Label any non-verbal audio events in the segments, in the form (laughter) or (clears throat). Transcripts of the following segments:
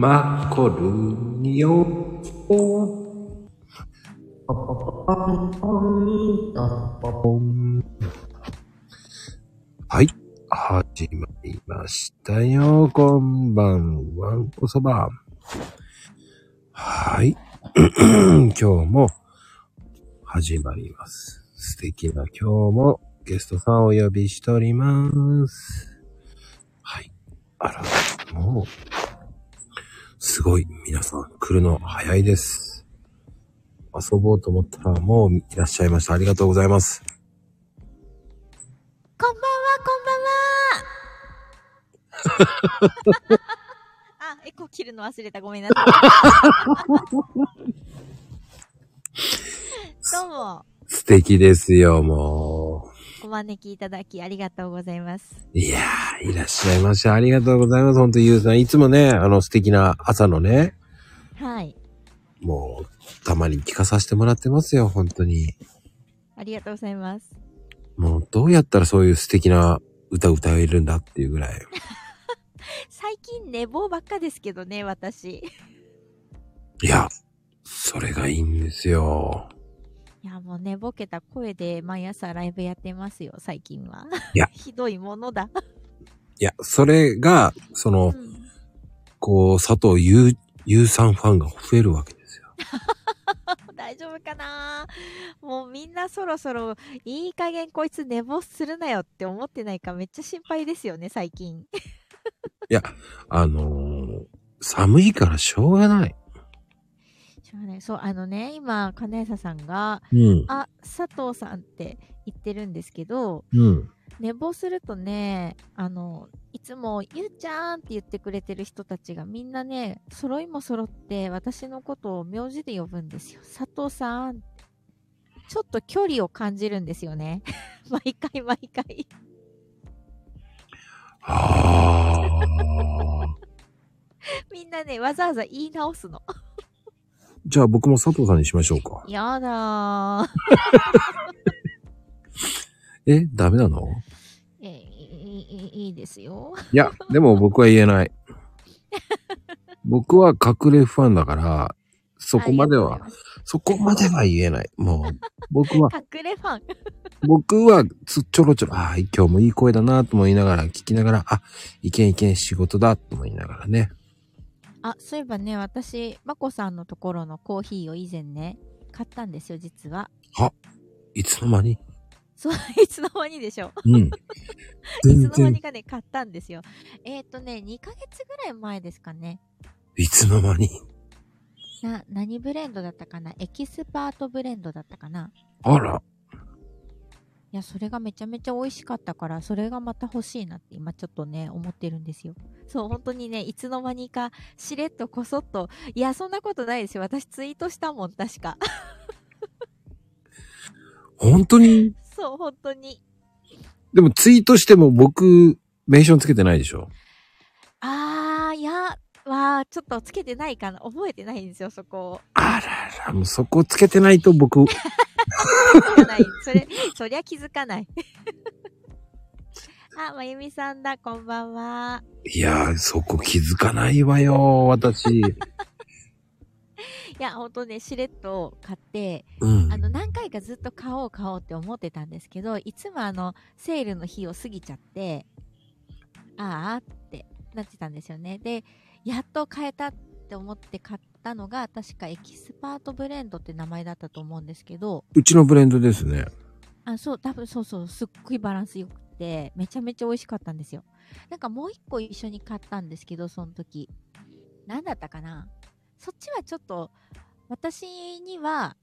マコルニオはい。始まりましたよ。こんばんは。おそば。はい。(clears throat) 今日も始まります。素敵な今日もゲストさんをお呼びしております。はい。あら、もう、すごい。皆さん来るの早いです。遊ぼうと思ったらもういらっしゃいました。ありがとうございます。こんばんは、こんばんは。(laughs) あ、エコ切るの忘れた。ごめんなさい。(laughs) どうも、(laughs) 素敵ですよ、もお招きいただきありがとうございます。う。いやー、いらっしゃいました。ありがとうございます。ほんと、ゆうさん。いつもね、あの素敵な朝のね、はい。もう、たまに聞かさせてもらってますよ、本当に。ありがとうございます。もう、どうやったらそういう素敵な歌歌えるんだっていうぐらい。(laughs) 最近寝坊ばっかですけどね、私。いや、それがいいんですよ。いや、もう寝ぼけた声で毎朝ライブやってますよ、最近は。いや (laughs) ひどいものだ。いや、それが、そのう、んこう、佐藤優、優さんファンが増えるわけですよ。(laughs) 大丈夫かな？もうみんなそろそろいい加減こいつ寝坊するなよって思ってないかめっちゃ心配ですよね、最近。あのー寒いからしょうがない。しょうがないそう、あのね、今、金谷さんが、うん。あ、佐藤さんって言ってるんですけど、うん。寝坊するとね、あの、いつも、ゆうちゃんって言ってくれてる人たちがみんなね、揃いも揃って私のことを名字で呼ぶんですよ。佐藤さん。ちょっと距離を感じるんですよね。毎 (laughs) 回毎回。(laughs) みんなね、わざわざ言い直すの。じゃあ僕も佐藤さんにしましょうか。やだー。(laughs) え、ダメなの？えいいいいいですよ。いや、でも僕は言えない。(laughs) 僕は隠れファンだから、そこまではありがとうござい、ます。そこまでは言えない。もう、僕は、(laughs) 隠れファン。僕はつちょろちょろ、ああ、今日もいい声だなとも言いながら、聞きながら、あ、いけんいけん仕事だとも言いながらね。あ、そういえばね、私、まこさんのところのコーヒーを以前ね、買ったんですよ、実は。いつの間に？そう、(laughs) いつの間にでしょうん。(laughs) いつ全の間に然、かね、買ったんですよ。えっ、ー、とね、2ヶ月ぐらい前ですかね。いつの間に？な、何ブレンドだったかな？エキスパートブレンドだったかな？あら、いや、それがめちゃめちゃ美味しかったから、それがまた欲しいなって今ちょっとね、思ってるんですよ。そう、本当にね、いつの間にか、しれっとこそっと、いや、そんなことないですよ。私ツイートしたもん、確か。(laughs) 本当に？そう、本当に。でもツイートしても僕、メンションつけてないでしょ？あー、いや、わー、ちょっとつけてないかな。覚えてないんですよ、そこを。あらら、もうそこつけてないと僕、ない。それ、そりゃ気づかない。(laughs) あ、まゆみさんだ、こんばんは。いやー、そこ気づかないわよ、私。(laughs) いや、ほんとね、しれっと買って、うんあ。の、何回かずっと買おう買おうって思ってたんですけど、いつもあの、セールの日を過ぎちゃって、あーってなってたんですよね。で、やっと買えたって思って買ったのが、確かエキスパートブレンドって名前だったと思うんですけど、うちのブレンドですね。あ、そう、多分そうそう、すっごいバランス良くて、めちゃめちゃ美味しかったんですよ。なんかもう一個一緒に買ったんですけど、その時。何だったかな？そっちはちょっと、私には、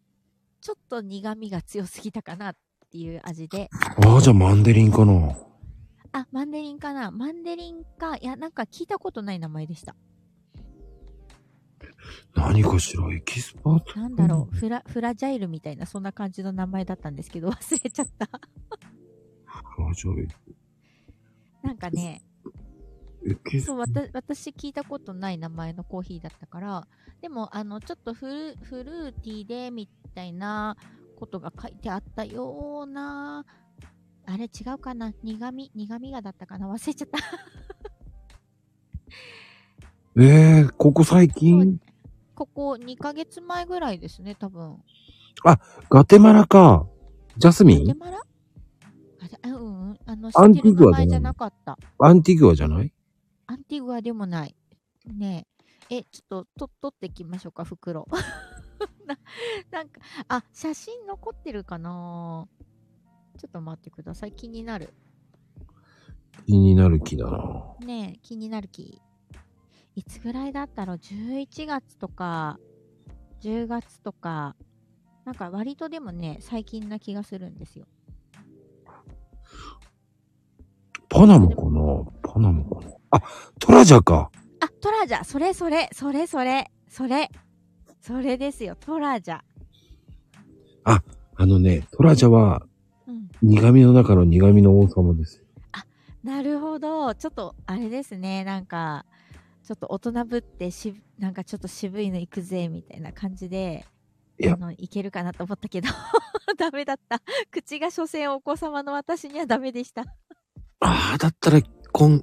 ちょっと苦味が強すぎたかなっていう味で。ああ、じゃあマンデリンかな。あ、マンデリンかなマンデリンか、いや、なんか聞いたことない名前でした。何かしら、エキスパート？なんだろう、フラ、フラジャイルみたいな、そんな感じの名前だったんですけど、(laughs) 忘れちゃった。あじゃあなんかね、そう、私聞いたことない名前のコーヒーだったから、でも、あの、ちょっとフルフルーティーで、みたいなことが書いてあったような、あれ違うかな？苦味、苦味がだったかな？忘れちゃった。えー、ここ最近？ここ2ヶ月前ぐらいですね、多分。ガテマラか。ジャスミン？ガテマラ？あうんうん。あの、アンティグアじゃないる名前じゃなかった。アンティグアじゃない？アンティグアでもない。ねえ。え、ちょっと、と、取ってきましょうか、袋。(laughs) ななんか、あ、写真残ってるかな？ちょっと待ってください。気になる。気になる気だな。ねえ、気になる気。いつぐらいだったろう ?11 月とか、10月とか、なんか割とでもね、最近な気がするんですよ。パナモかな？パナモかな？あ、トラジャか。あ、トラジャそれそれ、それそれ、それ。それですよ、トラジャ。あのね、トラジャはうん。苦味の中の苦味の王様です。なるほど。ちょっと、あれですね。なんか、ちょっと大人ぶってし、なんかちょっと渋いの行くぜ、みたいな感じで、いやあの、いけるかなと思ったけど、(laughs) ダメだった。口が所詮お子様の私にはダメでした。ああ、だったら、今、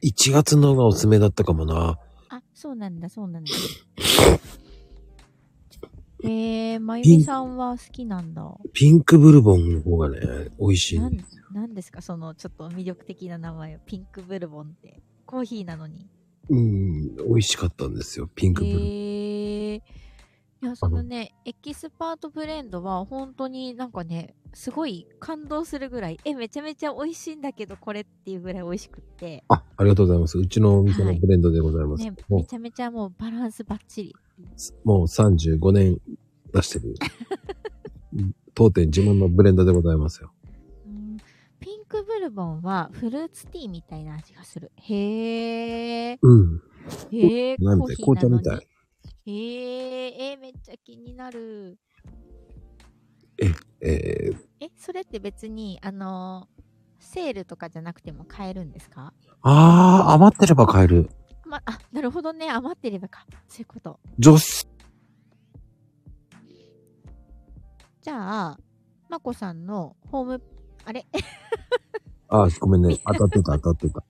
1月のがおすすめだったかもな。あ、そうなんだ、そうなんだ。(laughs) えー、まゆみさんは好きなんだ。ピンクブルボンの方がね、美味しい。なん、なんですか？その、ちょっと魅力的な名前を。ピンクブルボンって。コーヒーなのに。うん、美味しかったんですよ、ピンクブルボン。えー、いや、そのね、エキスパートブレンドは本当になんかね、すごい感動するぐらい、え、めちゃめちゃ美味しいんだけど、これっていうぐらい美味しくって、あ、ありがとうございます。うちのお店のブレンドでございます。ね、もめちゃめちゃもうバランスバッチリ。う、もう35年出してる。(laughs) 当店自慢のブレンドでございますよ。クブルボンはフルーツティーみたいな味がする。へー。うん。へー。なんみたい紅茶みたい。へー。えー、めっちゃ気になる。えー、え、それって別に、あのーセールとかじゃなくても買えるんですか？あー、余ってれば買える。ま、あ、なるほどね。余ってればか。そういうこと。女子、じゃあ、まこさんのホーム、あれ？あー、ごめんね。当たってた、当たってた。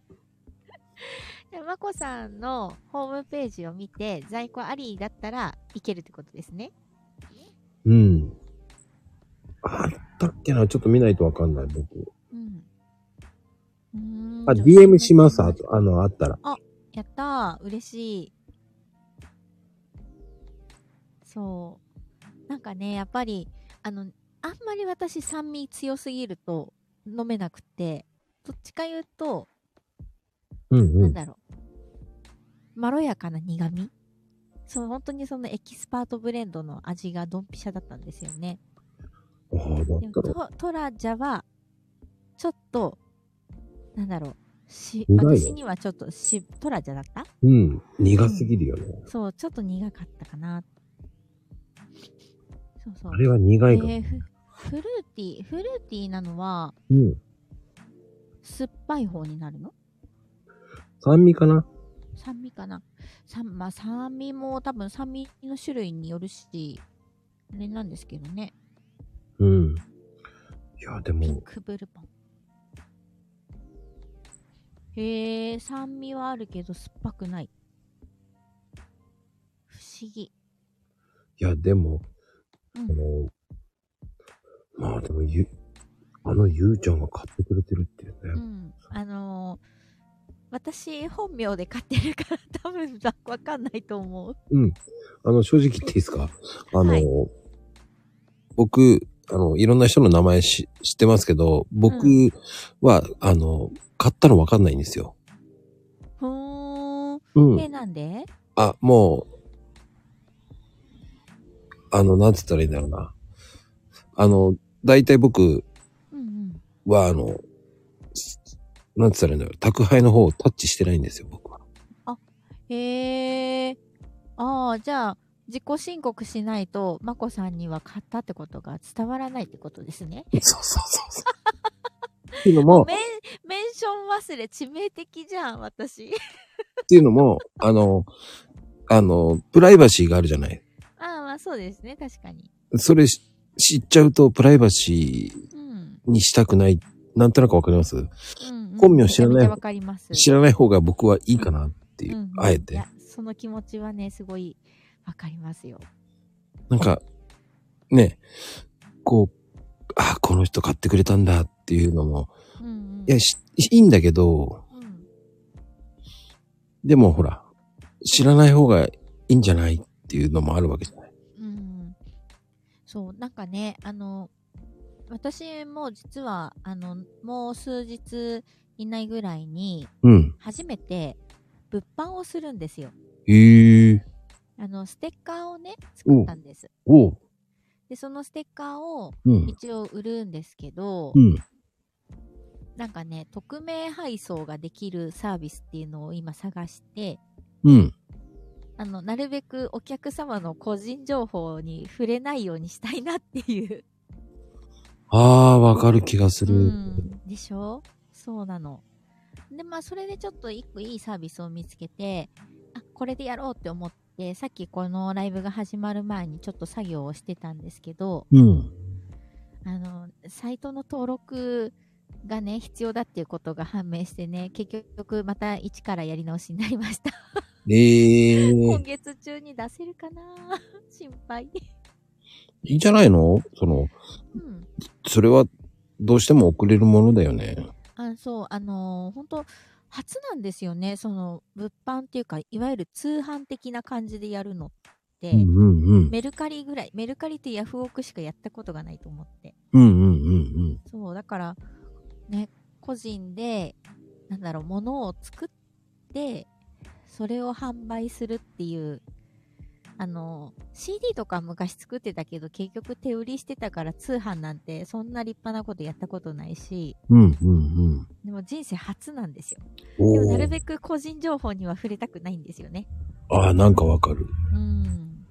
まこさんのホームページを見て、在庫ありだったらいけるってことですね。うん。あったっけな？ちょっと見ないとわかんない、僕。うん。うーんあ、DM します、あと、あの、あったら。やったー。嬉しい。そう。なんかね、やっぱり、あの、あんまり私酸味強すぎると飲めなくて、どっちか言うと、うんうん。なんだろう。まろやかな苦味そう、本当にそのエキスパートブレンドの味がドンピシャだったんですよね。ああ、だっ。トトラジャは、ちょっと、なんだろう。し、私にはちょっとし、トラジャだった？うん。苦すぎるよね。そう、ちょっと苦かったかな。そうそう。あれは苦いかも。えーフフルーティー、フルーティーなのは、うん。酸っぱい方になるの？酸味かな？酸味かな酸、まあ、酸味も多分酸味の種類によるし、あれなんですけどね。うん。いや、でピンも、クブルボン。へえ、酸味はあるけど酸っぱくない。不思議。いや、でも、うんあの、まあでも、ゆ、あのゆうちゃんが買ってくれてるっていうね。うん。あのー私、本名で買ってるから (laughs) 多分わかんないと思う。あの、正直言っていいですか？あの、はい僕、あの、いろんな人の名前し知ってますけど、僕うは、あの、買ったのわかんないんですよ。ふーん。うん。え、なんで？あ、もう、あの、なんつったらいいんだろうな。あの、大体僕。は、あの、すなんつったらいいんだろう。宅配の方をタッチしてないんですよ、僕は。へえ。ああ、じゃあ、自己申告しないと、まこさんには買ったってことが伝わらないってことですね。(laughs) そうそうそうそう。っていうのも、(laughs) メン、メンション忘れ致命的じゃん、私。(laughs) っていうのも、あの、あの、プライバシーがあるじゃない。ああ、まあそうですね、確かに。それし知っちゃうとプライバシうん。ーにしたくない。なんとなくわかります？うん、うん。本名知らない。知らない方が僕はいいかな。っていう、うんうんあえてその気持ちはね、すごいわかりますよ。なんか、ね、こう、あ、この人買ってくれたんだっていうのも、うんうん。いや、しいいんだけど、うん。でもほら、知らない方がいいんじゃないっていうのもあるわけ。そう、なんかね、あの、私も実は、あの、もう数日以内ぐらいに、うん。初めて物販をするんですよ。へえ。あの、ステッカーをね、作ったんです。おう。で、そのステッカーをうん。一応売るんですけど、うん。なんかね、匿名配送ができるサービスっていうのを今探して、うん。あの、なるべくお客様の個人情報に触れないようにしたいなっていう。ああ、わかる気がすうる。ん。でしょ？そうなの。で、まあ、それでちょっと一個いいサービスを見つけて、あ、これでやろうって思って、さっきこのライブが始まる前にちょっと作業をしてたんですけど、うん。あの、サイトの登録がね、必要だっていうことが判明してね、結局また一からやり直しになりました。ええ今月中に出せるかな？心配。いいんじゃないの？その、うん。それは、どうしても送れるものだよね。あそう、あのー本当初なんですよね。その、物販っていうか、いわゆる通販的な感じでやるのって、うんうんうん。メルカリぐらい、メルカリってヤフオクしかやったことがないと思って。うんうんうんうん。そう、だから、ね、個人で、なんだろう、物を作って、それを販売するっていう、あの、CD とか昔作ってたけど、結局手売りしてたから通販なんてそんな立派なことやったことないし、うんうんうん。でも人生初なんですよ。おでもなるーべく個人情報には触れたくないんですよね。ああ、なんかわかる。うん。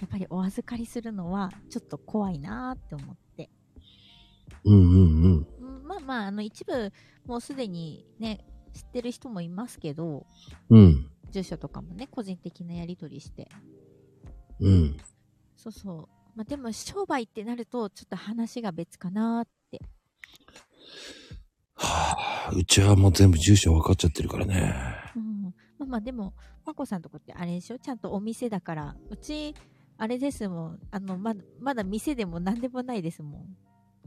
やっぱりお預かりするのはちょっと怖いなーって思って。うんうんうん。うんまあまあ、あの一部もうすでにね、知ってる人もいますけど、うん。住所とかもね、個人的なやり取りして。うん。そうそう。まあでも商売ってなるとちょっと話が別かなーって。はあ、うちはもう全部住所分かっちゃってるからね。うん。まあまあでも、まこさんとこってあれでしょ？ちゃんとお店だから。うち、あれですもん。あの、まだ、まだ店でも何でもないですもん。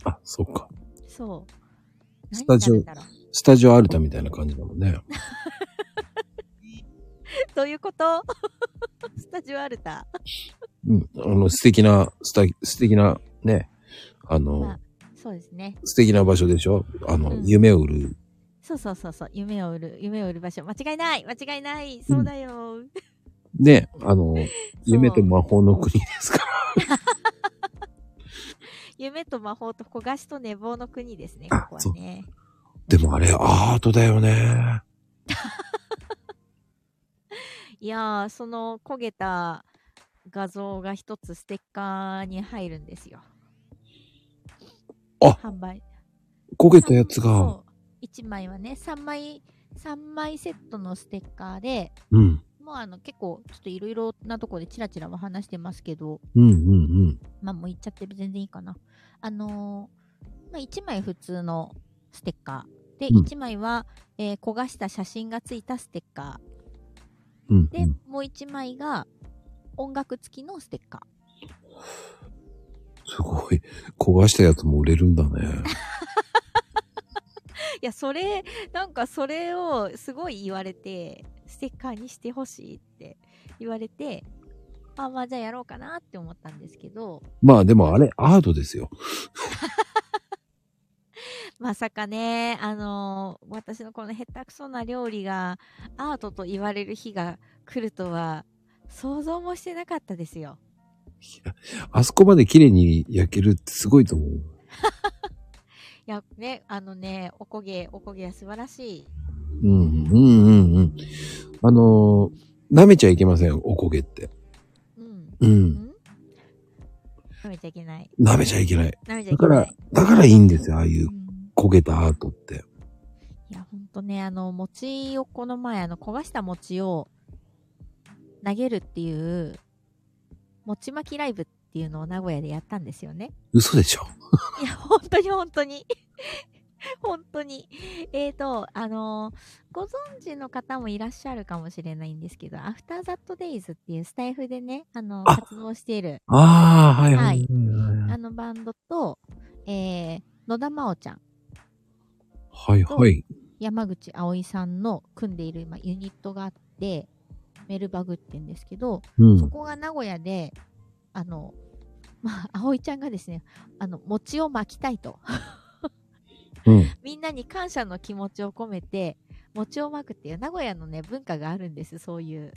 あ、そっか。そう。スタジオスタジオアルタみたいな感じだもんね。(laughs) どういうこと？(laughs) スタジオアルタ？うん。あの、素敵な、スタ、素敵な、ね。あの、まあ、そうですね。素敵な場所でしょ？あの、うん夢を売る。そうそうそうそう。夢を売る、夢を売る場所。間違いない間違いないそうだよ、ね、あの、夢と魔法の国ですから。(laughs) 夢と魔法と焦がしと寝坊の国ですね、あここはね。でもあれ、アートだよね。(laughs) いやー、その焦げた画像が一つステッカーに入るんですよ。あ販売。焦げたやつが、そう。1枚はね、3枚、3枚セットのステッカーで、うん。もうあの結構ちょっといろいろなとこでチラチラは話してますけど、うんうんうん。まあもう言っちゃってる全然いいかな。あのーまあ1枚普通のステッカー。で、うん1枚は、えー焦がした写真がついたステッカうん、ー。で、もう1枚が音楽付きのステッカー。すごい。焦がしたやつも売れるんだね。(laughs) いや、それ、なんかそれをすごい言われて、ステッカーにしてほしいって言われて、あ、まあじゃあやろうかなって思ったんですけど、まあでもあれ、アートですよ。(laughs) まさかね、あのー私のこの下手くそな料理がアートと言われる日が来るとは想像もしてなかったですよ。あそこまで綺麗に焼けるってすごいと思う。(laughs) いや、ね、あのね、おこげ、おこげは素晴らしい。うん、うん、うん、うん。あのー舐めちゃいけません、おこげって。うん。舐めちゃいけない。舐めちゃいけない。舐めちゃいだかけないら。、だからいいんですよ、ああいううん焦げたアートって。いや、ほんとね、あの、餅をこの前、あの、焦がした餅を投げるっていう、餅巻きライブっていうのを名古屋でやったんですよね。嘘でしょいや、本当に本当に。(laughs) 本当に。えーと、あのーご存知の方もいらっしゃるかもしれないんですけど、アフターザットデイズっていうスタイフでね、あの、あ活動している、ああ、はいははいい。あのバンドと、えー、野田真央ちゃん、はいはい。山口葵さんの組んでいる今ユニットがあって、メルバグって言うんですけど、うん。そこが名古屋で、あの、まあ、葵ちゃんがですね、あの、餅を巻きたいと。うん。みんなに感謝の気持ちを込めて、餅を巻くっていう名古屋のね、文化があるんです、そういう。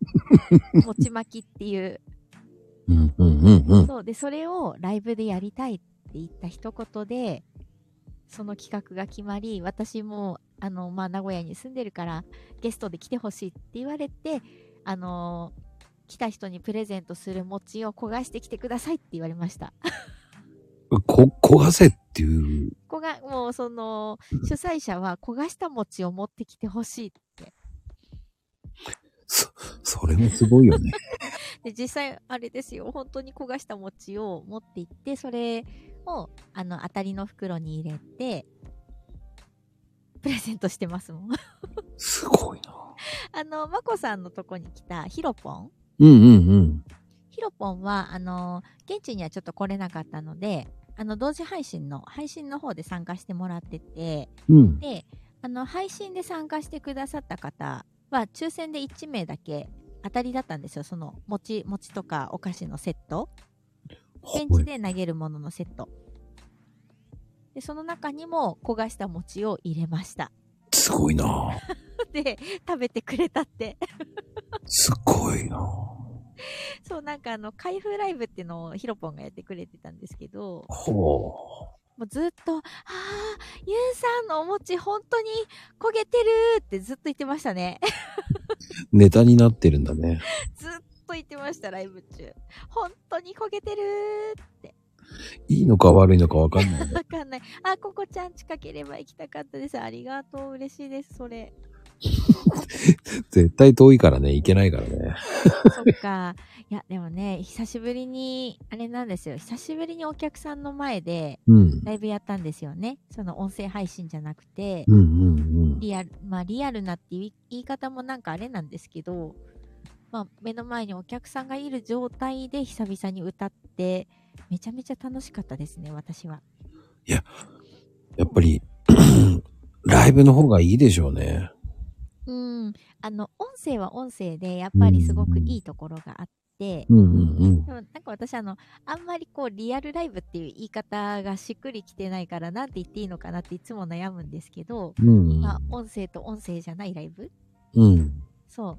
(laughs) 餅巻きっていう。うん。うん。うん。うん。そう。で、それをライブでやりたいって言った一言で、その企画が決まり、私も、あの、まあ、名古屋に住んでるから、ゲストで来てほしいって言われて、あの来た人にプレゼントする餅を焦がしてきてくださいって言われました。こ、焦がせっていう。こが、もうその、主催者は焦がした餅を持ってきてほしいって。そ、それもすごいよね。(laughs) で、実際、あれですよ、本当に焦がした餅を持って行って、それを、あの、当たりの袋に入れて、プレゼントしてますもん。すごいな。(laughs) あの、まこさんのとこに来たヒロポン？うんうんうん。ヒロポンは、あの、現地にはちょっと来れなかったので、あの、同時配信の、配信の方で参加してもらってて、うん。で、あの、配信で参加してくださった方は、抽選で1名だけ当たりだったんですよ。その、餅、餅とかお菓子のセット。現地で投げるもののセット。で、その中にも焦がした餅を入れました。すごいな。(laughs) で、食べてくれたって。すごいな。(laughs) そう、なんかあの、開封ライブっていうのをヒロポンがやってくれてたんですけど、ほもうずっと、あー、ユンさんのお餅本当に焦げてるってずっと言ってましたね。う。(laughs) ネタになってるんだね。ずっと言ってました、ライブ中。本当に焦げてるって。いいのか悪いのかわかんないね。(laughs) わかんない。あ、ここちゃん近ければ行きたかったです。ありがとう。嬉しいです、それ。(laughs) 絶対遠いからね、行けないからね。そっか。いや、でもね、久しぶりに、あれなんですよ。久しぶりにお客さんの前でうん。ライブやったんですよね。その音声配信じゃなくて、うんうんうん。リアル、まあリアルなっていう言い方もなんかあれなんですけど、まあ目の前にお客さんがいる状態で久々に歌って、めちゃめちゃ楽しかったですね、私は。やっぱり、(clears throat) ライブの方がいいでしょうね。うん。あの、音声は音声で、やっぱりすごくいいところがあって、うんうんうん。でもなんか私あの、あんまりこう、リアルライブっていう言い方がしっくりきてないから、なんて言っていいのかなっていつも悩むんですけど、うんうん。まあ、音声と音声じゃないライブうん。そう。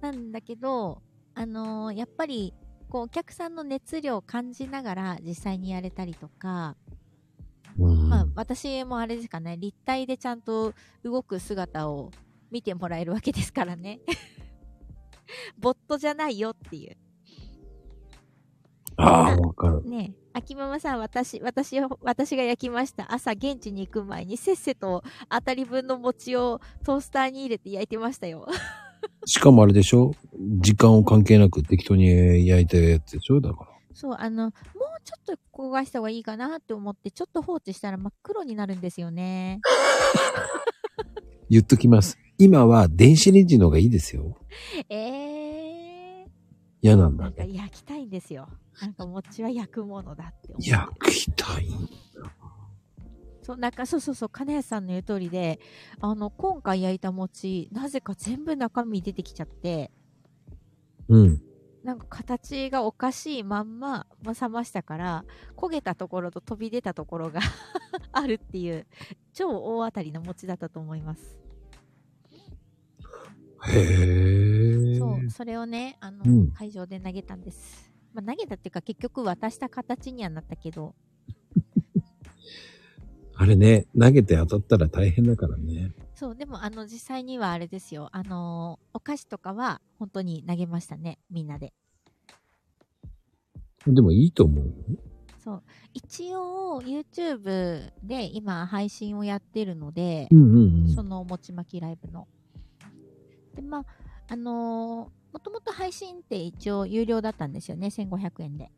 なんだけど、あのーやっぱり、こう、お客さんの熱量を感じながら実際にやれたりとか、うんまあ、私もあれですかね、立体でちゃんと動く姿を見てもらえるわけですからね。(laughs) ボットじゃないよっていう。ああ、わかる。ねえ、秋ママさん、私、私を、私が焼きました。朝、現地に行く前に、せっせと当たり分の餅をトースターに入れて焼いてましたよ。(laughs) しかもあれでしょ？時間を関係なく適当に焼いたやつでしょ？だから。そう、あの、もうちょっと焦がした方がいいかなって思って、ちょっと放置したら真っ黒になるんですよね。(laughs) 言っときます。今は電子レンジの方がいいですよ。えー、嫌なんだなんか焼きたいんですよ。なんか餅は焼くものだって。焼きたい。そう、なんか、そうそうそう、金谷さんの言う通りで、あの、今回焼いた餅、なぜか全部中身出てきちゃって、うん。なんか形がおかしいまんま、まあ、冷ましたから、焦げたところと飛び出たところが (laughs) あるっていう、超大当たりの餅だったと思います。へえ。そう、それをね、あの、うん会場で投げたんです。まあ、投げたっていうか、結局渡した形にはなったけど、(laughs) あれね、投げて当たったら大変だからね。そう、でも、あの、実際にはあれですよ、あの、お菓子とかは、本当に投げましたね、みんなで。でもいいと思うよ。そう。一応、YouTube で今配信をやってるのでう、んうんうん。その餅巻きライブの。で、まあ、あのーもともと配信って一応有料だったんですよね、1500円で。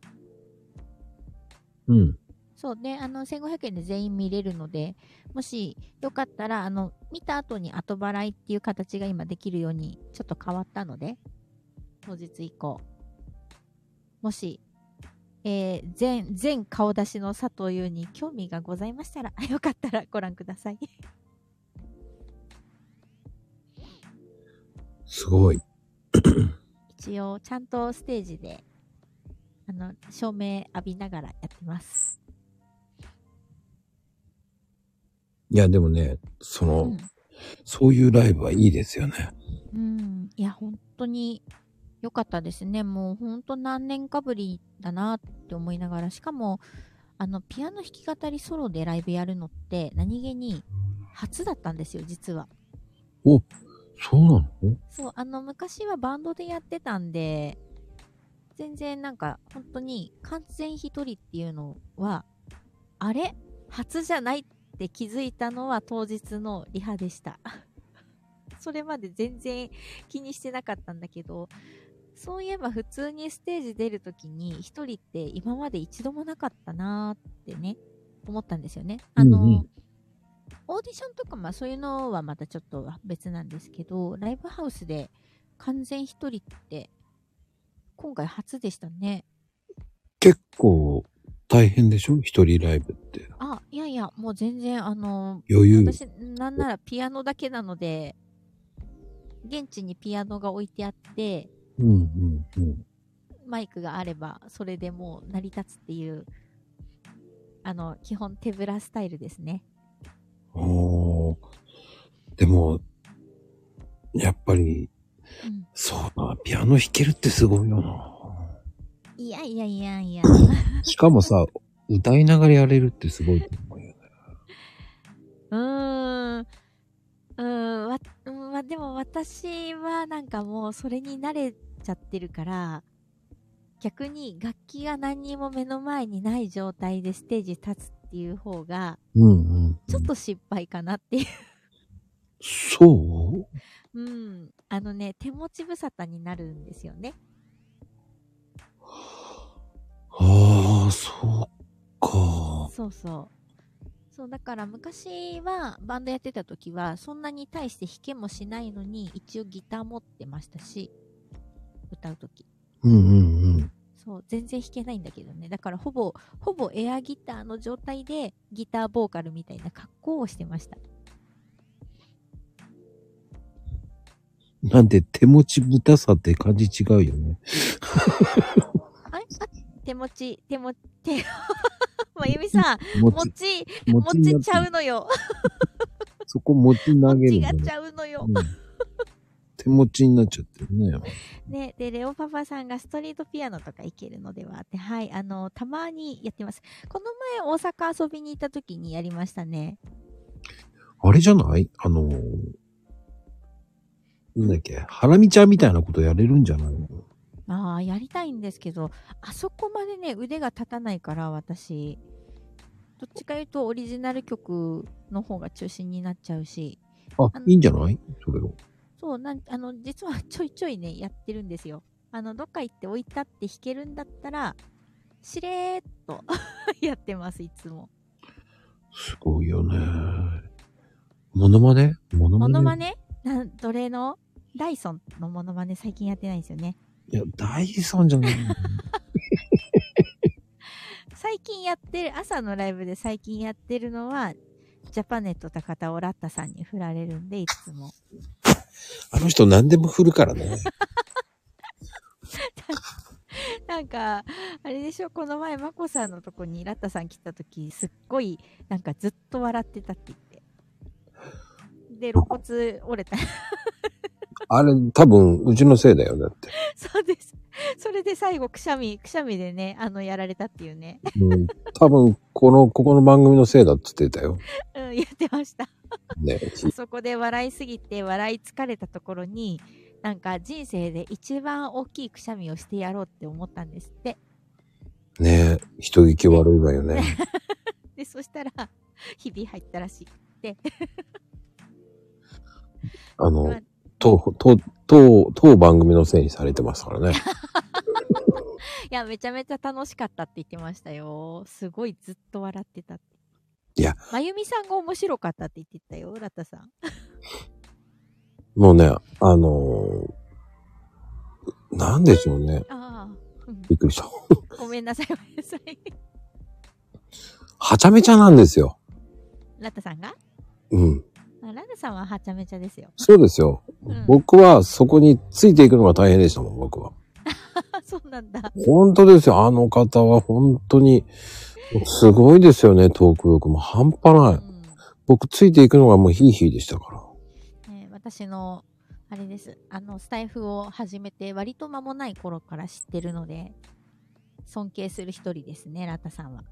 うん。そう。で、あの、1500円で全員見れるので、もしよかったら、あの、見た後に後払いっていう形が今できるようにちょっと変わったので、当日以降。もし、えー、全、全顔出しの佐藤優に興味がございましたら、(laughs) よかったらご覧ください。すごい。一応、ちゃんとステージで、あの、照明浴びながらやってます。いや、でもね、その、うん。そういうライブはいいですよね。うん。いや、本当に良かったですね。もう本当何年かぶりだなって思いながら、しかも、あの、ピアノ弾き語りソロでライブやるのって、何気に初だったんですよ、実は。お、そうなの？そう、あの、昔はバンドでやってたんで、全然なんか、本当に完全一人っていうのは、あれ？初じゃないって気づいたのは当日のリハでした。(laughs) それまで全然気にしてなかったんだけど、そういえば普通にステージ出るときに一人って今まで一度もなかったなーってね、思ったんですよね。あの、うんうんオーディションとかまあそういうのはまたちょっと別なんですけど、ライブハウスで完全一人って今回初でしたね。結構大変でしょ？一人ライブって。あ、いやいや、もう全然あの、余裕。私なんならピアノだけなので、現地にピアノが置いてあって、うんうんうん。マイクがあればそれでもう成り立つっていう、あの、基本手ぶらスタイルですね。おーでも、やっぱり、うん。そうな、ピアノ弾けるってすごいよな。いやいやいやいや。しかもさ、歌いながらやれるってすごいと思うよね。うーん。うーん、わ、うんまあ、でも私はなんかもうそれに慣れちゃってるから、逆に楽器が何にも目の前にない状態でステージ立つっていう方が、うんうん、うん。ちょっと失敗かなっていう。そう？うん。あのね、手持ち無沙汰になるんですよね。ああ、そうか。そうそう。そう、だから昔はバンドやってた時は、そんなに対して弾けもしないのに、一応ギター持ってましたし、歌う時。うんうんうん。そう、全然弾けないんだけどね。だからほぼ、ほぼエアギターの状態でギターボーカルみたいな格好をしてました。なんで手持ち豚さって感じ違うよね。あれ？あ手持ち、手持ち、(laughs) 手、まゆみさん、持持ち、ち、持ちちゃうのよ。(laughs) そこ持ち投持げるのねちがちゃうのよう。ん手持ちになっちゃってるね。ね、で、レオパパさんがストリートピアノとか行けるのではって、はい、あの、たまにやってます。この前大阪遊びに行った時にやりましたね。あれじゃない？あのー、なんだっけ、ハラミちゃんみたいなことやれるんじゃないの？ああ、やりたいんですけど、あそこまでね、腕が立たないから、私。どっちかいうとオリジナル曲の方が中心になっちゃうし、ああの、いいんじゃない？それを。そう、なん、(laughs) あの、実はちょいちょいね、やってるんですよ。あの、どっか行って置いたって弾けるんだったら、しれーっと (laughs) やってます、いつも。すごいよね。モノマネ？モノマネ？モノマネ？なん、どれの？ダイソンのモノマネ最近やってないんですよね。いや、ダイソンじゃない。(laughs) 最近やってる、朝のライブで最近やってるのは、ジャパネット高田オラッタさんに振られるんで、いつも。あの人何でも振るからね。(laughs) なんか、あれでしょ、この前、マコさんのとこにラッタさん来た時、すっごい、なんかずっと笑ってたって言って。で、肋骨折れた。あれ、多分、うちのせいだよ、だって。(laughs) そうです。(laughs) それで最後、くしゃみ、くしゃみでね、あの、やられたっていうね。うん、多分、この、ここの番組のせいだって言ってたよ。(laughs) うん、言ってました。ね。あ (laughs) そこで笑いすぎて笑い疲れたところに、なんか人生で一番大きいくしゃみをしてやろうって思ったんですって。ね人聞き悪いわよね。で、そしたら、日々入ったらしくて。あのまあ、当、当、番組のせいにされてますからね。(laughs) いや、めちゃめちゃ楽しかったって言ってましたよ。すごいずっと笑ってたって。いや。まゆみさんが面白かったって言ってたよ、ラッタさん。もうね、あのー、なんでしょうね。ああ、うんびっくりした。(laughs) ごめんなさい、ごめんなさい。はちゃめちゃなんですよ。ラッタさんが？うん。あラッタさんははちゃめちゃですよ。そうですよ。うん僕はそこについていくのが大変でしたもん、僕は。あ、(laughs) そうなんだ。本当ですよ。あの方は本当に、すごいですよね、トーク力も半端ない。うん僕ついていくのがもうヒーヒーでしたから。ね、私の、あれです。あの、スタイフを始めて割と間もない頃から知ってるので、尊敬する一人ですね、ラッタさんは。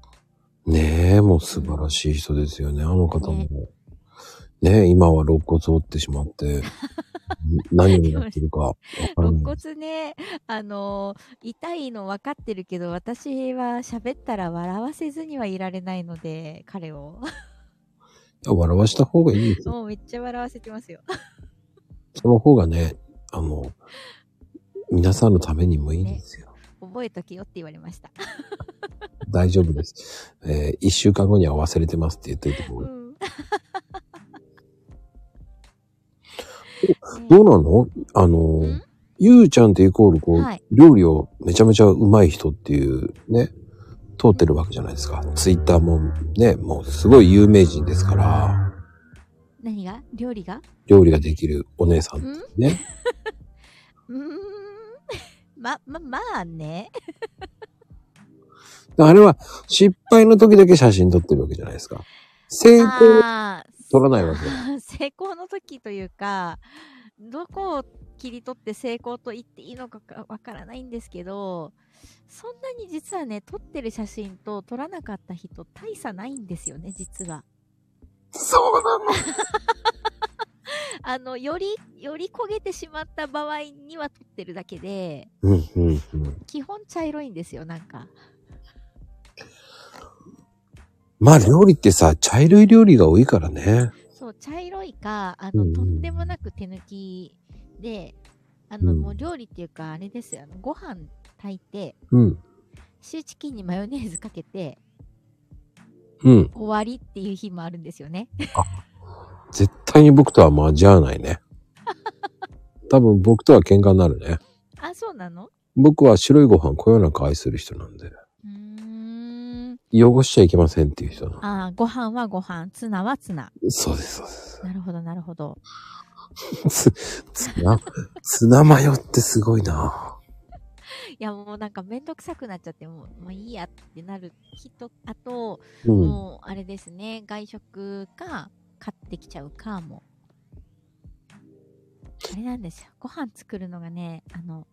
ねえ、もう素晴らしい人ですよね、あの方も。ねねえ、今は肋骨折ってしまって、(laughs) 何をやってるかわから肋ない。骨ね、あの痛いの分かってるけど、私は喋ったら笑わせずにはいられないので、彼を。いや笑わした方がいいですよ。もうめっちゃ笑わせてますよ。その方がね、あの、皆さんのためにもいいんですよ。覚えとけよって言われました。大丈夫です。えー一週間後には忘れてますって言っていた方う。ん。どうなの？あのん、ゆうちゃんってイコールこう、はい料理をめちゃめちゃうまい人っていうね、通ってるわけじゃないですか。ツイッターもね、もうすごい有名人ですから、何が？料理が？料理ができるお姉さんうんね。うー (laughs) ん。ま、ま、まあね。(laughs) あれは失敗の時だけ写真撮ってるわけじゃないですか。成功撮らないわけ。(laughs) 成功の時というか、どこを切り取って成功と言っていいのかかわからないんですけど、そんなに実はね、撮ってる写真と撮らなかった人大差ないんですよね、実は。そうなの？(laughs) あの、より、より焦げてしまった場合には撮ってるだけで、うんうんうん。基本茶色いんですよ、なんか。まあ料理ってさ、茶色い料理が多いからね。そう、茶色いか、あの、うんとんでもなく手抜きで、あの、うんもう料理っていうか、あれですよ、あのご飯炊いて、うん。シーチキンにマヨネーズかけて、うん。終わりっていう日もあるんですよね。絶対に僕とは交わないね。(laughs) 多分僕とは喧嘩になるね。あ、そうなの？僕は白いご飯こよなく愛する人なんで。汚しちゃいけませんっていう人なの。あーご飯はご飯、ツナはツナ。そうです、そうです。なるほど、なるほど。つ、ツナ、ツナマヨってすごいな (laughs) いや、もうなんかめんどくさくなっちゃって、もう、もういいやってなる人、あと、うん。もう、あれですね、外食か、買ってきちゃうかも。あれなんですよ。ご飯作るのがね、あの、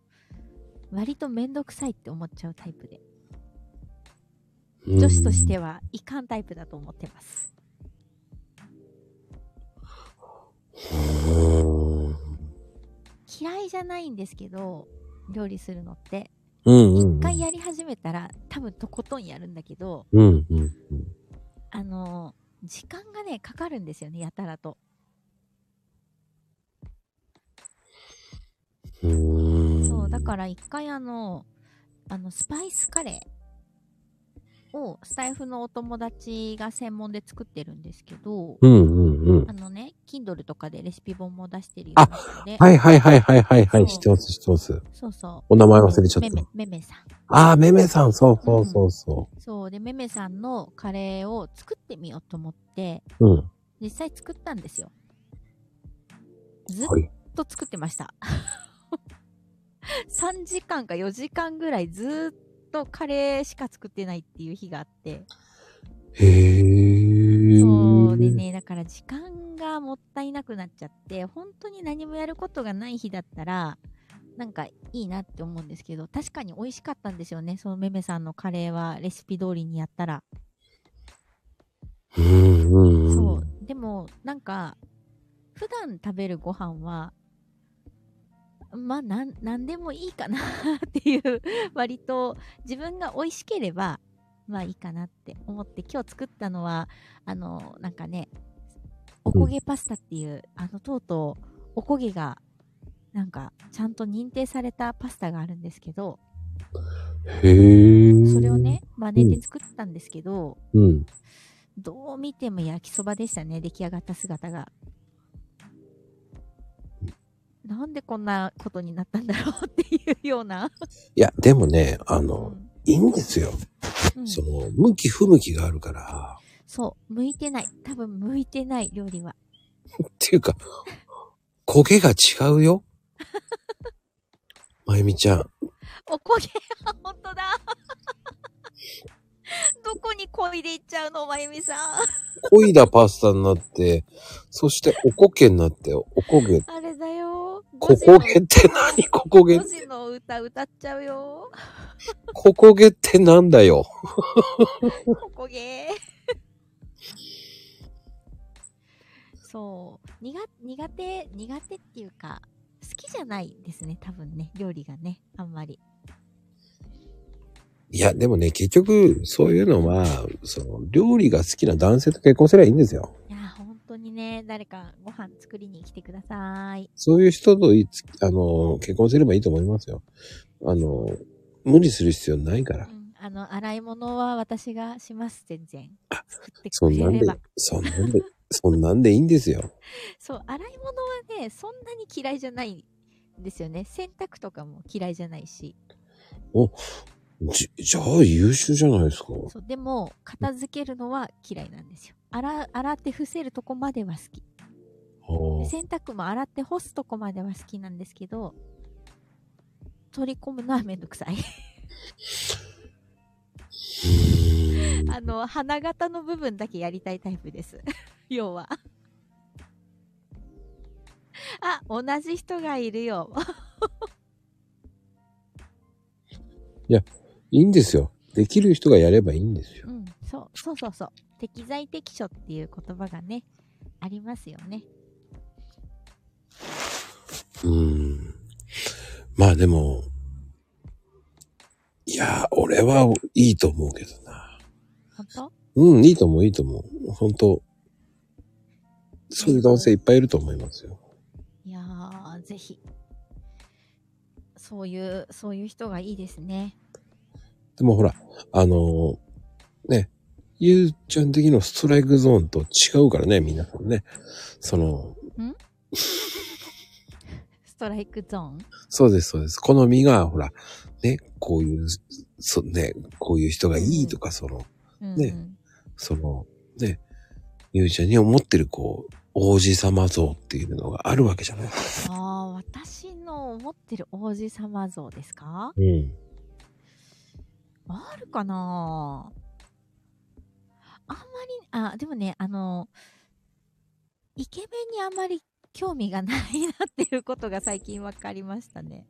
割とめんどくさいって思っちゃうタイプで。女子としては。はいかんタイプだと思ってます。嫌いじゃないんですけど、料理するのって。うんうん。一回やり始めたら、多分とことんやるんだけど、うんうんあの、時間がね、かかるんですよね、やたらと。そう、だから一回あの、あの、スパイスカレーをスタイフのお友達が専門で作ってるんですけど、うんうんうんあ。のね、Kindle とかでレシピ本も出してるような人で、はいはいはいはいはいはい。知ってます知ってます。そうそう。お名前忘れちゃっためめ、めめさん。ああ、めめさん、そうそうそうそそう、で、めめさんのカレーを作ってみようと思って、う。うん。実際作ったんですよ。ずっはい。と作ってました。(laughs) 3時間か4時間ぐらいずっとカレーしか作ってないっていう日があって。へえ。そうで。ね、だから時間がもったいなくなっちゃって、本当に何もやることがない日だったら、なんかいいなって思うんですけど、確かに美味しかったんですよね、そのめめさんのカレーはレシピ通りにやったら。うんうんうん。そう。でも、なんか、普段食べるご飯は、まあ、なん、なんでもいいかなっていう、割と自分が美味しければ、まあいいかなって思って、今日作ったのは、あの、なんかね、おこげパスタっていう、あの、とうとう、おこげが、なんか、ちゃんと認定されたパスタがあるんですけど、へえ。それをね、真似て作ったんですけど、うん。どう見ても焼きそばでしたね、出来上がった姿が。なんでこんなことになったんだろうっていうような。いや、でもね、あうの、んいいんですよ。うんその、向き不向きがあるから。そう、向いてない。多分向いてない料理は。っていうか、焦げが違うよ。(laughs) まゆみちゃん。お焦げ、本当だ。(laughs) どこにこいでいっちゃうの、まゆみさん。濃いだパスタになって、そしておこけになって、おこげ。あれ。ここげって何ここげ5時の歌歌っちゃうよ。ここげってなんだよ。おこげ。そう。苦、苦手、苦手っていうか、好きじゃないですね、多分ね、料理がね、あんまり。いや、でもね、結局、そういうのは、その、料理が好きな男性と結婚すればいいんですよ。当にね、誰かご飯作りに来てください。そういう人といつ、あの、結婚すればいいと思いますよ。あの、無理する必要ないからう。ん。あの、洗い物は私がします、全然。作ってそんなんでそんなんで、そんなんでいいんですよ。そう、洗い物はね、そんなに嫌いじゃないんですよね。洗濯とかも嫌いじゃないし。じ、じゃあ優秀じゃないですか。そう、でも、片付けるのは嫌いなんですよ。洗、洗って伏せるとこまでは好き。はあ洗濯も洗って干すとこまでは好きなんですけど、取り込むのはめんどくさい。(laughs) あの、花形の部分だけやりたいタイプです。(laughs) 要は。(laughs) あ、同じ人がいるよ。いいんですよ。できる人がやればいいんですよ。うん、そう、そうそうそう。適材適所っていう言葉がね、ありますよね。うーん。まあでも、いや、俺はいいと思うけどな。本当？うん、いいと思う、いいと思う。本当そういう男性いっぱいいると思いますよ。いやー、ぜひ。そういう、そういう人がいいですね。でもほら、あのーね、ゆうちゃん的のストライクゾーンと違うからね、皆さんね。その、(laughs) ストライクゾーン？そうです、そうです。好みが、ほら、ね、こういう、そ、ね、こういう人がいいとか、その、うん、ねその、ね、ゆうちゃんに思ってる、こう、王子様像っていうのがあるわけじゃない？ああ、私の思ってる王子様像ですか？うん。あるかな？あんまり、あ、でもね、あの、イケメンにあんまり興味がないなっていうことが最近分かりましたね。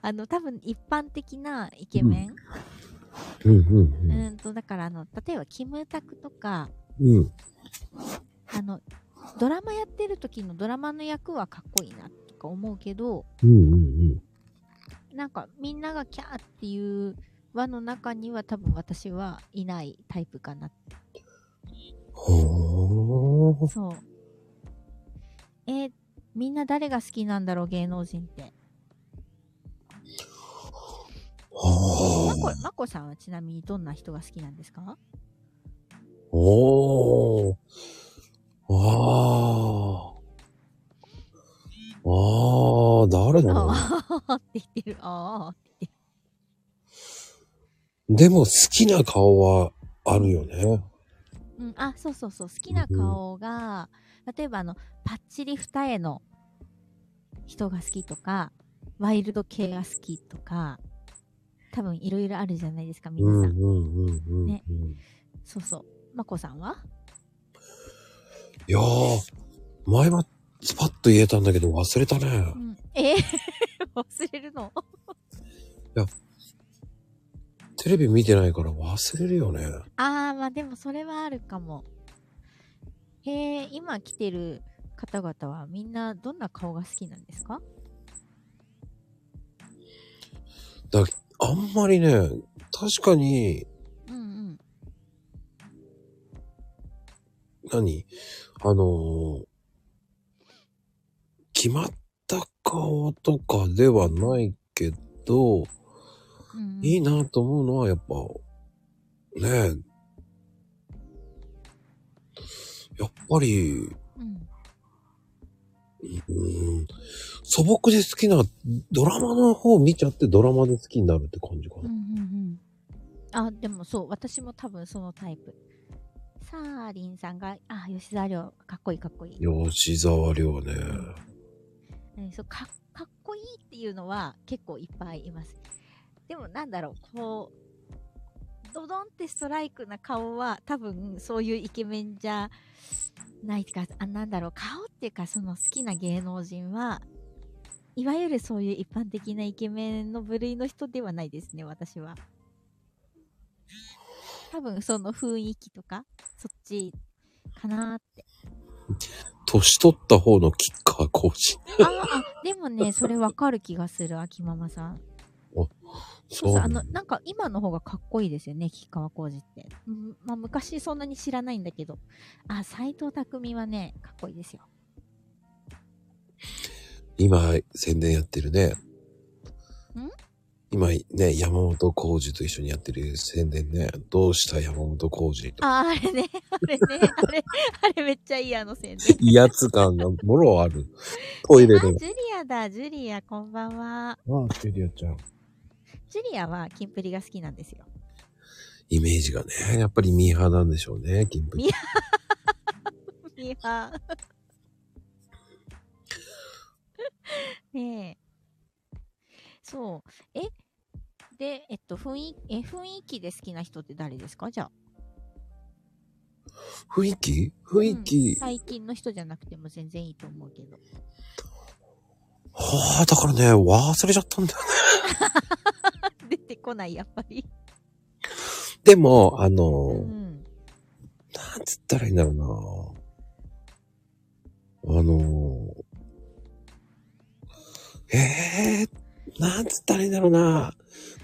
あの、多分一般的なイケメン、うん、うん、ううん。ん、と、だからあの、例えばキムタクとか、うん。あの、ドラマやってる時のドラマの役はかっこいいなとか思うけど、うん、うん、なんかみんながキャーっていう輪の中には多分私はいないタイプかな。ほー。そう。えーみんな誰が好きなんだろう芸能人って。まはこ、まこさんはちなみにどんな人が好きなんですか？おー。あー。あー、誰だろああって言ってる。ああって言ってう。でも好きな顔はあるよね。る。うん、あ、そうそうそう。好きな顔が、例えばあの、パッチリ二重の人が好きとか、ワイルド系が好きとか、多分いろいろあるじゃないですか、皆さん。ねそうそう。まこさんは？いやー、前はスパッと言えたんだけど忘れたねう。ん。えー？(laughs) 忘れるの？テレビ見てないから忘れるよね。あー、まあでもそれはあるかも。へえ、今来てる方々はみんなどんな顔が好きなんですか？あんまりね、確かに、うんうん。何？あのー決まった顔とかではないけど、うんうんいいなと思うのは、やっぱ、ねえ。やっぱり、うんうん、素朴で好きな、ドラマの方見ちゃってドラマで好きになるって感じかな。うんうんうん。あ、でもそう、私も多分そのタイプ。サーリンさんが、あ、吉沢亮、かっこいいかっこいい。吉沢亮ね。ねそうかかっこいいっていうのは結構いっぱいいます。でもなんだろう、こう、ドドンってストライクな顔は多分そういうイケメンじゃないか、あ、なんだろう、顔っていうかその好きな芸能人は、いわゆるそういう一般的なイケメンの部類の人ではないですね、私は。多分その雰囲気とか、そっちかなって。年取った方のキッカー講師。ああ、でもね、それわかる気がする、秋ママさん。そうそう、あの、なんか今の方がかっこいいですよね、吉川浩司って。うん、まあ昔そんなに知らないんだけど。あ、斎藤匠はね、かっこいいですよ。今、宣伝やってるね。ん？今ね、山本浩二と一緒にやってる宣伝ね。どうした山本浩二と。あ、あれね、あれね、あれ、あれめっちゃいい、あの宣伝。威圧感がもろある。トイレあ、で。ジュリアだ、ジュリア、こんばんは。ああ、ジュリアちゃん。ジュリアはキンプリが好きなんですよ。イメージがね、やっぱりミーハーなんでしょうね、キンプリ。ミ (laughs) ミーハー。ねえ。そう。え？で、えっと、雰囲え雰囲気で好きな人って誰ですか？じゃあ。雰囲気？雰囲うん気、最近の人じゃなくても全然いいと思うけど。はあ、だからね、忘れちゃったんだよね。(laughs) 出てこない、やっぱり。でも、あの、うん。なんつったらいいんだろうな。あの、ええー、なんつったらいいんだろうな。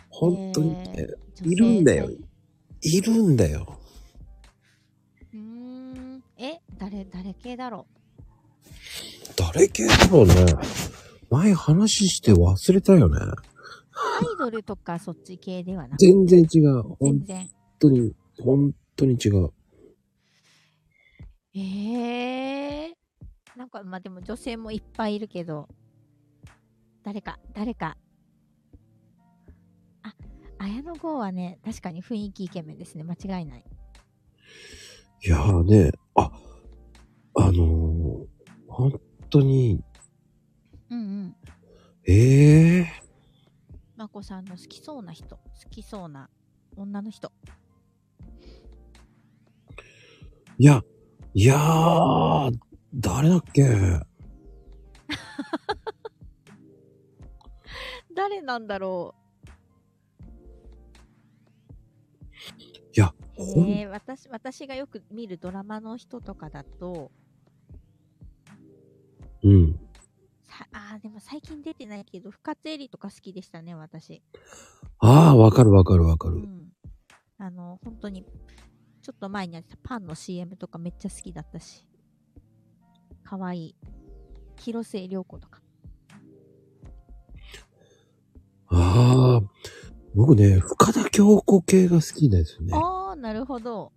本当にね、えーいるんだよいるんだよ。うーん。え、誰、誰系だろ誰系だろうね。前話して忘れたよね。うアイドルとかそっち系ではなく？全然違う。本全然。当に、本当に違う。ええなんか、まあ、でも女性もいっぱいいるけど、誰か、誰か。あ、綾野剛はね、確かに雰囲気イケメンですね。間違いない。いやーね、あ、あのー、本当に、うんうん。ええまこさんの好きそうな人、好きそうな女の人。いや、いやー、誰だっけ？(laughs) 誰なんだろいや、うほん、えー、私、私がよく見るドラマの人とかだと、うん。さあーでも最近出てないけど、深津絵里とか好きでしたね、私。ああ、わかるわかるわかる。うん。あの、本当に、ちょっと前にやってたパンの CM とかめっちゃ好きだったし。かわいい。広末涼子とか。ああ、僕ね、深田京子系が好きですね。ああ、なるほど。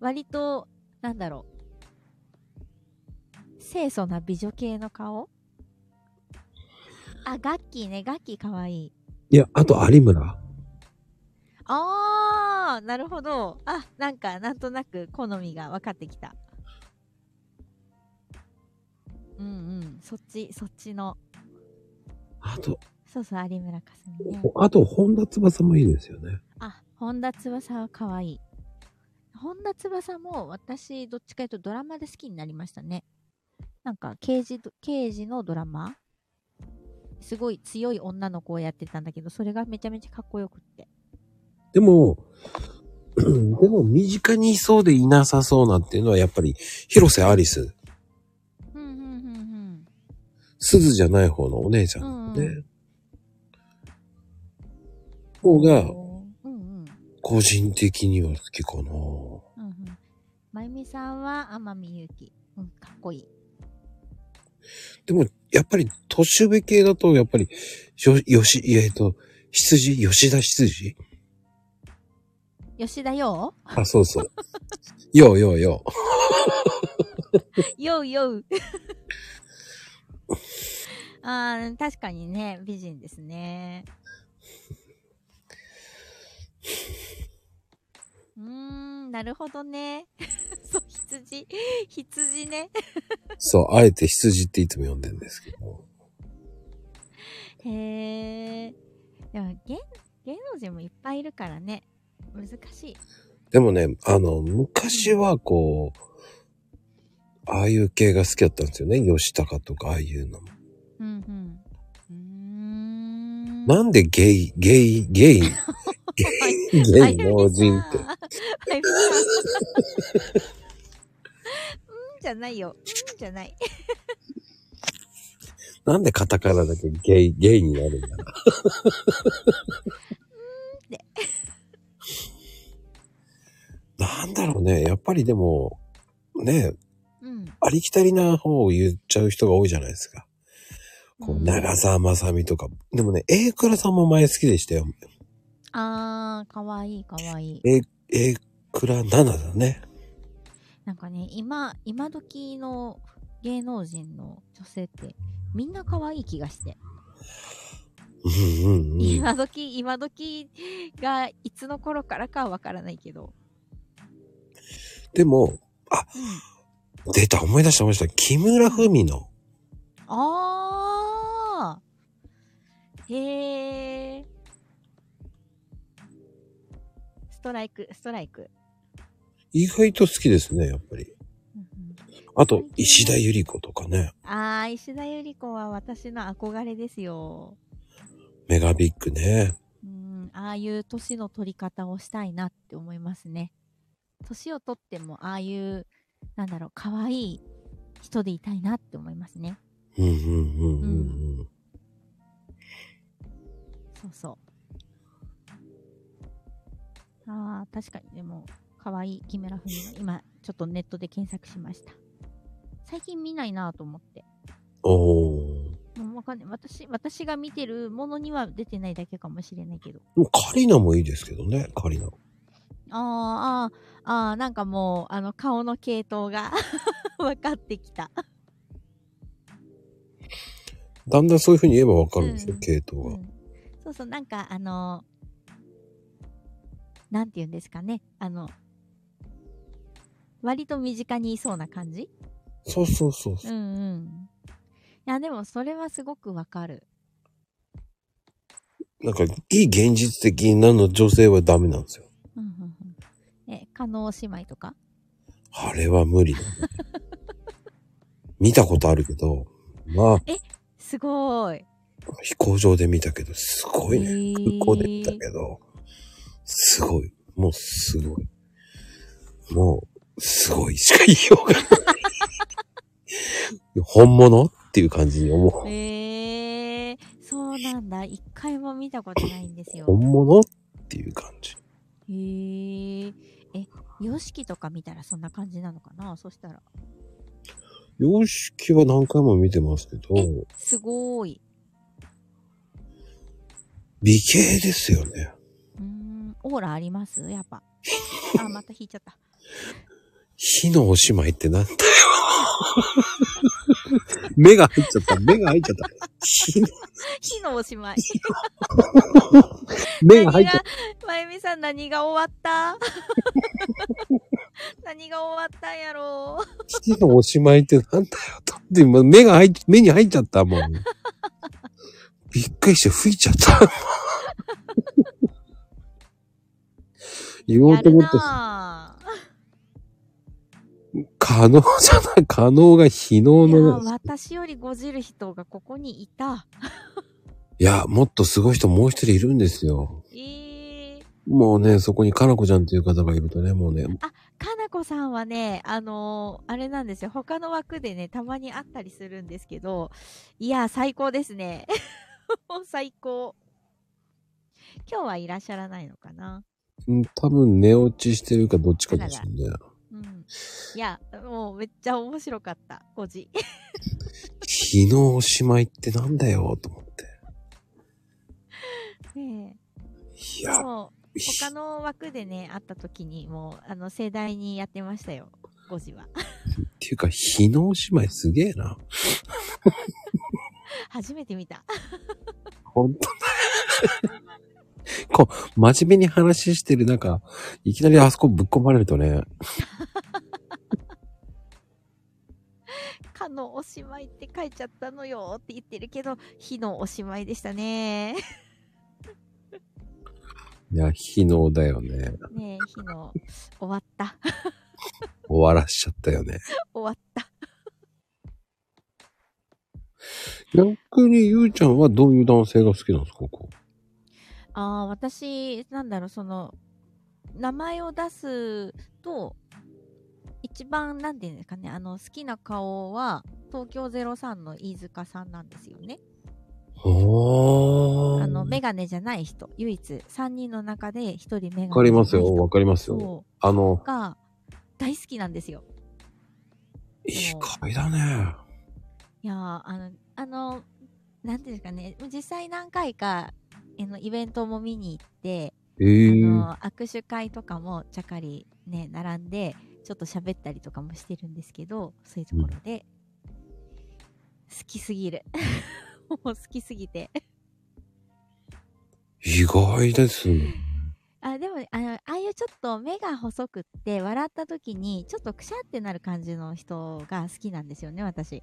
割と、なんだろう。清楚な美女系の顔？あ、ガッキーね。ガッキーかわいい。いや、あと有村。ああ、なるほど。あ、なんか、なんとなく好みが分かってきた。うんうん。そっち、そっちの。あと、そうそう、有村架純ね。あと、本田翼もいいですよね。あ、本田翼は可愛い。本田翼も私、どっちかというとドラマで好きになりましたね。なんか、刑事ど、刑事のドラマすごい強い女の子をやってたんだけど、それがめちゃめちゃかっこよくって。でも、(clears throat) でも身近にいそうでいなさそうなっていうのはやっぱり広瀬アリス。うん、うん、うん、鈴じゃない方のお姉ちゃんね。うん方がうん。うん、うん。個人的には好きかな。うんうん。まゆみさんは天海祐希。うん、かっこいい。でも、やっぱり年上系だと、やっぱり、よ、よし、えっと、羊？吉田羊？吉田よあ、そうそう。ようようよう。ようよう。(laughs) (laughs) あー確かにね、美人ですね。うーん、なるほどね。そう、羊、羊ね。そう、あえて羊っていつも呼んでるんですけど。へえ。でも芸、芸能人もいっぱいいるからね。難しい。でもね、あの、昔はこう、ああいう系が好きだったんですよね。吉高とかああいうのも。うんうん。なんでゲイ、ゲイ、ゲイ、(laughs) ゲイ、ゲイ老人って。(laughs) じゃないよ。うんじゃない。(laughs) なんでカタカナだけゲイ、ゲイになるんだろう。(laughs) なんだろうね。やっぱりでも、ね、うん。ありきたりな方を言っちゃう人が多いじゃないですか。こう、うん長澤まさみとか。でもね、A クラさんも前好きでしたよ。あー、かわいいかわいい。A、A クラ7だね。なんかね、今、今時の芸能人の女性って、みんな可愛い気がして。今時、今時がいつの頃からかはわからないけど。でも、うん。出た、思い出した思い出した。木村文乃。あーへー。ストライク、ストライク。意外と好きですね、やっぱり。うんうんあと、石田ゆり子とかね。あー、石田ゆり子は私の憧れですよ。メガビッグね。うん、ああいう年の取り方をしたいなって思いますね。年を取っても、ああいう、なんだろう、可愛い人でいたいなって思いますね。うんうんうんうんうん。そうそう。ああ、確かに、でも、可愛い木村文乃。今、ちょっとネットで検索しました。最近見ないなと思って。おー。もうわかんない。私、私が見てるものには出てないだけかもしれないけど。でもカリナもいいですけどね、カリナ。あーあー、あーなんかもう、あの、顔の系統が (laughs) 分かってきた。だんだんそういう風に言えばわかるんですよ、うん系統が。うんそうそう、なんか、あの、なんて言うんですかね。あの、割と身近にいそうな感じ？そうそうそうそうう。んうん。いや、でもそれはすごくわかる。なんか、いい現実的なの女性はダメなんですよ。うんうんうん。え、加納姉妹とか？あれは無理だね。見たことあるけど、まあ、すごーい。飛行場で見たけど、すごいね。へー空港で見たけど、すごい。もうすごい。もう、すごいしか言いようがない。本物？っていう感じに思う。えー、そうなんだ。一回も見たことないんですよ。本物？っていう感じ。へー。え、ヨシキとか見たらそんな感じなのかな？そしたら。様式は何回も見てますけど、えすごーい。美形ですよね。うーん、オーラあります？やっぱ。あ、また引いちゃった。火のおしまいってなんだよ。(laughs) 目が入っちゃった。目が入っちゃった。火の火のおしまい。(laughs) 目が入っちゃっ何がまゆみさん何が終わった？(laughs) 何が終わったんやろ？う。た。火のおしまいってなんだよ。だって今目が入っ、目に入っちゃったもん。びっくりして吹いちゃった。言おうやると思って。可能じゃない。可能が非能いやの。私よりごじる人がここにいた。いや、もっとすごい人もう一人いるんですよ。えー、もうね、そこにかなこちゃんっていう方がいるとね、もうね、かなこさんはね、あのーあれなんですよ。他の枠でね、たまにあったりするんですけど、いや、最高ですね。(laughs) 最高。今日はいらっしゃらないのかなうん多分寝落ちしてるかどっちかですよね。うん。いや、もうめっちゃ面白かった、5時。日のおしまいってなんだよ、と思って。ねいや、もう、他の枠でね、会った時に、もう、あの、盛大にやってましたよ。5時は。っていうか、日のお姉妹すげえな。初めて見た。ほんとだ。こう、真面目に話してる中、いきなりあそこぶっ込まれるとね、(laughs) かのおしまいって書いちゃったのよって言ってるけど、火のおしまいでしたね。いや、日のだよね。ねえ、火の、終わった。終わらしちゃったよね。終わった。逆にゆうちゃんはどういう男性が好きなんですかここ？ああ、私、なんだろう、その、名前を出すと、一番、なんていうんですかね、あの、好きな顔は、東京03の飯塚さんなんですよね。はあの、メガネじゃない人、唯一、3人の中で1人メガネ。わかりますよ、わかりますよ。そあのう、、が、大好きなんですよ。いい回だね。いやーあの、あの、なんていうんですかね、実際何回か、あの、イベントも見に行って、ええあの、握手会とかもちゃかりね、並んで、ちょっと喋ったりとかもしてるんですけど、そういうところで、好きすぎる。(laughs) もう好きすぎて。意外ですね。あ、でも、あの、ああいうちょっと目が細くって、笑った時に、ちょっとくしゃってなる感じの人が好きなんですよね、私。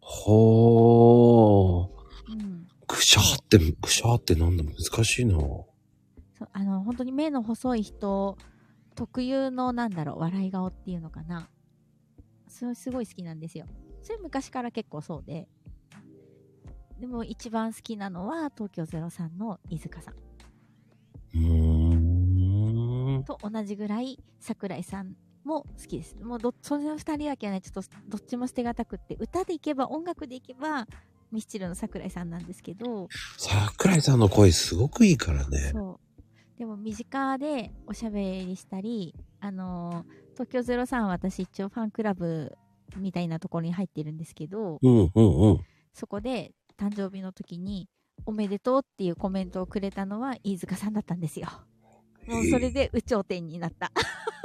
ほー。うん。くしゃーって、くしゃーってなんだ難しいな。そうあの、本当に目の細い人特有の、なんだろう、笑い顔っていうのかな。それすごい好きなんですよ。それ昔から結構そうで。でも一番好きなのは東京03の飯塚さんうーん。と同じぐらい桜井さんも好きです。もうど、その二人だけはね、ちょっとどっちも捨てがたくって、歌でいけば、音楽でいけば、ミスチルの桜井さんなんですけど、桜井さんの声すごくいいからね。そう。でも身近でおしゃべりしたり、あのー東京03は私一応ファンクラブみたいなところに入ってるんですけど、うんうんうん。そこで誕生日の時におめでとうっていうコメントをくれたのは飯塚さんだったんですよ。もうそれで有頂天になった。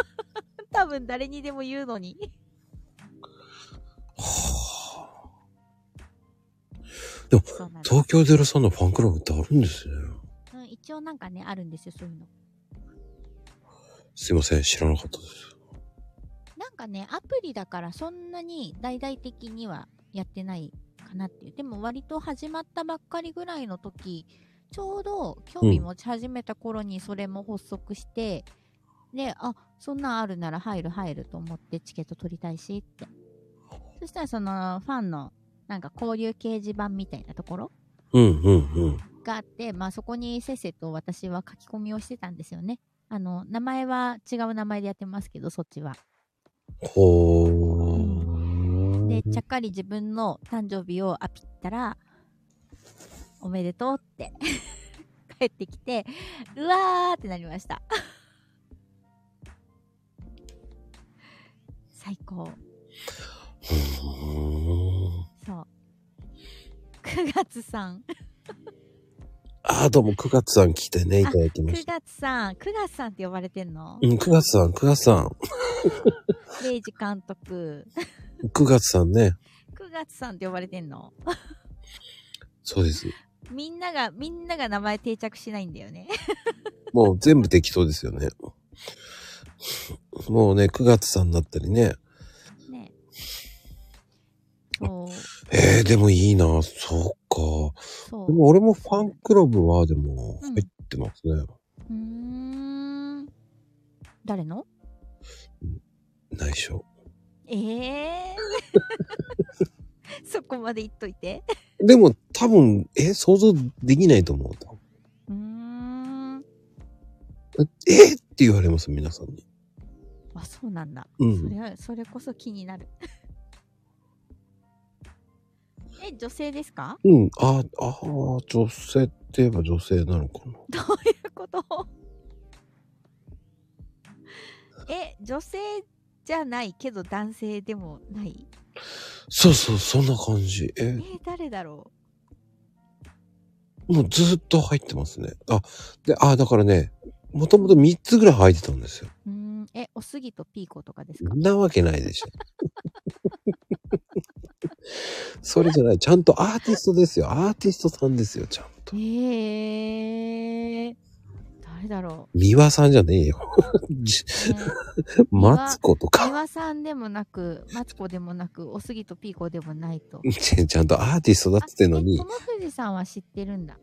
(laughs) 多分誰にでも言うのに。はでもそうなんです東京03のファンクラブってあるんですね。うん一応なんかね、あるんですよ、そういうの。すいません、知らなかったです。なんかね、アプリだからそんなに大々的にはやってないかなっていう。でも割と始まったばっかりぐらいの時、ちょうど興味持ち始めた頃にそれも発足して、で、あ、そんなんあるなら入る入ると思ってチケット取りたいしって。そしたらそのファンのなんか交流掲示板みたいなところ？うんうんうん。があって、まあそこにせっせと私は書き込みをしてたんですよね。あの、名前は違う名前でやってますけど、そっちは。ほー。で、ちゃっかり自分の誕生日をアピったら、おめでとうって (laughs) 帰ってきて、うわーってなりました。(laughs) 最高。うーんそう。9月さん。あー、どうも、9月さん来てね、いただきま9した。月さん。9月さんって呼ばれてんの？うん、9月さん、9月さん。レイジ監督。9月さんね。9月さんって呼ばれてんの？そうです。みんなが、みんなが名前定着しないんだよね。もう全部適当ですよね。もうね、9月さんだったりね。ね。そう。えー、でもいいな、そうか。そう。でも俺もファンクラブはでもうん入ってますね。うーん。誰の？内緒。ええー。(laughs) そこまで言っといて。でも多分、え、想像できないと思う。うーん。えって言われます、皆さんに。あ、そうなんだ。うんそれは、それこそ気になる。え、女性ですか？うん、あ、あー、女性って言えば女性なのかな。(laughs) どういうこと？え、女性じゃないけど男性でもない？そうそう、そんな感じ。え？え、、誰だろもうずっと入ってますね。あ、で、あ、だからね、もともと3つぐらい入ってたんですよ。うーん。え、おすぎとピーコとかですか？なわけないでしょ。(laughs) (laughs) それじゃない。ちゃんとアーティストですよ。アーティストさんですよ、ちゃんと。へえ。誰だろ三輪さんじゃねえよ。マツコとか。三輪さんでもなく、マツコでもなく、おすぎとピーコでもないと。ち (laughs) ちゃんとアーティストだっつってんのに友藤さんは知ってるんだ。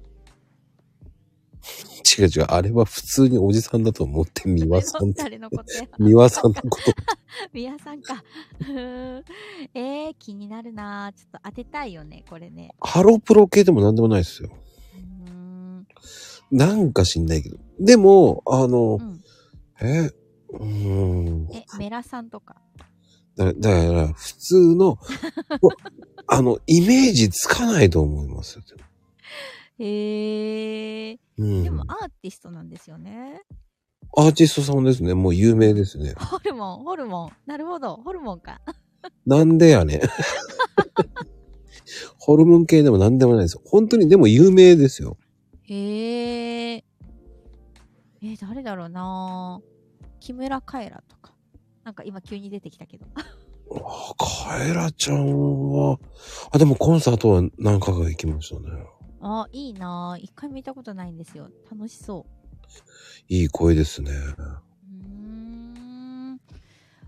違う違う、あれは普通におじさんだと思って、三輪さんって。誰のことや。(laughs) 三輪さんのこと。(laughs) 三輪さんか。(laughs) えー、気になるなちょっと当てたいよね、これね。ハロープロ系でもなんでもないですよ。なんか知んないけど。でも、あのう、ん。え、うーん。え、メラさんとか。だだから、普通の、あの、イメージつかないと思いますよ。へえうん。でもアーティストなんですよね。アーティストさんですね。もう有名ですね。(laughs) ホルモン、ホルモン。なるほど、ホルモンか。(laughs) なんでやねん。(laughs) ホルモン系でもなんでもないです。本当にでも有名ですよ。へえ。え、誰だろうな木村カエラとか。なんか今急に出てきたけど。あカエラちゃんは、あ、でもコンサートは何回か行きましたね。あ、いいな一回見たことないんですよ。楽しそいい声ですね。う。ん。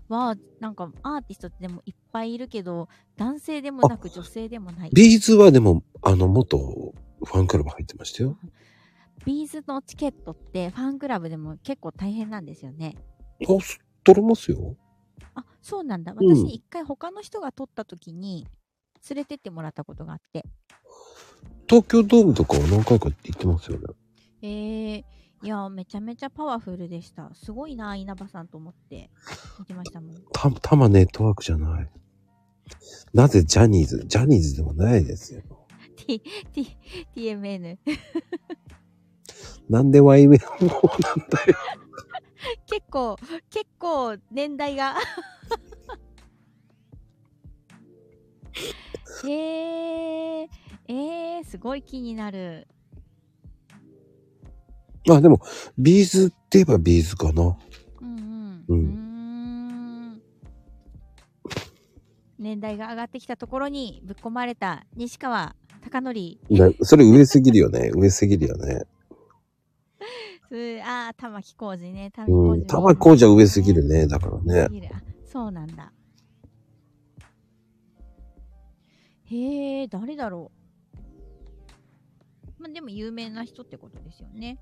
は、なんかアーティストってでもいっぱいいるけど、男性でもなく女性でもない。ビーズはでも、あの、元ファンクラブ入ってましたよ。 B'z のチケットってファンクラブでも結構大変なんですよね。あ、す取れますよ。あ、そうなんだ。うん私一回他の人が撮った時に連れてってもらったことがあって。東京ドームとかは何回か行ってますよね。えー、いや、めちゃめちゃパワフルでした。すごいな、稲葉さんと思って見てましたもん。た、たまネットワークじゃない。なぜジャニーズジャニーズでもないですよ。(laughs) T、T、TMN。なんで YM もなんだよ。結構、結構年代が。(laughs) えー、えー、すごい気になる。あ、でも、 B'z って言えば B'z かな。うんううんん。うーん年代が上がってきたところにぶっ込まれた西川貴教。なそれ上すぎるよね。上すぎるよね。(laughs) すああ、玉置浩二ね。玉置うん。浩二タバコじゃ上すぎるね。だからねそうなんだ。へえ、誰だろう。まあ、でも有名な人ってことですよね。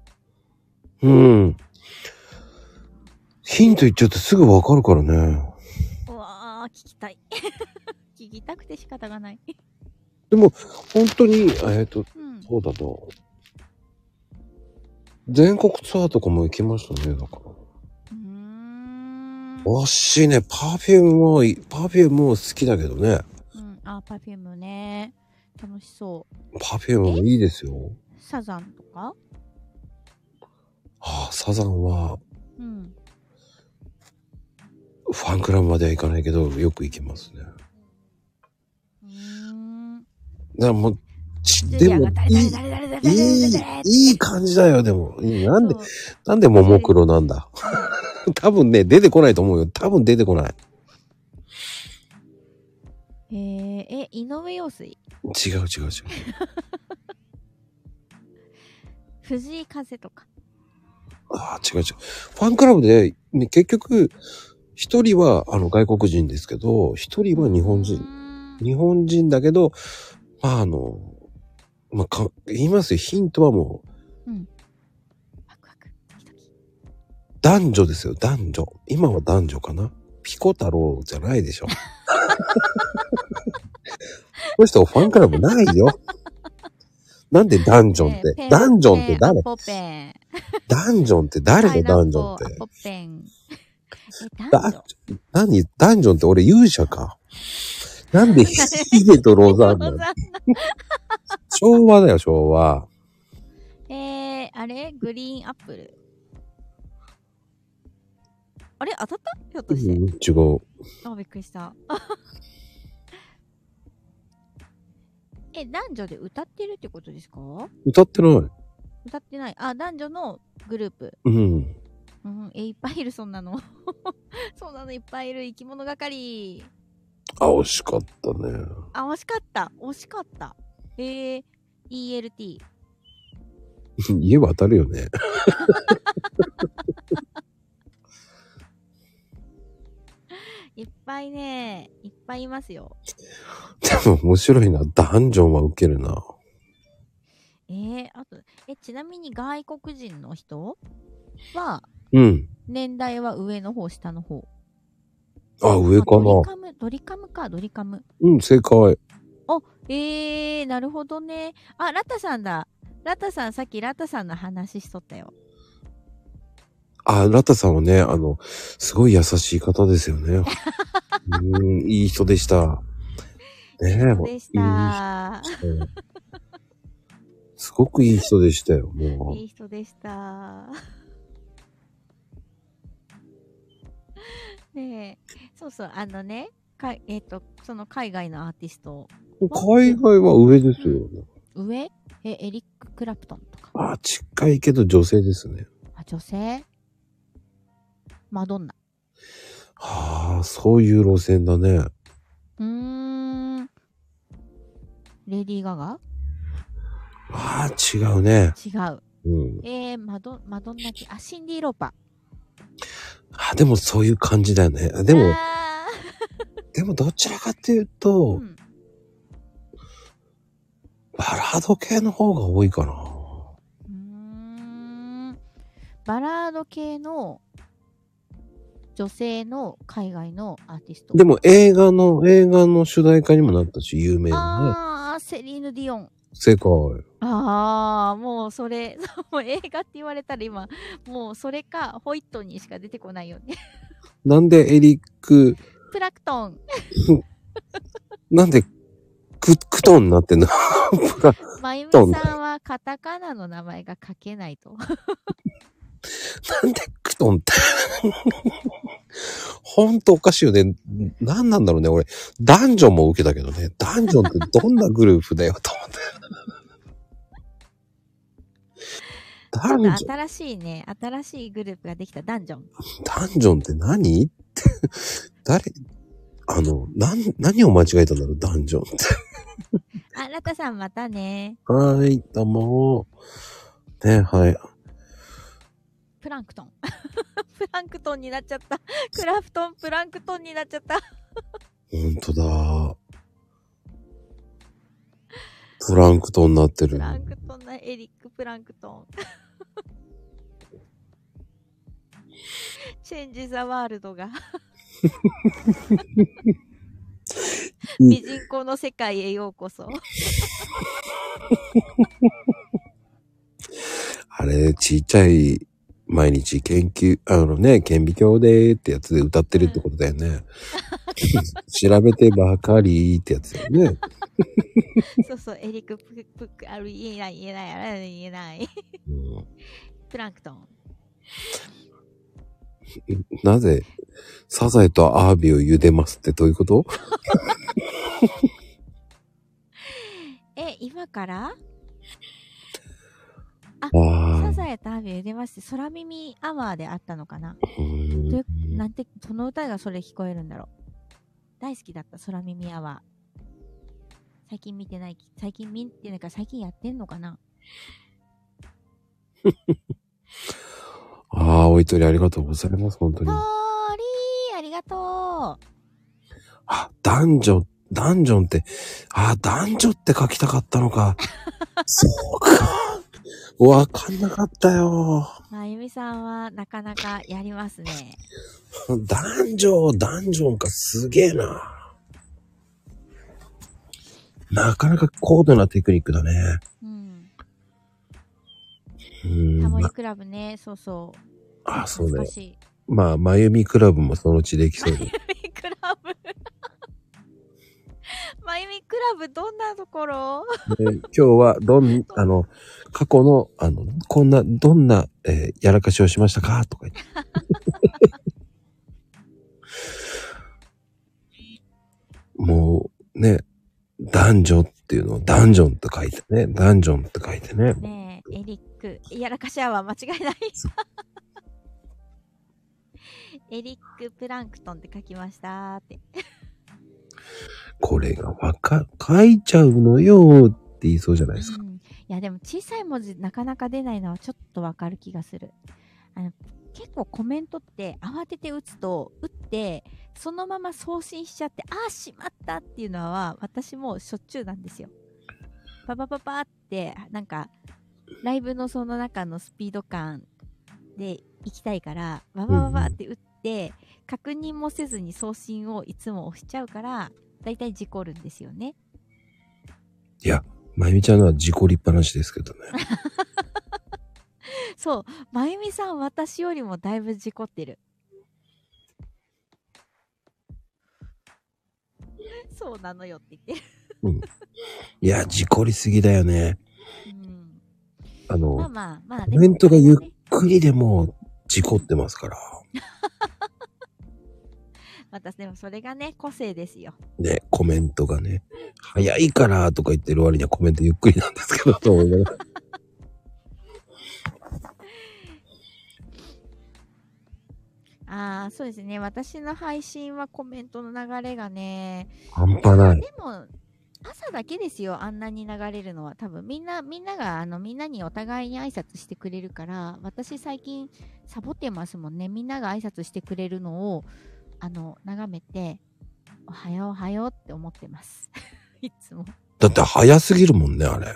うん。ヒント言っちゃってすぐわかるからね。うわー、聞きたい。(laughs) 聞きたくて仕方がない。でも、本当に、えっ、と、うん。そうだな。全国ツアーとかも行きましたね、だから。うーん。わしね、パフュームもい、パフュームも好きだけどね。うん、あ、 Perfume ね。楽しそう。 Perfume もいいですよ。サザンとか？ああ、サザンは、うん。ファンクラブまでは行かないけど、よく行きますね。うーん。だもう、でもいい、いいいい感じだよ、でも。いいなんで、なんでももクロなんだ？(laughs) 多分ね、出てこないと思うよ。多分出てこない。えー、え、井上陽水？違う違う違う。(laughs) 藤井風とか。ああ、違う違う。ファンクラブで、ね、結局、一人は、あの、外国人ですけど、一人は日本う人。日本人だけど、まあ、あの、まあ、か、言いますよ。ヒントはもう、ワクワク、ドキドキ。男女ですよ、男女。今は男女かな？ピコ太郎じゃないでしょ。(laughs) この人ファンクラブないよ。(laughs) なんでダンジョンって？ダンジョンって誰？ダンジョンって誰？だダンジョンって。パイナップルアポペン。え、だ男女何？ダンジョンって俺勇者か。なんでヒゲと (laughs) ロザンなの？昭和だよ、昭和。えー、あれ？グリーンアップル。あれ？当たった？ひょっとして。うん、違う。あ、びっくりした。え、え、男女で歌ってるってことですか？歌ってない。歌ってない。あ、男女のグループ。うん。うん、え、いっぱいいる、そんなの。(laughs) そんなのいっぱいいる。生き物係。あ、惜しかったね。あ、惜しかった。惜しかった。えー、ELT。(laughs) 家は当たるよね。(laughs) いっぱいね、いっぱいいますよ。でも面白いな。ダンジョンはウケるな。えー、あと、え、ちなみに外国人の人？は、うん。年代は上の方、下の方。あ、上かあドリな。カム、ドリカムか、ドリカム。うん、正解。えー、なるほどね。あ、ラタさんだ。ラタさん、さっきラタさんの話しとったよ。あ、ラタさんはね、あの、すごい優しい方ですよね。うん、いい人でした。ねえ。いい人すごくいい人でしたよ、もいい人でした。ねえ、そうそう、あのね、かえっ、と、その海外のアーティスト、う。海外は上ですよね。上？え、エリック・クラプトンとか。あ、近いけど女性ですね。あ、女性？マドンナ。はあ、そういう路線だね。うーん。レディー・ガガ？ああ、違うね。違う。うん。えー、マドマドンナ系、あ、シンディ・ローパあ、でもそういう感じだよね。ー。でも、あ (laughs) でもどちらかっていうーと、うんバラード系の方が多いかな。うーんバラード系の女性の海外のアーティスト。でも映画の、映画の主題歌にもなったし、有名なね。ああ、セリーヌ・ディオン。正解。ああ、もうそれ、(laughs) もう映画って言われたら今、もうそれか、ホイットニーしか出てこないよね。なんでエリック、プラクトン。(laughs) なんでク、クトンになってんの？(laughs) まゆみさんはカタカナの名前が書けないと。なんでクトンって？ほんとおかしいよね。なんなんだろうね。俺、ダンジョンも受けたけどね。ダンジョンってどんなグループだよ、と思って。ダンジョン、新しいね、新しいグループができたダンジョン。ダンジョンって何？って。誰？あの、なん、何を間違えたんだろう、ダンジョンって。あ、ラタさんまたね。はーい、どうも。ね、はい。プランクトン。(laughs) プランクトンになっちゃった。(laughs) クラフトン、プランクトンになっちゃった。ほんとだ。プランクトンになってる。プランクトンなエリック・プランクトン。(laughs) チェンジ・ザ・ワールドが。うんミジンコの世界へようこそ。あれ、ちっちゃい、毎日研究、あのね、顕微鏡でーってやつで歌ってるってことだよね。(laughs) 調べてばかりってやつだよね。(laughs) そうそう、エリック・プププある言えない、言えない、ある言えない。うんプランクトン。(laughs) なぜ、サザエとアワビを茹でますってどういうこと？え、今から？あサあ。ザエとアビュー出まして、空耳アワーであったのかな？なんて、その歌がそれ聞こえるんだろう？大好きだった、空耳アワー。最近見てない、最近見てないから最近やってんのかな？(laughs) ああ、お一人ありがとうございます、本当にと。ーりー、ありがとう。あ、男女、ダンジョンって、あ、男女って書きたかったのか。(laughs) そうか。わかんなかったよ。まゆみさんはなかなかやりますね。男女、ダンジョンか、すげえな。なかなか高度なテクニックだね。うん。うん。タモリまクラブね、そうそう。あ、そうね懐か。しい。まあ、まゆみクラブもそのうちできそうで。(laughs) まゆみクラブ。まゆみクラブどんなところ？で今日は、どん、(laughs) あの、過去の、あの、こんな、どんな、えーやらかしをしましたか？とか言って。(laughs) もう、ね、男女、っていうのをダンジョンって書いてね。ダンジョンって書いてね。ねえ、エリック、やらかしアワー間違いない。(laughs) エリックプランクトンって書きましたって。これがわか、書いちゃうのよって言いそうじゃないですか。うん、いやでも小さい文字なかなか出ないのはちょっとわかる気がする。あの結構コメントって慌てて打つと打ってそのまま送信しちゃってああしまったっていうのは私もしょっちゅうなんですよ。パパパパってなんかライブのその中のスピード感で行きたいからババババって打って確認もせずに送信をいつも押しちゃうからだいたい事故るんですよねいや、まゆみちゃんのは事故りっぱなしですけどね。(laughs) そう、まゆみさん、私よりもだいぶ事故ってる。(laughs) そうなのよって言っていや、事故りすぎだよね。る。うん。あの、まあまあまあ、コメントがゆっねくりでも事故ってますから。(laughs) またでもそれがね、個性ですよ。ね、コメントがね、早いからとか言ってる割にはコメントゆっくりなんですけど、と思いながら。ああ、そうですね。私の配信はコメントの流れがね、半端ない。でも、朝だけですよ、あんなに流れるのは。多分みんな、みんなが、あの、みんなにお互いに挨拶してくれるから、私最近サボってますもんね。みんなが挨拶してくれるのを、あの、眺めて、おはようおはようって思ってます。(laughs) いつも。いだって早すぎるもんね、あれ。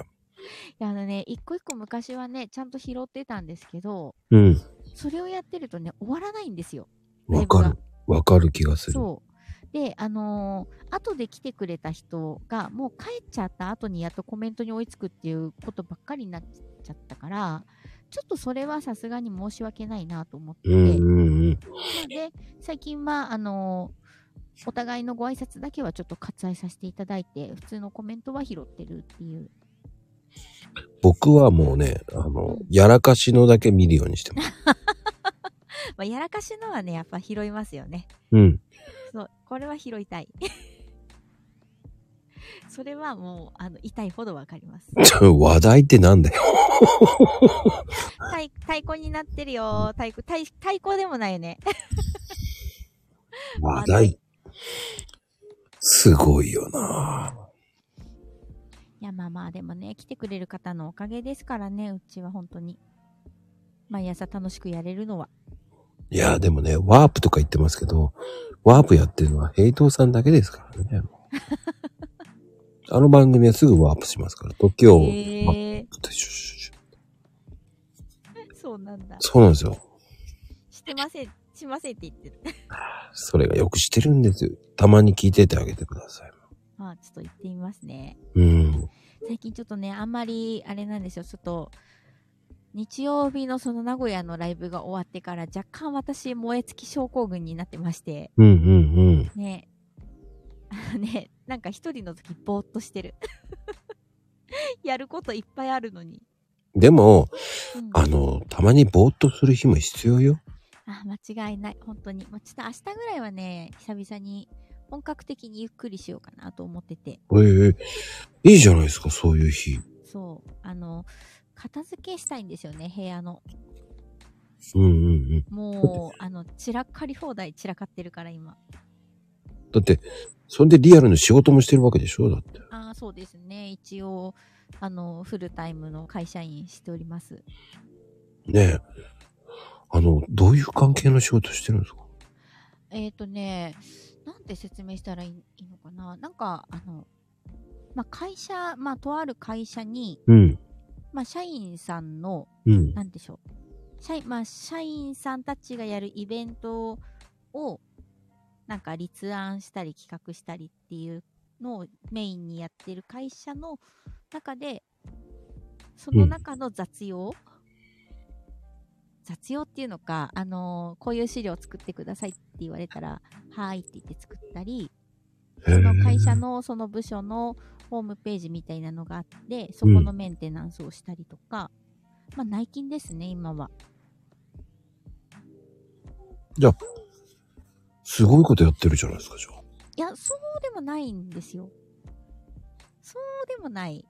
や、あのね、一個一個昔はね、ちゃんと拾ってたんですけど、うん。それをやってるとね、終わらないんですよ。わかる。わかる気がする。そう。で、あのー後で来てくれた人が、もう帰っちゃった後にやっとコメントに追いつくっていうことばっかりになっちゃったから、ちょっとそれはさすがに申し訳ないなと思って、うんうんうん。なので、最近は、あのーお互いのご挨拶だけはちょっと割愛させていただいて、普通のコメントは拾ってるっていう。僕はもうね、あの、やらかしのだけ見るようにしてます。(laughs) まあ、やらかしのはね、やっぱ拾いますよね。うん。そう、これは拾いたい。(laughs) それはもう、あの、痛いほどわかります。(laughs) 話題ってなんだよ。(laughs) 太太鼓になってるよ。太鼓、太太鼓でもないよね。話題。すごいよないや、まあまあ、でもね、来てくれる方のおかげですからね、うちは本当に。毎朝楽しくやれるのは。いや、でもね、ワープとか言ってますけど、ワープやってるのは平等さんだけですからね。あの番組はすぐワープしますから、時を、へえシュッシュッシュッそうなんだ。そうなんですよ。してません、しませんって言ってる。(laughs) それがよくしてるんですよ。たまに聞いててあげてください。まあ、ちょっと言ってみますね。うん。最近ちょっとね、あんまり、あれなんですよ、ちょっと、日曜日のその名古屋のライブが終わってから若干私燃え尽き症候群になってまして、うんうんうん。ね、(laughs) ね、なんか一人の時ぼーっとしてる。(laughs) やることいっぱいあるのに。でも、うんあの、たまにぼーっとする日も必要よ。あ、間違いない。本当に。もうちょっと明日ぐらいはね、久々に本格的にゆっくりしようかなと思ってて。ええいいじゃないですか、そういう日。そう。あの、片付けしたいんですよね、部屋の。うんうんうん。もう、あの、散らかり放題散らかってるから今。だって、それでリアルの仕事もしてるわけでしょ？だって。ああ、そうですね。一応、あの、フルタイムの会社員しております。ねえ。あの、どういう関係の仕事してるんですか？えっ、ー、とね、なんて説明したらいいのかな？なんか、あの、まあ、会社、まあ、とある会社に、うん。まあ、社員さんの、うん。なんでしょう。社員、まあ、社員さんたちがやるイベントを、なんか立案したり企画したりっていうのをメインにやってる会社の中で、その中の雑用、雑用っていうのか、あのーこういう資料作ってくださいって言われたら、はーいって言って作ったり、その会社のその部署のホームページみたいなのがあって、そこのメンテナンスをしたりとか、まあ内勤ですね、今は。じゃあ、すごいことやってるじゃないですか、じゃあ。いや、そうでもないんですよ。そうでもない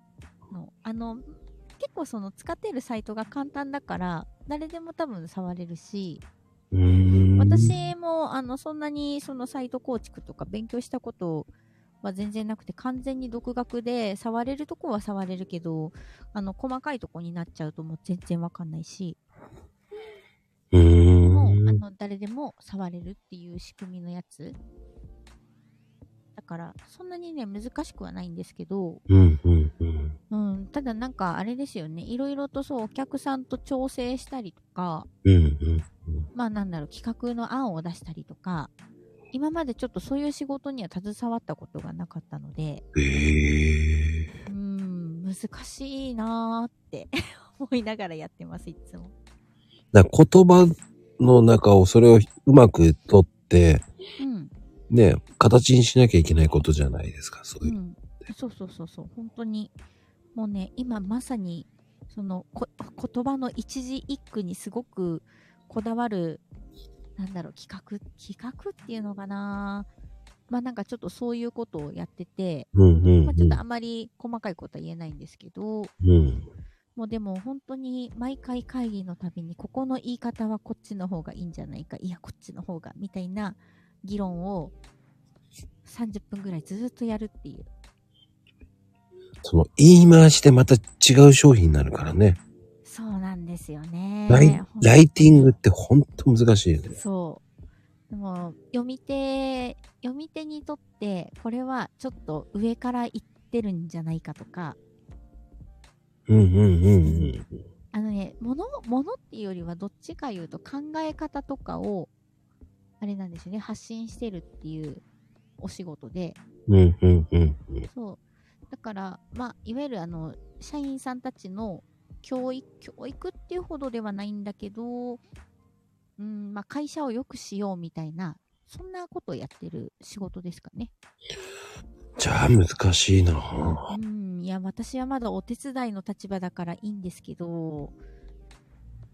の。あの、結構その使ってるサイトが簡単だから、誰でも多分触れるし。私もあのそんなにそのサイト構築とか勉強したことは全然なくて完全に独学で触れるとこは触れるけどあの細かいとこになっちゃうともう全然わかんないしもうあん。の誰でも触れるっていう仕組みのやつだからそんなにね難しくはないんですけど、うん、うん、うん。うん、ただなんかあれですよねいろいろとそうお客さんと調整したりとかうん、うん。まあなんだろう、企画の案を出したりとか、今までちょっとそういう仕事には携わったことがなかったので、ええうーん、難しいなーって (laughs) 思いながらやってます、いつも。だから言葉の中をそれをうまく取って、うん、ね、形にしなきゃいけないことじゃないですか、そういう。うん。そうそうそうそう、本当に。もうね、今まさに、そのこ言葉の一字一句にすごくこだわる、なんだろう、企画、企画っていうのかなまあなんかちょっとそういうことをやってて、うん、うん、まあ、ちょっとあまり細かいことは言えないんですけど、うん。もうでも本当に毎回会議のたびに、ここの言い方はこっちの方がいいんじゃないか、いや、こっちの方が、みたいな議論を30分ぐらいずっとやるっていう。その言い回しでまた違う商品になるからね。そうなんですよね。ライライティングってほんと難しいよね。そう。でも、読み手、読み手にとって、これはちょっと上から言ってるんじゃないかとか、うんうんうんうん。あのね、もの、ものっていうよりはどっちかいうと考え方とかを、あれなんですよね、発信してるっていうお仕事で、うんうんうんうん。そう。だから、まあ、いわゆるあの、社員さんたちの教育、教育っていうほどではないんだけど、うん、まあ、会社を良くしようみたいな、そんなことをやってる仕事ですかね。じゃあ難しいなうん、いや、私はまだお手伝いの立場だからいいんですけど、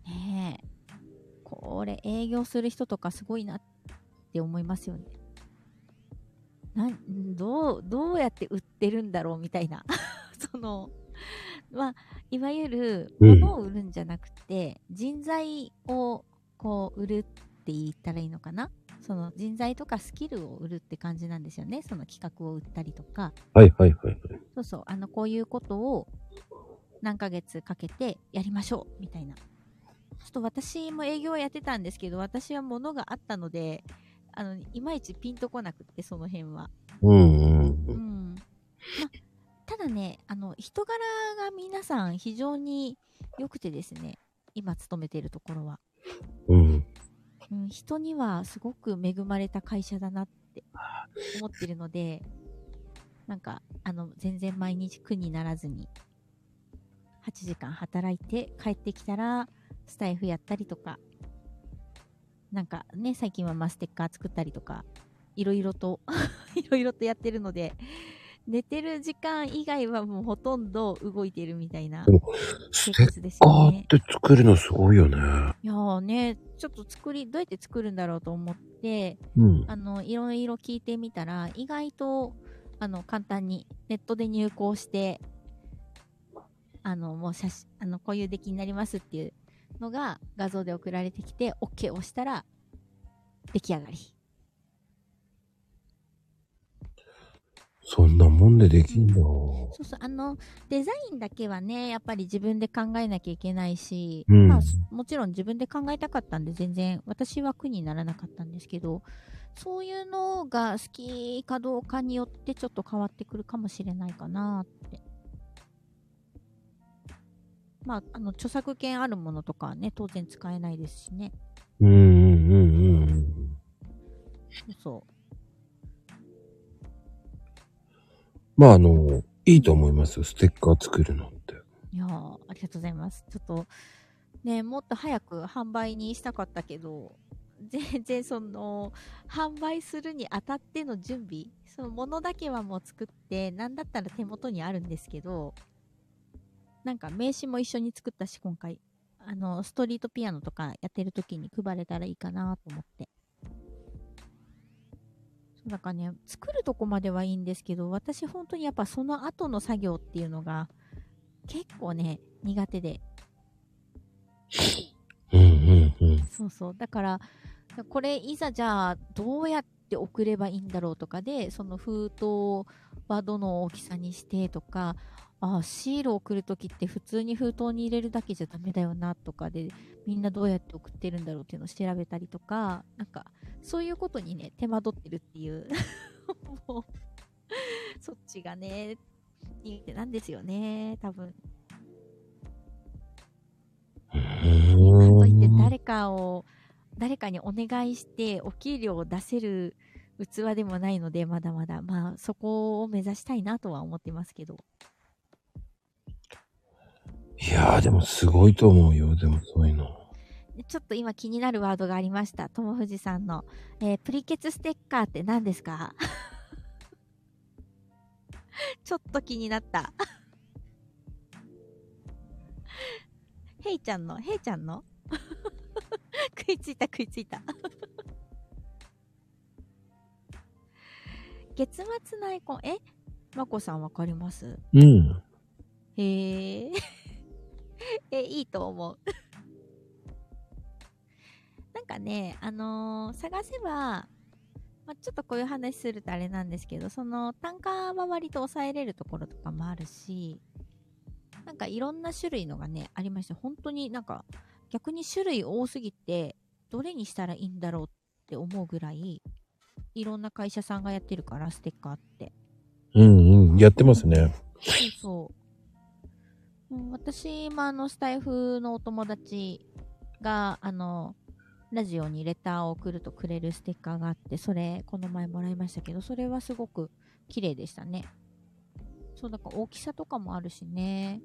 ねえ、これ営業する人とかすごいなって思いますよね。などう、どうやって売ってるんだろうみたいな。(laughs) その、まあ、いわゆる、物を売るんじゃなくて、人材をこう、売るって言ったらいいのかなその人材とかスキルを売るって感じなんですよね。その企画を売ったりとか。はいはいはいはい。そうそう、あの、こういうことを何ヶ月かけてやりましょう、みたいな。ちょっと私も営業やってたんですけど、私は物があったので、あの、いまいちピンとこなくって、その辺は。うんうんううん。ん。ま、ただね、あの、人柄が皆さん非常に良くてですね、今勤めているところは。うん。うん、人にはすごく恵まれた会社だなって思ってるので、なんか、あの、全然毎日苦にならずに、8時間働いて帰ってきたら、スタイフやったりとか、なんかね、最近はまステッカー作ったりとか、いろいろと、(laughs) いろいろとやってるので、寝てる時間以外はもうほとんど動いてるみたいな生ステッ活ですカよねーっ。て作るのすごいよね。いやーね、ちょっと作り、どうやって作るんだろうと思って、うん。あの、いろいろ聞いてみたら、意外と、あの、簡単にネットで入稿して、あの、もう写真、あの、こういう出来になりますっていうのが画像で送られてきて、OK を押したら、出来上がり。そんなもんでできんだ。そうそう、あの、デザインだけはね、やっぱり自分で考えなきゃいけないし、うんまあ、もちろん自分で考えたかったんで、全然、私は苦にならなかったんですけど、そういうのが好きかどうかによってちょっと変わってくるかもしれないかなって。まあ、あの、著作権あるものとかはね、当然使えないですしね。うんうんうんうん。そう。まああの、いいと思いますよ。ステッカー作るのって。いやありがとうございます。ちょっと、ね、もっと早く販売にしたかったけど、(laughs) 全然その、販売するにあたっての準備、そのものだけはもう作って、なんだったら手元にあるんですけど、なんか名刺も一緒に作ったし、今回。あの、ストリートピアノとかやってる時に配れたらいいかなと思って。そなんかね、作るとこまではいいんですけど、私本当にやっぱその後の作業っていうのが結構ね、苦手で。うんうんうん。そうそう。だから、これいざじゃあどうやって送ればいいんだろうとかで、その封筒はどの大きさにしてとか、あシールを送るときって普通に封筒に入れるだけじゃダメだよなとかで、みんなどうやって送ってるんだろうっていうのを調べたりとか、なんか、そういうことにね、手間取ってるっていう。(laughs) もう、そっちがね、苦手なんですよね、多分。うかといって誰かを、誰かにお願いしてお給料を出せる器でもないので、まだまだ。まあ、そこを目指したいなとは思ってますけど。いやーでもすごいと思うよ。でもそういうの。ちょっと今気になるワードがありました。友藤さんの。えープリケツステッカーって何ですか？(laughs) ちょっと気になった。ヘイちゃんの、ヘイちゃんの？(laughs) 食いついた食いついた。月末のアイコン、え？まこさんわかります？うん。へえ。(laughs) え、いいと思う。(laughs) なんかね、あのー探せば、まあ、ちょっとこういう話するとあれなんですけど、その単価は割と抑えれるところとかもあるし、なんかいろんな種類のがね、ありまして、本当になんか逆に種類多すぎて、どれにしたらいいんだろうって思うぐらい、いろんな会社さんがやってるから、ステッカーって。うんうん。やってますね。そうそ私もあの、スタイフのお友達が、あの、ラジオにレターを送るとくれるステッカーがあって、それ、この前もらいましたけど、それはすごく綺麗でしたね。そう、だから大きさとかもあるしね。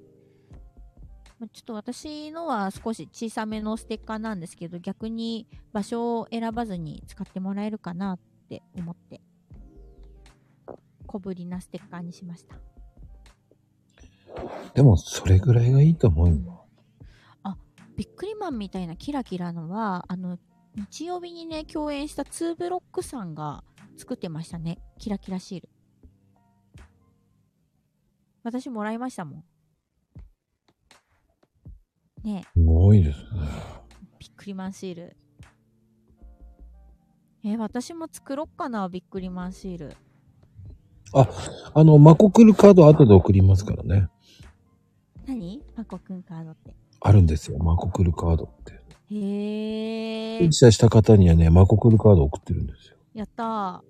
ちょっと私のは少し小さめのステッカーなんですけど、逆に場所を選ばずに使ってもらえるかなって思って、小ぶりなステッカーにしました。でもそれぐらいがいいと思うよ。ビックリマンみたいなキラキラのは、あの、日曜日にね、共演したツーブロックさんが作ってましたね。キラキラシール。私もらいましたもん。ねえ、すごいですね。ビックリマンシール。え、私も作ろっかな、ビックリマンシール。あの、マコクルカード後で送りますからね。何？マコくんカードって。あるんですよ。マコクルカードって。へえ返、済した方にはね、マコクルカード送ってるんですよ。やったー。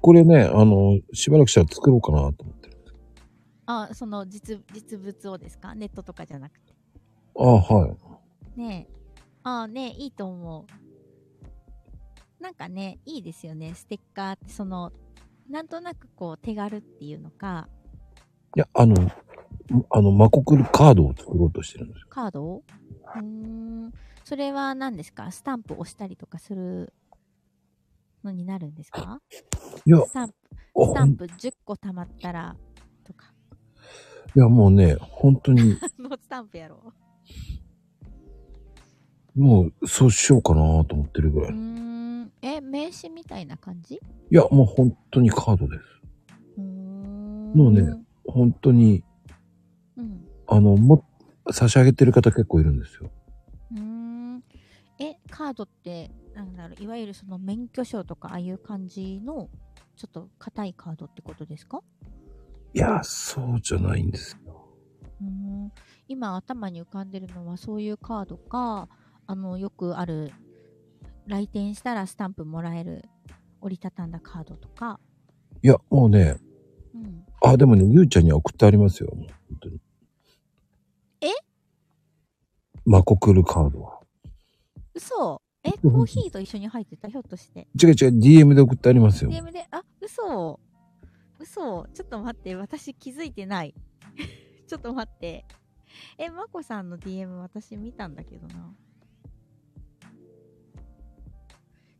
これね、あの、しばらくしたら作ろうかなと思ってる。あ、その実、実物をですか？ネットとかじゃなくて。ああ、はい。ねえ。ああねいいと思う。なんかね、いいですよね。ステッカーって、その、なんとなくこう、手軽っていうのか、いや、あの、あの、マコクルカードを作ろうとしてるんですよ。カード？をうーん。それは何ですか？スタンプ押したりとかするのになるんですか？いや、スタンプ、あスタンプ10個貯まったら、とか。いや、もうね、本当に、(laughs) のスタンプやろもう、そうしようかなと思ってるぐらう。うい。いーん。え、名刺みたいな感じ？や、もう本当にカードです。うーん。もうね本当に、うん。あの、も、差し上げてる方結構いるんですよ。うーんえ、カードって、なんだろう、いわゆるその免許証とか、ああいう感じの、ちょっと硬いカードってことですか？いや、そうじゃないんですよ。うーん今頭に浮かんでるのはそういうカードか、あの、よくある、来店したらスタンプもらえる折りたたんだカードとか、いや、もうね、うん。あ、でもね、ゆうちゃんには送ってありますよ。もう本当に。えマコクルカードは。嘘え、うんコーヒーと一緒に入ってた？ひょっとして。違う違う、DM で送ってありますよ。DM で、あ、嘘嘘ちょっと待って、私気づいてない。(laughs) ちょっと待って。え、まこさんの DM 私見たんだけどな。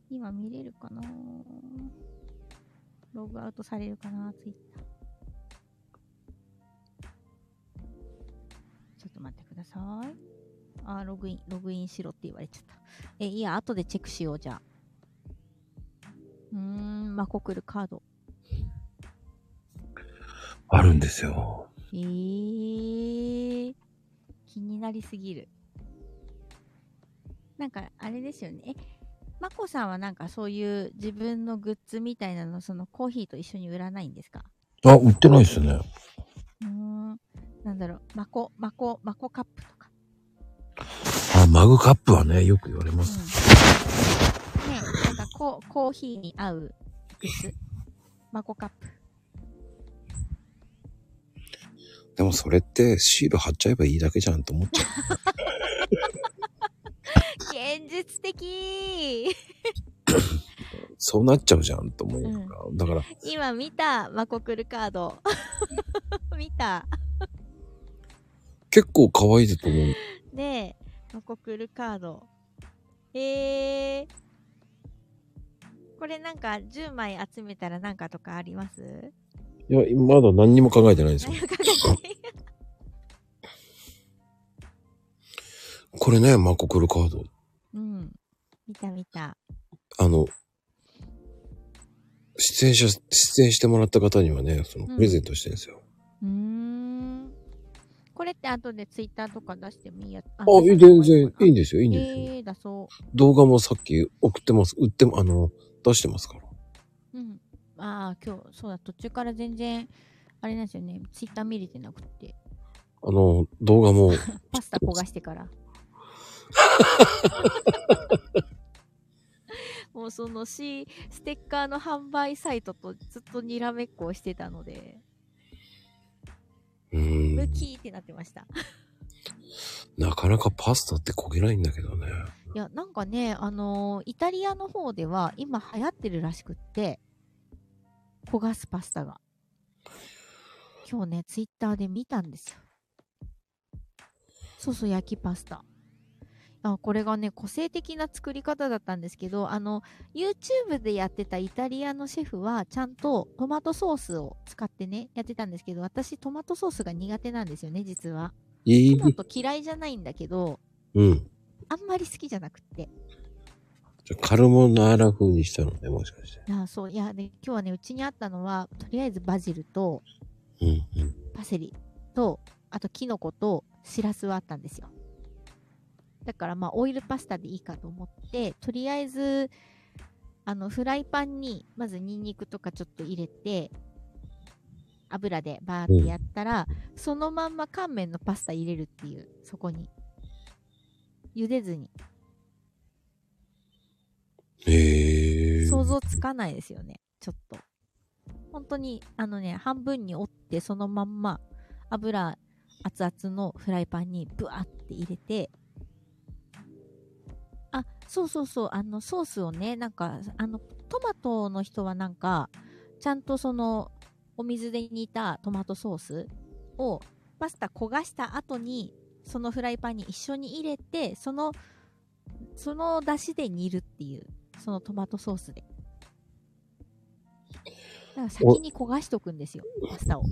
今見れるかな？ログアウトされるかな？ツイッター。ちょっと待ってください。あ、ログイン、ログインしろって言われちゃった。え、いや、後でチェックしよう、じゃあ。うーん、ん、マコクルカード。あるんですよ。えー、気になりすぎる。なんか、あれですよね。え、まこさんはなんかそういう自分のグッズみたいなの、そのコーヒーと一緒に売らないんですか？あ、売ってないですね。うーん。なんだろう、マコ、マコ、マコカップとか。あ、マグカップはね、よく言われます。うん。ねなんかココーヒーに合う。マコカップ。でもそれってシール貼っちゃえばいいだけじゃんと思っちゃう。(laughs) 現実的そうなっちゃうじゃんと思うから。だから、今見た、マコクルカード。(laughs) 見た。結構可愛いと思う。で、マコクルカード。えー。これなんか10枚集めたらなんかとかあります？いや、まだ何にも考えてないんですよ。(laughs) これね、マコクルカード。うん。見た見た。あの、出演者、出演してもらった方にはね、そのうんプレゼントしてるんですよ。うーん。これって後でツイッターとか出してもいいやああ、全然いいんですよ、いいんですよ。えー、だそ動画もさっき送ってます、売っても、あの、出してますから。う。うん。ああ、今日、そうだ、途中から全然、あれなんですよね、ツイッター見れてなくて。あの、動画も、(laughs) パスタ焦がしてから。(laughs) もうそのし、ステッカーの販売サイトとずっとにらめっこをしてたので、うーん、ムキーってなってました。なかなかパスタって焦げないんだけどね。いや、なんかね、あのーイタリアの方では今流行ってるらしくって、焦がすパスタが。今日ね、ツイッターで見たんですよ。そうそう、焼きパスタ。あこれがね、個性的な作り方だったんですけど、あの、YouTube でやってたイタリアのシェフは、ちゃんとトマトソースを使ってね、やってたんですけど、私トマトソースが苦手なんですよね、実は。いいトマト嫌いじゃないんだけど、うん。あんまり好きじゃなくって。じゃあカルボナーラ風にしたのね、もしかして。いや、そう、いや、で、今日はね、うちにあったのは、とりあえずバジルと、うん、うん。パセリと、あとキノコと、シラスはあったんですよ。だから、まあ、オイルパスタでいいかと思って、とりあえず、あの、フライパンに、まずニンニクとかちょっと入れて、油でバーってやったら、そのまんま乾麺のパスタ入れるっていう、そこに。茹でずに。へえ。想像つかないですよね。ちょっと。本当に、あのね、半分に折って、そのまんま、油、熱々のフライパンにブワーって入れて、あ、そうそうそう、あの、ソースをね、なんか、あの、トマトの人はなんか、ちゃんとその、お水で煮たトマトソースを、パスタ焦がした後に、そのフライパンに一緒に入れて、その、その出汁で煮るっていう。そのトマトソースで。だから先に焦がしとくんですよ、パスタを。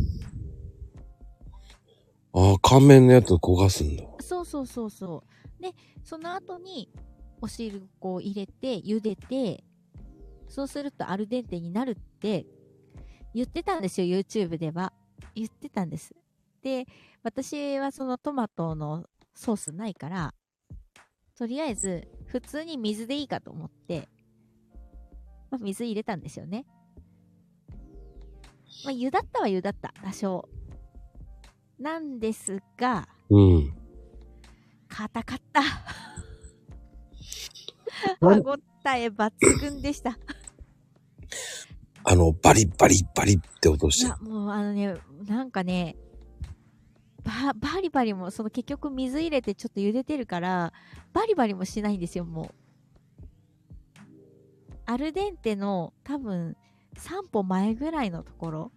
ああ、乾麺のやつ焦がすんだ。そうそうそうそう。で、その後にお汁粉を入れて、茹でて、そうするとアルデンテになるって言ってたんですよ、YouTube では。言ってたんです。で、私はそのトマトのソースないから、とりあえず普通に水でいいかと思って、まあ、水入れたんですよね。まあ、湯だったは湯だった、多少。なんですが、うん。硬かった。(laughs) 歯ごたえ抜群でした。あの、バリバリバリって音していや、もうあのね、なんかね、ババリバリも、その結局水入れてちょっと茹でてるから、バリバリもしないんですよ、もう。アルデンテの多分3歩前ぐらいのところ。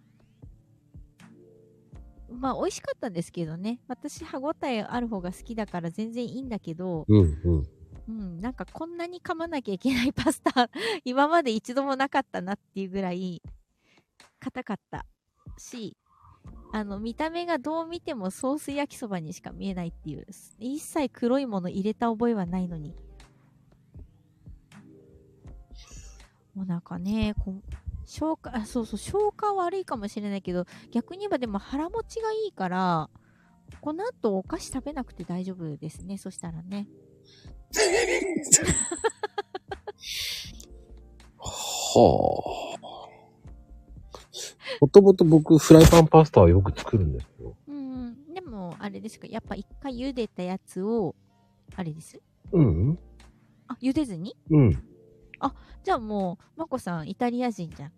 まあ美味しかったんですけどね。私歯ごたえある方が好きだから全然いいんだけど、うんうん。うん、なんかこんなに噛まなきゃいけないパスタ、(laughs) 今まで一度もなかったなっていうぐらい、硬かったし、あの、見た目がどう見てもソース焼きそばにしか見えないっていう、一切黒いもの入れた覚えはないのに。もうなんかね、こ消化、あ、そうそう、消化悪いかもしれないけど、逆に言えばでも腹持ちがいいから、この後お菓子食べなくて大丈夫ですね。そしたらね。(laughs) はあ。もともと僕、フライパンパスタはよく作るんですよ。うん。でも、あれですか、やっぱ一回茹でたやつを、あれです？うんあ、茹でずに？うん。じゃあもう、まこさん、イタリア人じゃん。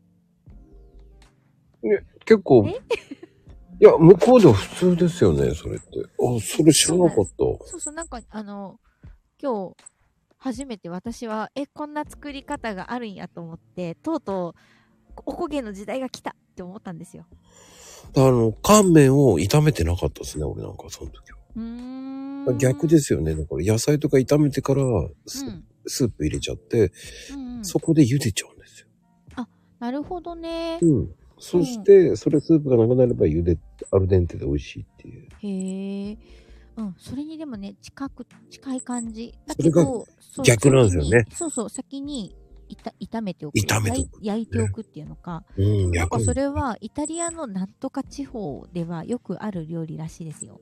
結構、え？(laughs) いや、向こうでは普通ですよね、それって。あ、それ知らなかった。そうそう、なんか、あの、今日、初めて私は、え、こんな作り方があるんやと思って、とうとう、おこげの時代が来たって思ったんですよ。あの、乾麺を炒めてなかったですね、俺なんか、その時は。うーん。逆ですよね。だから野菜とか炒めてからス,、うん。スープ入れちゃって、うん、うん。そこで茹でちゃうんですよ。なるほどね。うん。そして、それスープがなくなれば茹で、アルデンテで美味しいっていう。へえ。うん、それにでもね、近く、近い感じ。だけど、逆なんですよねそうそう、先にいた炒めておく。炒めておく焼いておくっていうのか。うん、なん逆にかそれは、イタリアのなんとか地方ではよくある料理らしいですよ。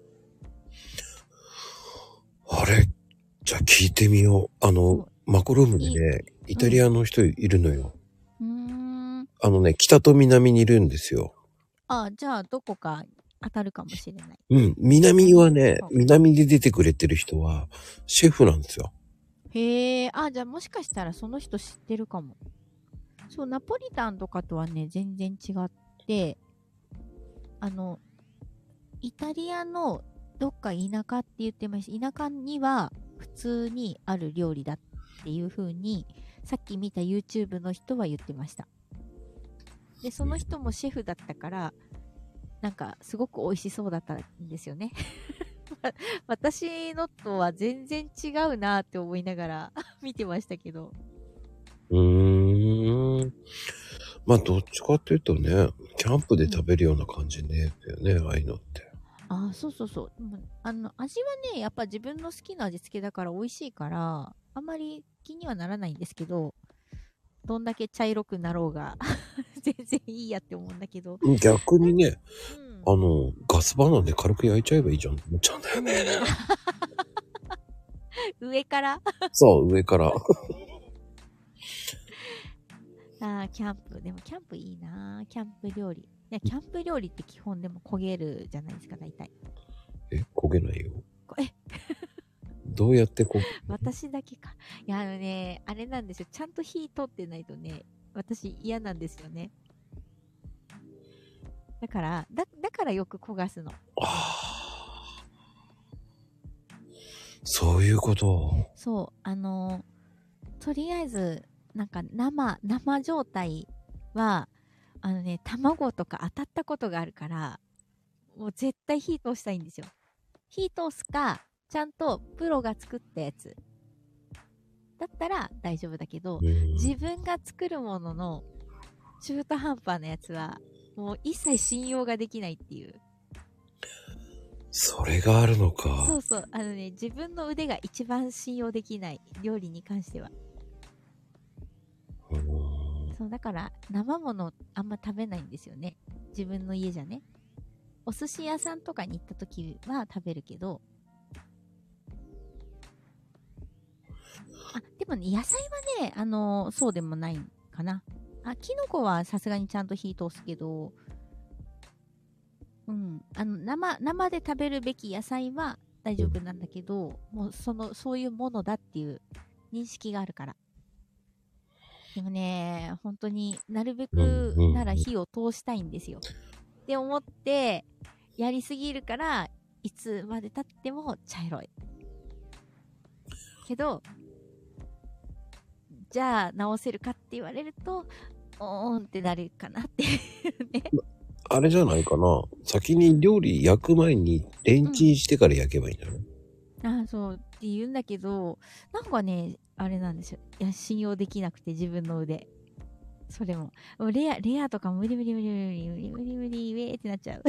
あれ？じゃあ聞いてみよう。あの、マコルームでね、イタリアの人いるのよ。うーん。あのね、北と南にいるんですよ。あ、じゃあ、どこか当たるかもしれない。うん。南はねう、ん南で出てくれてる人は、シェフなんですよ。へえ、あ、じゃあもしかしたらその人知ってるかも。そう、ナポリタンとかとはね、全然違って、あの、イタリアのどっか田舎って言ってました。田舎には普通にある料理だっていう風に、さっき見た YouTube の人は言ってました。で、その人もシェフだったから、なんかすごく美味しそうだったんですよね。(laughs) 私のとは全然違うなって思いながら (laughs) 見てましたけど。うーん。まあ、どっちかっていうとね、キャンプで食べるような感じね、だよね、ああいうのって。ああ、そうそうそう。でもあの、味はね、やっぱ自分の好きな味付けだから美味しいから、あんまり気にはならないんですけど、どんだけ茶色くなろうが、(laughs) 全然いいやって思うんだけど。逆にね、うんあの、ガスバーナーで軽く焼いちゃえばいいじゃんって思っちゃうんだよね。(laughs) 上から？そう、上から。(laughs) あーキャンプ。でもキャンプいいなキャンプ料理。いや、キャンプ料理って基本でも焦げるじゃないですか、大体。え、焦げないよ。こえ、どうやってこ私だけか。いや、あのね、あれなんですよ。ちゃんと火通ってないとね、私嫌なんですよね。だから、だ、だからよく焦がすの。ああ。そういうこと。そう、あのとりあえず、なんか生、生状態は、あのね、卵とか当たったことがあるから、もう絶対火通したいんですよ。火通すか、ちゃんとプロが作ったやつ。だったら大丈夫だけど、うん自分が作るものの中途半端なやつは、もう一切信用ができないっていう。それがあるのか。そうそう。あのね、自分の腕が一番信用できない。料理に関しては。うんそう、だから、生ものあんま食べないんですよね。自分の家じゃね。お寿司屋さんとかに行った時は食べるけど。あ、でもね、野菜はね、あのそうでもないかな。あ、キノコはさすがにちゃんと火通すけど、うん、あの、生、生で食べるべき野菜は大丈夫なんだけど、もうその、そういうものだっていう認識があるから。でもね、本当になるべくなら火を通したいんですよ。って思って、やりすぎるから、いつまで経っても茶色い。けど、じゃあ直せるかって言われると、おーんってなるかなっていうね。あれじゃないかな。先に料理焼く前にレンチンしてから焼けばいいんじゃない、ああ、そうって言うんだけど、なんかね、あれなんですよ。いや、信用できなくて、自分の腕。それも。レア、レアとか無理無理無理無理無理無理無理、ウェーってなっちゃう。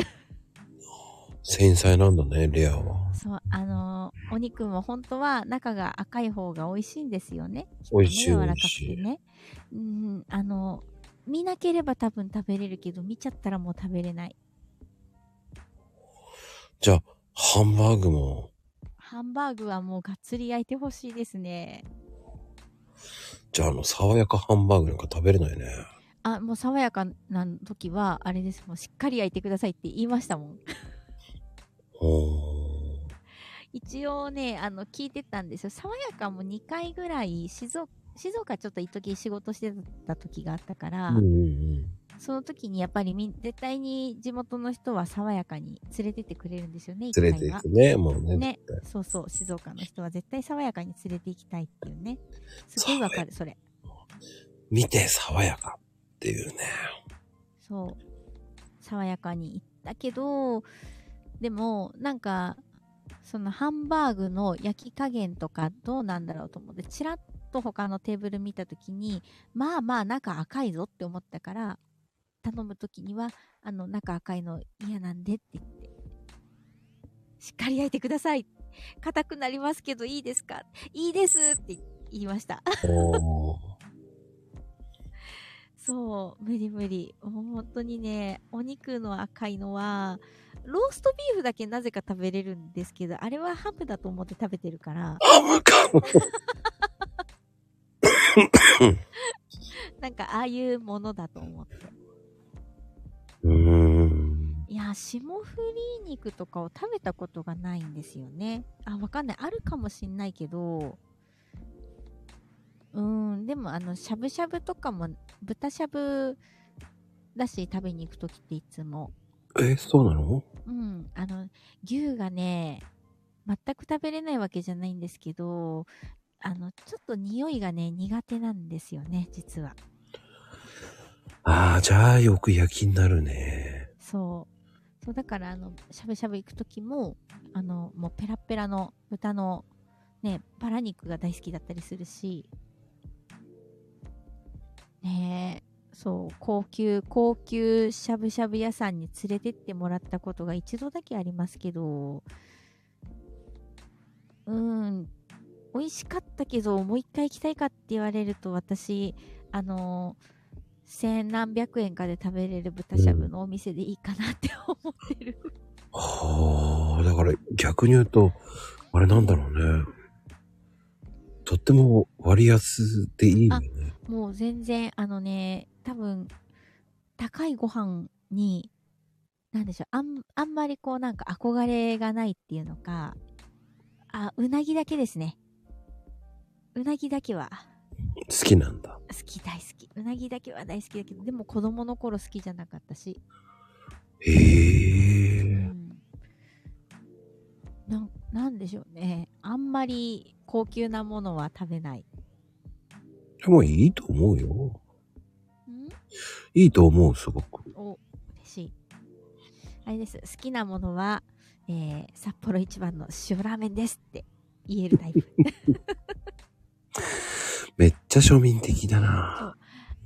繊細なんだね、レアは。そう、あのーお肉も本当は中が赤い方が美味しいんですよね。美味しいきっとね柔らかく美味しいてね。うん、あの見なければ多分食べれるけど、見ちゃったらもう食べれない。じゃあ、ハンバーグも、ハンバーグはもうがっつり焼いてほしいですね。じゃああの、爽やかハンバーグなんか食べれないね。あ、もう爽やかな時は、あれです。もうしっかり焼いてくださいって言いましたもん。ほ一応ね、あの、聞いてたんですよ。爽やかも2回ぐらい、静岡、静岡ちょっと一時仕事してた時があったから、ー。うんうんその時にやっぱり絶対に地元の人は爽やかに連れてってくれるんですよね、連れて行くね、もうね。ね、そうそう、静岡の人は絶対爽やかに連れて行きたいっていうね。すごいわかる、それ。見て、爽やかっていうね。そう。爽やかに行ったけど、でも、なんか、そのハンバーグの焼き加減とかどうなんだろうと思って、ちらっと他のテーブル見たときに、まあまあ中赤いぞって思ったから、頼むときには、あの、中赤いの嫌なんでって言って、しっかり焼いてください。硬くなりますけどいいですか？いいですって言いました。(laughs) そう、無理無理。本当にね、お肉の赤いのは、ローストビーフだけなぜか食べれるんですけど、あれはハムだと思って食べてるから、(laughs) ハムか (laughs) なんかああいうものだと思って。うーん。いや、霜降り肉とかを食べたことがないんですよね。あ、わかんない。あるかもしんないけど、うーん、でもあの、しゃぶしゃぶとかも、豚しゃぶだし食べに行くときっていつも。え、そうなの？うん、あの、牛がね、全く食べれないわけじゃないんですけど、あの、ちょっと匂いがね、苦手なんですよね、実は。ああ、じゃあよく焼きになるね。そう。そう、だから、あの、しゃぶしゃぶ行くときも、あの、もうペラッペラの豚の、ね、バラ肉が大好きだったりするし、ねえ、そう、高級、高級しゃぶしゃぶ屋さんに連れてってもらったことが一度だけありますけど、うーん、美味しかったけど、もう一回行きたいかって言われると、私、あの、千何百円かで食べれる豚しゃぶのお店でいいかなって思ってる。はあ、だから逆に言うと、あれなんだろうね。とっても割安でいいよね。もう全然、あのね、多分、高いご飯に、なんでしょう、あん、あんまりこうなんか憧れがないっていうのか、あ、うなぎだけですね。うなぎだけは好きなんだ。好き大好き。うなぎだけは大好きだけど、でも子供の頃好きじゃなかったし。へうえ。ん。なん、なんでしょうね。あんまり高級なものは食べない。でもいいと思うよ。んいいと思う、すごく。お、嬉しい。あれです。好きなものは、えー、札幌一番の塩ラーメンですって言えるタイプ。(laughs) めっちゃ庶民的だな。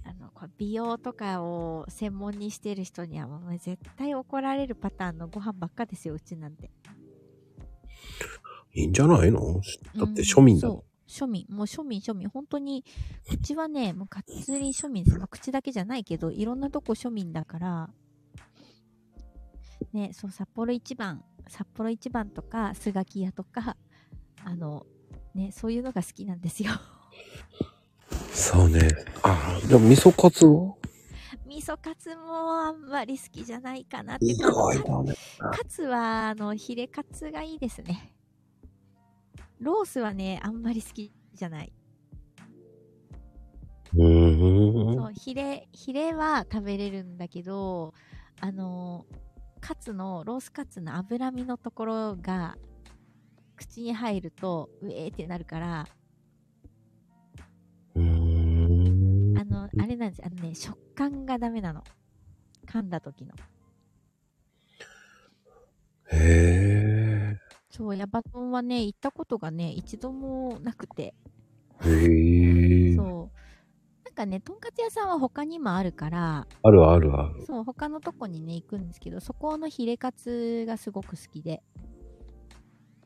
あの、これ美容とかを専門にしてる人にはもう絶対怒られるパターンのご飯ばっかですよ、うちなんて。いいんじゃないの？だって庶民だもん。庶民。もう庶民、庶民。本当に、うちはね、もうがっつり庶民です。まあ、口だけじゃないけど、いろんなとこ庶民だから、ね、そう、札幌一番、札幌一番とか、スガキ屋とか、あの、ね、そういうのが好きなんですよ。そうね。ああ、でも味噌カツは？味噌カツもあんまり好きじゃないかなって意外だね。カツは、あの、ヒレカツがいいですね。ロースはね、あんまり好きじゃない。そう、ヒレ、ヒレは食べれるんだけど、あの、カツの、ロースカツの脂身のところが、口に入ると、うえーってなるから。あの、あれなんですあのね、食感がダメなの。噛んだ時の。へそう、ヤバトンはね、行ったことがね、一度もなくて。え。へえ。そう。なんかね、とんかつ屋さんは他にもあるから、あるあるある。そう、他のとこにね、行くんですけど、そこのヒレカツがすごく好きで、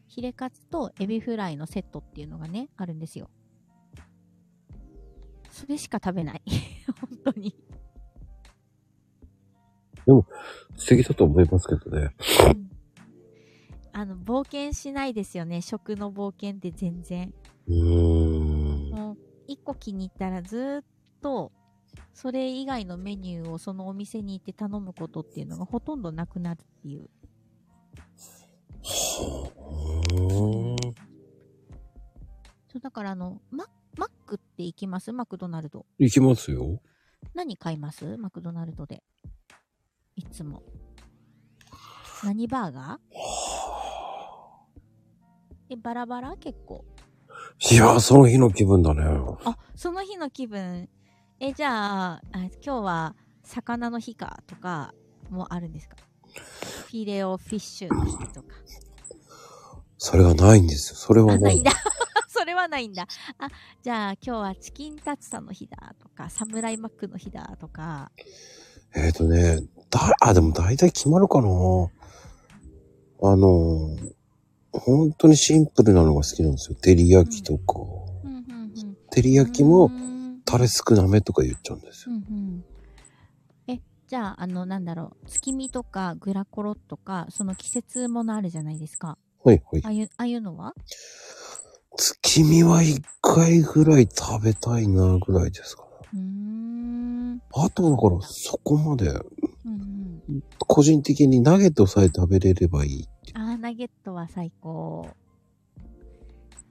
ヒレカツとエビフライのセットっていうのがね、あるんですよ。それしか食べない。(laughs) 本当に。素敵だと思いますけどね。うんあの、冒険しないですよね。食の冒険って全然。うーん。もう、一個気に入ったらずーっと、それ以外のメニューをそのお店に行って頼むことっていうのがほとんどなくなるっていう。そう、だからあの、ママックって行きます？マクドナルド。行きますよ。何買います？マクドナルドで。いつも。何バーガー？え、バラバラ？結構。いやー、その日の気分だね。あ、その日の気分。え、じゃあ、あ今日は魚の日かとかもあるんですか？フィレオフィッシュの日とか。それがないんですよ。それはあ、なないいん。だ。(laughs) それはないんだ。あ、じゃあ今日はチキンタツタの日だとか、サムライマックの日だとか。えっ、ー、とね、だ、あ、でも大体決まるかな。あの、本当にシンプルなのが好きなんですよ。照り焼きとか。照り焼きもタレ少なめとか言っちゃうんですよ。うんうん。え、じゃあ、あの、なんだろう、月見とかグラコロとか、その季節ものあるじゃないですか。はいはいあ。あいう、ああいうのは？月見は一回ぐらい食べたいなぐらいですかね。うーん。あとだからそこまでうんうん。個人的にナゲットさえ食べれればいいナゲットは最高。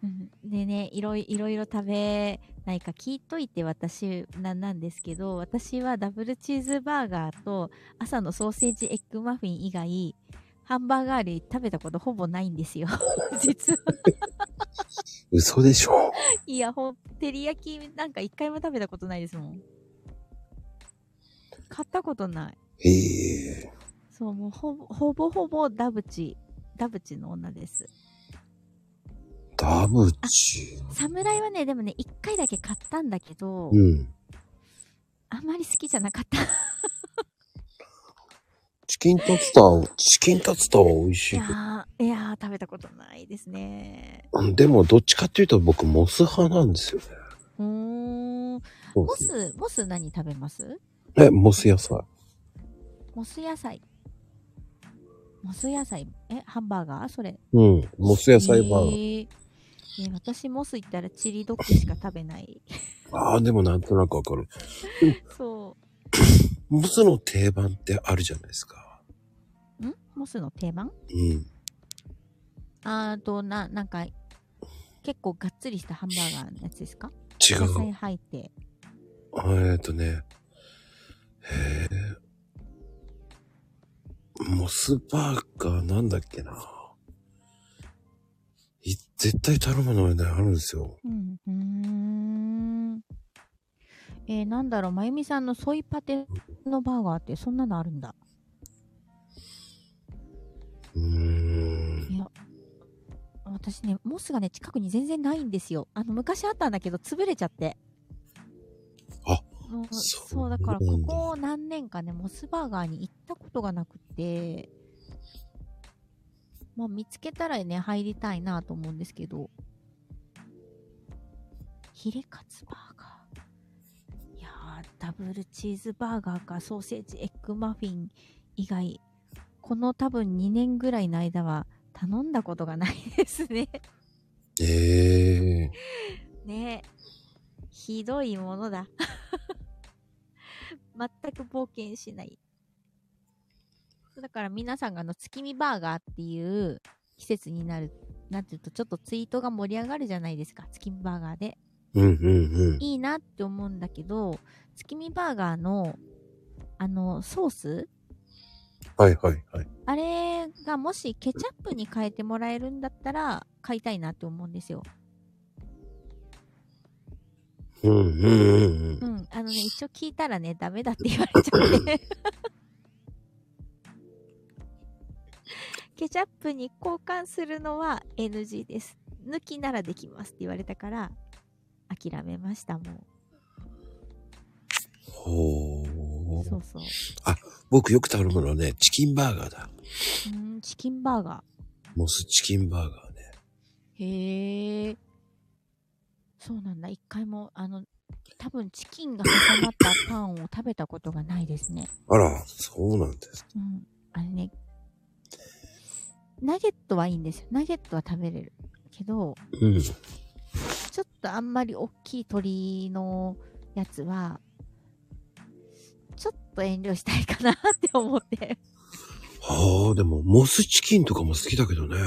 うん、でねいろい、いろいろ食べないか聞いといて私ななんですけど、私はダブルチーズバーガーと朝のソーセージエッグマフィン以外、ハンバーガー類食べたことほぼないんですよ。(laughs) 実は。嘘でしょ (laughs) いや、ほん、照り焼きなんか一回も食べたことないですもん。買ったことない。へえ。そう、もうほぼ、ほぼほぼダブチ、ダブチの女です。ダブチ。侍はね、でもね、一回だけ買ったんだけど、うん。あんまり好きじゃなかった。チキンタツター、チキンタツタは美味しいい。やー、いやー、食べたことないですね。うんでもどっちかっていうと僕モス派なんですよね。うーん。モス、モス何食べます？え、モス野菜。モス野菜。モス野菜、え、ハンバーガー？それ。うん。モス野菜バーえーえー私、モス行ったらチリドッグしか食べない。ああ、でもなんとなくわかる。(laughs) そう。モスの定番ってあるじゃないですか。ん？モスの定番？うん。あーと、な、なんか、結構がっつりしたハンバーガーのやつですか？違野菜う。入って。えーとね。へえ。モスバーガーなんだっけな。い絶対頼むのね、あるんですよ。うん。うーん。えーなんだろう、まゆみさんのソイパテのバーガーってそんなのあるんだ。うーん。いや、私ね、モスがね、近くに全然ないんですよ。あの、昔あったんだけど、潰れちゃって。あもうそうそう、だから、ここ何年かね、モスバーガーに行ったことがなくて、まあ、見つけたらね、入りたいなと思うんですけど、ヒレカツバーガー。いやー、ダブルチーズバーガーか、ソーセージエッグマフィン以外、この多分2年ぐらいの間は頼んだことがないですね。ええねえ。ひどいものだ。全く冒険しない。だから皆さんがあの月見バーガーっていう季節になる、なってるとちょっとツイートが盛り上がるじゃないですか。月見バーガーで。うんうんうん。いいなって思うんだけど、月見バーガーのあのソース？はいはいはい。あれがもしケチャップに変えてもらえるんだったら買いたいなって思うんですよ。うんうんうんうんう。ん。あのね、一応聞いたらね、ダメだって言われちゃって。(laughs) ケチャップに交換するのは NG です。抜きならできますって言われたから、諦めました、もほう。う。そうそう。僕よく頼むのはね、チキンバーガーだ。うーん、チキンバーガモスチキンバーガーね。ー。へえ。そうなんだ。一回も、あの、多分チキンが挟まったパンを食べたことがないですね。あら、そうなんです。うん。あれね、ナゲットはいいんですよ。ナゲットは食べれる。けど、うん。ちょっとあんまり大きい鳥のやつは、ちょっと遠慮したいかなって思って。はあ、でも、モスチキンとかも好きだけどね。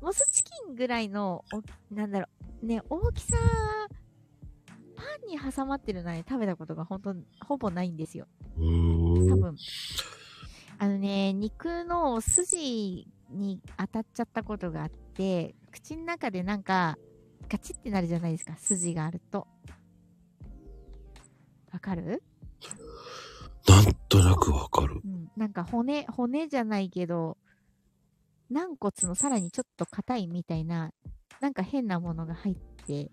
モスチキンぐらいの、おなんだろう、ね、大きさ、パンに挟まってるのはね、食べたことが本当ほぼないんですよ。うーん。多分。あのね、肉の筋に当たっちゃったことがあって、口の中でなんか、ガチってなるじゃないですか、筋があると。わかる？なんとなくわかる。うん。なんか骨、骨じゃないけど、軟骨のさらにちょっと硬いみたいな、なんか変なものが入って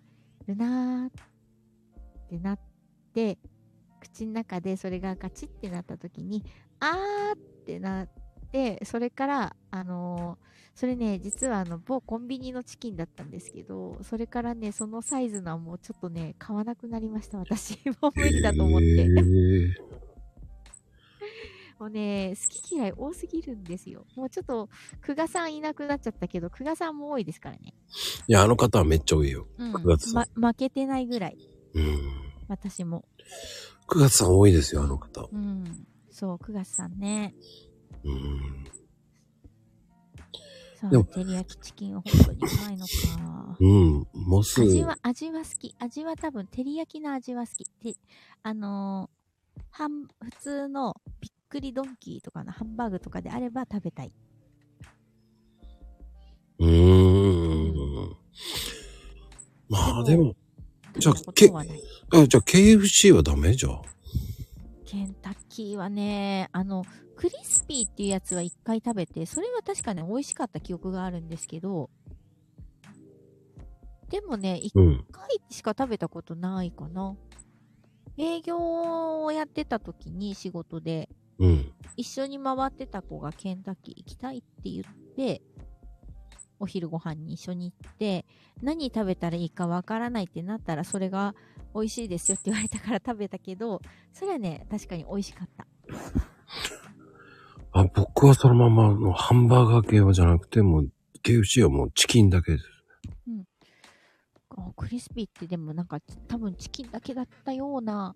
るなーってなって、口の中でそれがガチってなった時に、あーってなって、それから、あのーそれね、実はあの、某コンビニのチキンだったんですけど、それからね、そのサイズのはもうちょっとね、買わなくなりました、私。もう無理だと思って。へーもうね、好き嫌い多すぎるんですよ。もうちょっと、久我さんいなくなっちゃったけど、久我さんも多いですからね。いや、あの方はめっちゃ多いよ。うん。9月ま、負けてないぐらい、うん。私も。9月さん多いですよ、あの方。うん。そう、9月さんね。うん。そう、照り焼きチキンは本当にうまいのか。うん。モス。味は、味は好き。味は多分、照り焼きの味は好き。て、あのー半、普通のびっくりドンキーとかのハンバーグとかであれば食べたい。うーん。まあでも、じゃあ食べたことはない。あじゃあ KFC はダメ？じゃん。ケンタッキーはね、あの、クリスピーっていうやつは一回食べて、それは確かね、美味しかった記憶があるんですけど、でもね、一うん。回しか食べたことないかな。営業をやってた時に仕事で、うん。一緒に回ってた子がケンタッキー行きたいって言って、お昼ご飯に一緒に行って、何食べたらいいかわからないってなったら、それが美味しいですよって言われたから食べたけど、それはね、確かに美味しかった。あ、僕はそのままのハンバーガー系はじゃなくて、もう KFC はもうチキンだけです。あクリスピーってでもなんか多分チキンだけだったような、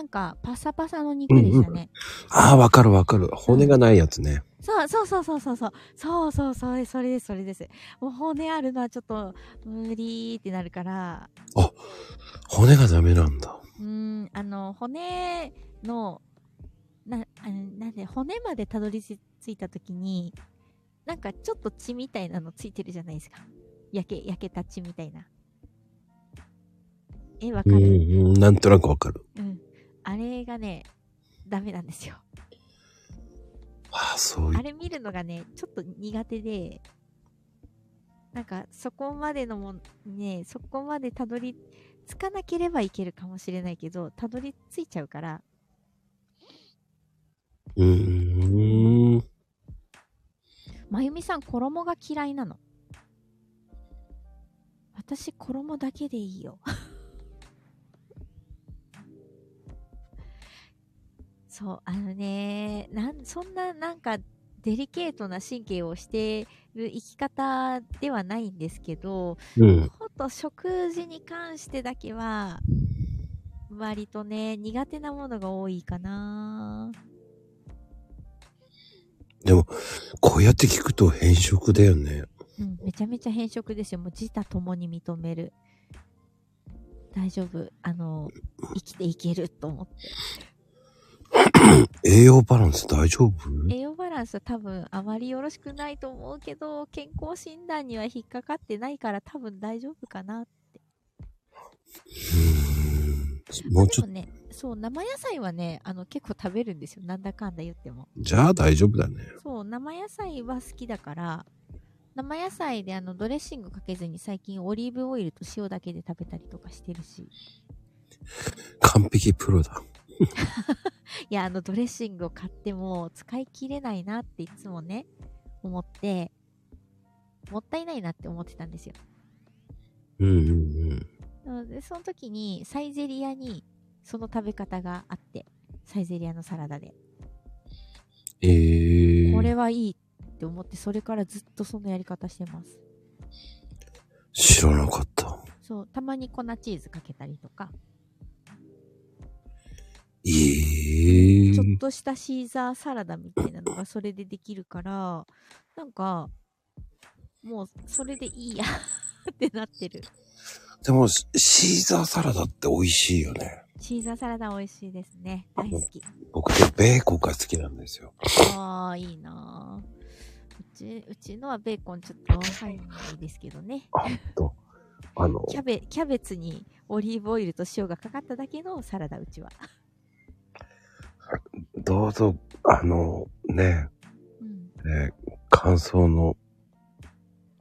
なんかパサパサの肉でしたね。ああ、わかるわかる。骨がないやつね。そうそうそうそうそうそう。そうそうそれ、それです、それです。もう骨あるのはちょっと無理ってなるから、骨がダメなんだ。うーん、あの、骨の、な、あのなんで、骨までたどり着いたときに、なんかちょっと血みたいなのついてるじゃないですか。焼け、焼けた血みたいな。え、わかうん、る、うん、なんとなくわかる。うん。あれがね、ダメなんですよ。ああ、そう。あれ見るのがね、ちょっと苦手で、なんかそこまでのもん、ね、そこまでたどり着かなければいけるかもしれないけど、たどり着いちゃうから、うーん。まゆみさん、衣が嫌いなの？私、衣だけでいいよ。そう、あのね、なん、そんななんか、デリケートな神経をしてる生き方ではないんですけど、うん。ほんと食事に関してだけは、割とね、苦手なものが多いかな。でも、こうやって聞くと変色だよね。うん、めちゃめちゃ変色ですよ。もう自他ともに認める。大丈夫。あの、生きていけると思って。(clears throat) 栄養バランス大丈夫？栄養バランスは多分あまりよろしくないと思うけど、健康診断には引っかかってないから多分大丈夫かな。うーん。もうちょっと、ね、そう、生野菜はね、あの結構食べるんですよ。なんだかんだ言っても。じゃあ大丈夫だね。そう、生野菜は好きだから、生野菜であのドレッシングかけずに最近オリーブオイルと塩だけで食べたりとかしてるし。完璧プロだ。いや、あのドレッシングを買っても使い切れないなっていつもね、思って、もったいないなって思ってたんですよ。うんうんうん。で、その時にサイゼリアにその食べ方があって、サイゼリアのサラダで。えー。これはいいって思って、それからずっとそのやり方してます。知らなかった。そう、たまに粉チーズかけたりとか、えー。ちょっとしたシーザーサラダみたいなのがそれでできるから、なんか、もうそれでいいやってなってる。でも、シシーザーサラダって美味しいよね。シーザーサラダ美味しいですね。大好き。僕ってベーコンが好きなんですよ。ああ、いいなぁうち、うちのはベーコンちょっと入んないですけどね。あと、あの、キャベ、キャベツにオリーブオイルと塩がかかっただけのサラダ、うちは。どうぞ、あの、ね、うん。えー乾燥の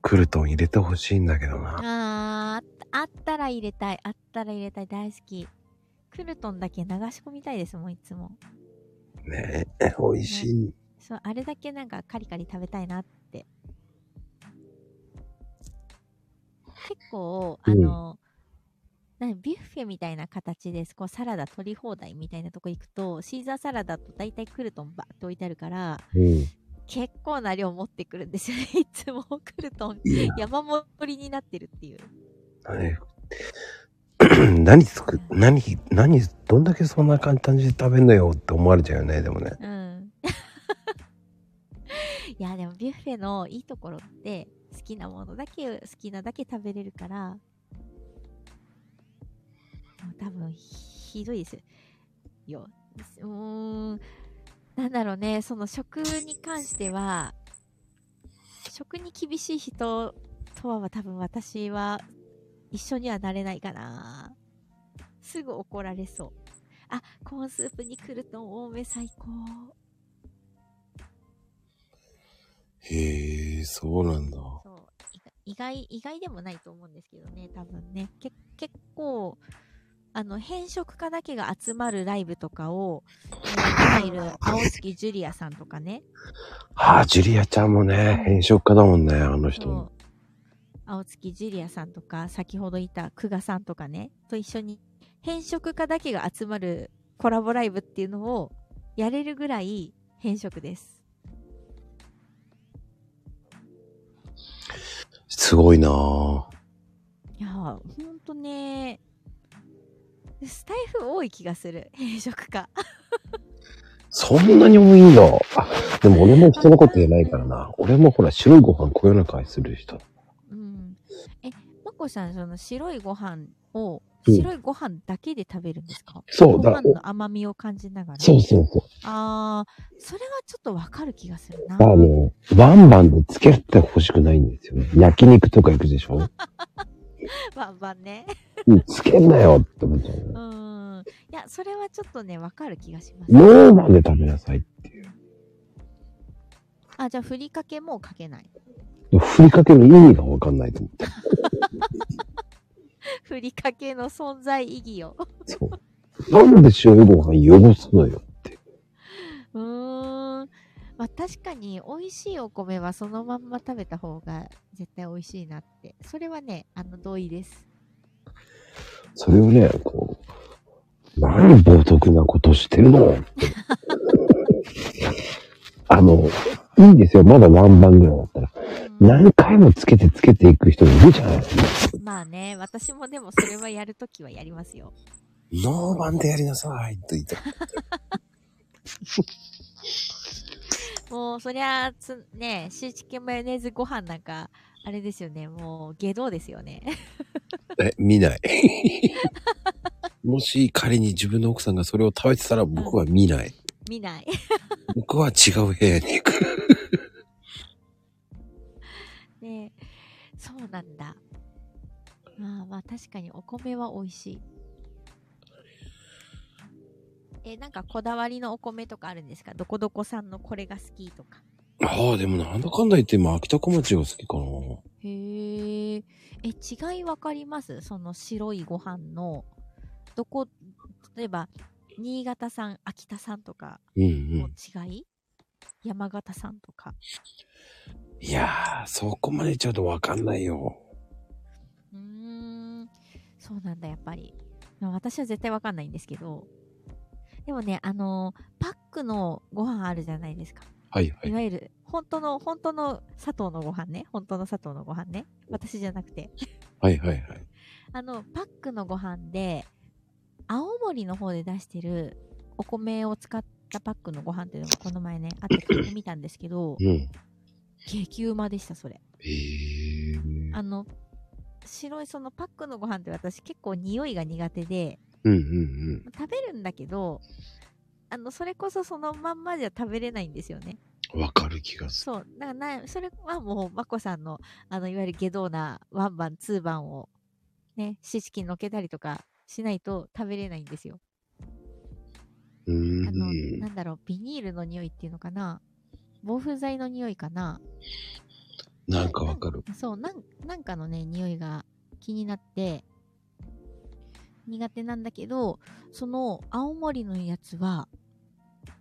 クルトン入れてほしいんだけどな。あー、あったら入れたい。あったら入れたい。大好き。クルトンだけ流し込みたいですもん、いつも。ねえ、美味しい。そう、あれだけなんかカリカリ食べたいなって。結構、あの、なビュッフェみたいな形です。こうサラダ取り放題みたいなとこ行くと、シーザーサラダと大体クルトンバーって置いてあるから、うん。結構な量持ってくるんですよね。(laughs) いつもクルトン山盛りになってるっていう。ね (clears throat) 何作っ、何、何、どんだけそんな簡単に食べんのよって思われちゃうよね、でもね。うん。(laughs) いや、でもビュッフェのいいところって、好きなものだけ、好きなだけ食べれるから、もう多分、ひどいですよ。うーん、なんだろうね、その食に関しては、食に厳しい人とは多分私は一緒にはなれないかな。すぐ怒られそう。あ、コーンスープにクルトン多め最高。へえ、そうなんだ。そう。意外、意外でもないと思うんですけどね、多分ね。け結構、あの、変色家だけが集まるライブとかを、えー今いる (laughs) 青月ジュリアさんとかね。ああ、ジュリアちゃんもね、変色家だもんね、あのそ人。う。青月ジュリアさんとか、先ほどいた久我さんとかね、と一緒に、変色家だけが集まるコラボライブっていうのをやれるぐらい変色です。すごいなぁ。いやー、ほんとね、スタイフ多い気がする。変色家。そんなに多いんだ。あ、でも俺も人のこと言えないからな。俺もほら、白いご飯こよなくする人。うん。え、まこさん、その白いご飯を、うん白いご飯だけで食べるんですか？そうだご飯の甘みを感じながら。そうそうそう。あー、それはちょっとわかる気がするな。あの、バンバンでつけてほしくないんですよね。焼肉とか行くでしょ？(laughs) バンバンね。うんつけんなよって思っちゃううね。ん。いや、それはちょっとね、わかる気がします。ノーマンで食べなさいっていう。あ、じゃあ、ふりかけもかけない。ふりかけの意味がわかんないと思って。(laughs) ふりかけの存在意義を。そう。なんで白いご飯汚すのよって。うーん。まあ確かに美味しいお米はそのまんま食べた方が絶対美味しいなって。それはね、あの同意です。それをね、こう、何冒涜なことしてるの？(laughs) あの、いいんですよ。まだワンバンぐらいだったら。うん何回もつけてつけていく人もいるじゃないですか。まあね、私もでもそれはやるときはやりますよ。ノーマンでやりなさいって言って。(laughs) もうそりゃつ、ね、シーチキンマヨネーズご飯なんか、あれですよね、もう下道ですよね。(laughs) え、見ない。(laughs) もし仮に自分の奥さんがそれを食べてたら僕は見ない。見ない。僕は違う部屋に行く。(laughs) ねそうなんだ。まあまあ確かにお米は美味しい。え、なんかこだわりのお米とかあるんですか？どこどこさんのこれが好きとか。ああ、でもなんだかんだ言って今秋田小町が好きかな。へえ。え、違いわかります？その白いご飯の、どこ、例えば、新潟産、秋田産とかうんうのん。違い、山形産とか。いやー、そこまで言っちゃうとわかんないよ。うーん。そそうなんだ、やっぱり。まあ私は絶対わかんないんですけど。でもね、あのーパックのご飯あるじゃないですか。はいはいい。わゆる、本当の、本当の砂糖のご飯ね。本当の砂糖のご飯ね。私じゃなくて。はいはいはい。あの、パックのご飯で、青森の方で出してるお米を使ったパックのご飯っていうのがこの前ね、あって買ってみたんですけど、うん。激うまでした、それ。へえ。あの、白いそのパックのご飯って私結構匂いが苦手で、うんうん食べるんだけど、あの、それこそそのまんまじゃ食べれないんですよね。うん。わかる気がすそう。だからな、それはもう、まこさんの、あの、いわゆる下道なワンバン、ツーバンを、ね、四式に乗っけたりとかしないと食べれないんですよ。あの。なんだろう、ビニールの匂いっていうのかな？防腐剤の匂いかな？なんかわかる。そう、なん、なんかのね、匂いが気になって、苦手なんだけど、その青森のやつは、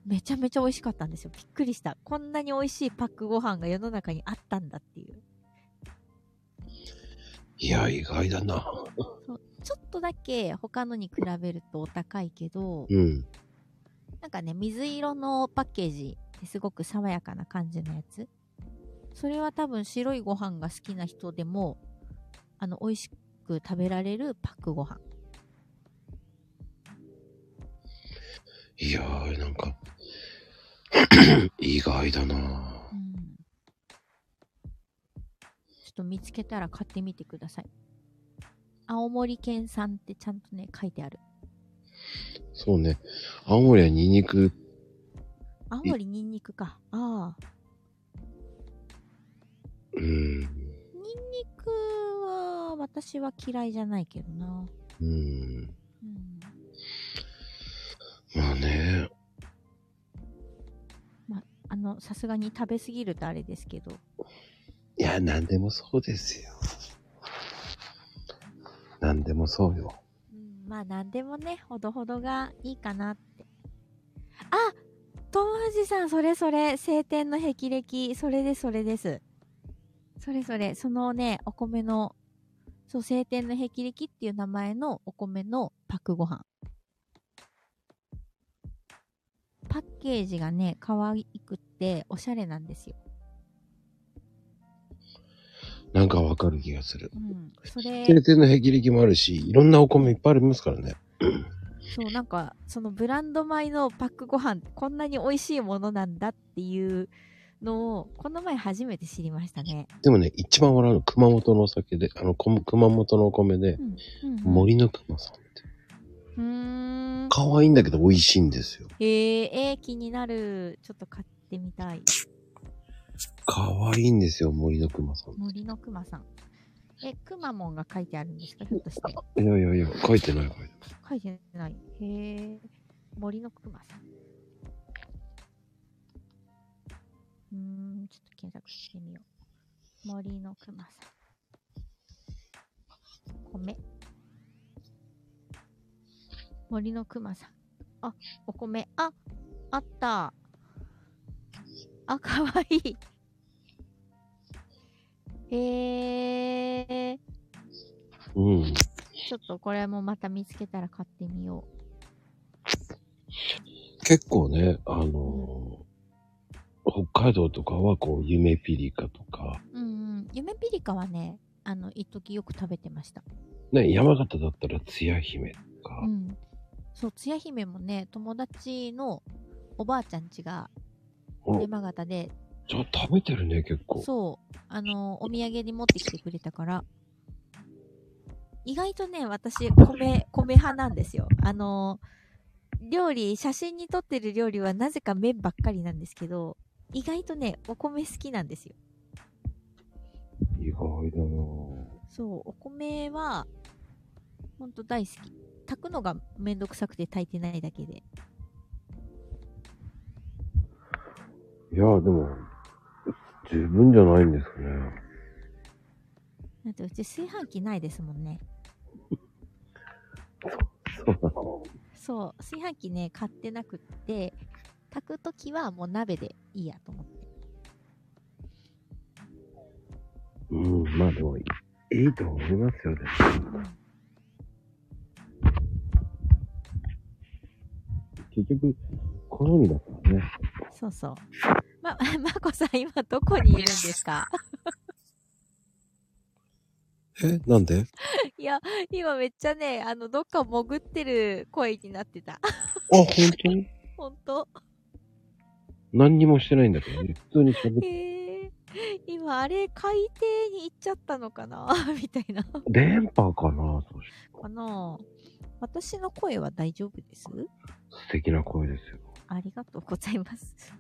めちゃめちゃ美味しかったんですよ。びっくりした。こんなに美味しいパックご飯が世の中にあったんだっていう。いや、意外だな。そうちょっとだけ他のに比べるとお高いけど、うん。なんかね、水色のパッケージですごく爽やかな感じのやつ。それは多分白いご飯が好きな人でも、あの、美味しく食べられるパックご飯。いやー、なんか、意外だな。うん。ちょっと見つけたら買ってみてください。青森県産ってちゃんとね、書いてある。そうね。青森はニンニク、青森ニンニクか。ああ。うん。ニンニクは私は嫌いじゃないけどな。うん。うん。まあね。あの、さすがに食べ過ぎるとあれですけど。いや、なんでもそうですよ。なんでもそうよ。うん、まあなんでもね、ほどほどがいいかなって。あ友藤さん、それそれ、晴天の霹靂、それです、それです。それそれ、そのね、お米の、そう、晴天の霹靂っていう名前のお米のパックご飯。パッケージがね、可愛くって、おしゃれなんですよ。なんかわかる気がする。うん。それ、定点の霹靂もあるし、いろんなお米いっぱいありますからね。(clears throat) そう、なんか、そのブランド米のパックご飯、こんなに美味しいものなんだっていうのを、この前初めて知りましたね。でもね、一番笑うの熊本のお酒で、あの、こ熊本のお米でう、ん。うん、うん。森の熊さんって。可愛いんだけど美味しいんですよ。えー、えー、気になる。ちょっと買ってみたい。可愛いんですよ、森の熊さん。森の熊さん。え、くまモンが書いてあるんですか？ひょっとして。いやいやいや、書いてない書いてない。書いてない。へえ。森の熊さん。うーん、ちょっと検索してみよう。森の熊さん。米。森の熊さん。あ、お米。あ、あった。あ、かわいい。へえ。うん。ちょっとこれもまた見つけたら買ってみよ結構ね、あのー北海道とかはこう、夢ピリカとか、う。うんうん。夢ピリカはね、あの、一時よく食べてました。ね、山形だったらつや姫とか、うん。そう、つや姫もね、友達のおばあちゃん家がお山形で、じゃあ食べてるね、結構。そう、あの、お土産に持ってきてくれたから、意外とね、私、米、米派なんですよ。あの、料理、写真に撮ってる料理はなぜか麺ばっかりなんですけど、意外とね、お米好きなんですよ。意外だなぁそう、お米は、ほんと大好き。炊くのがめんどくさくて炊いてないだけで。いや、でも、十分じゃないんですかね。だってうち炊飯器ないですもんね。(laughs) そうなの。そう、炊飯器ね、買ってなくって、炊くときはもう鍋でいいやと思って。うん、まあでもいい、いいと思いますよ、で結局、好みだからね。そうそう。ま、(laughs) まこさん今どこにいるんですか？(laughs) えなんで？(laughs) いや、今めっちゃね、あの、どっか潜ってる声になってた。あ、本当？にほんと何にもしてないんだけどね。普通に喋って。へえ今、あれ、海底に行っちゃったのかな？みたいな。電波かなそして。かな？私の声は大丈夫です？素敵な声ですよ。ありがとうございます。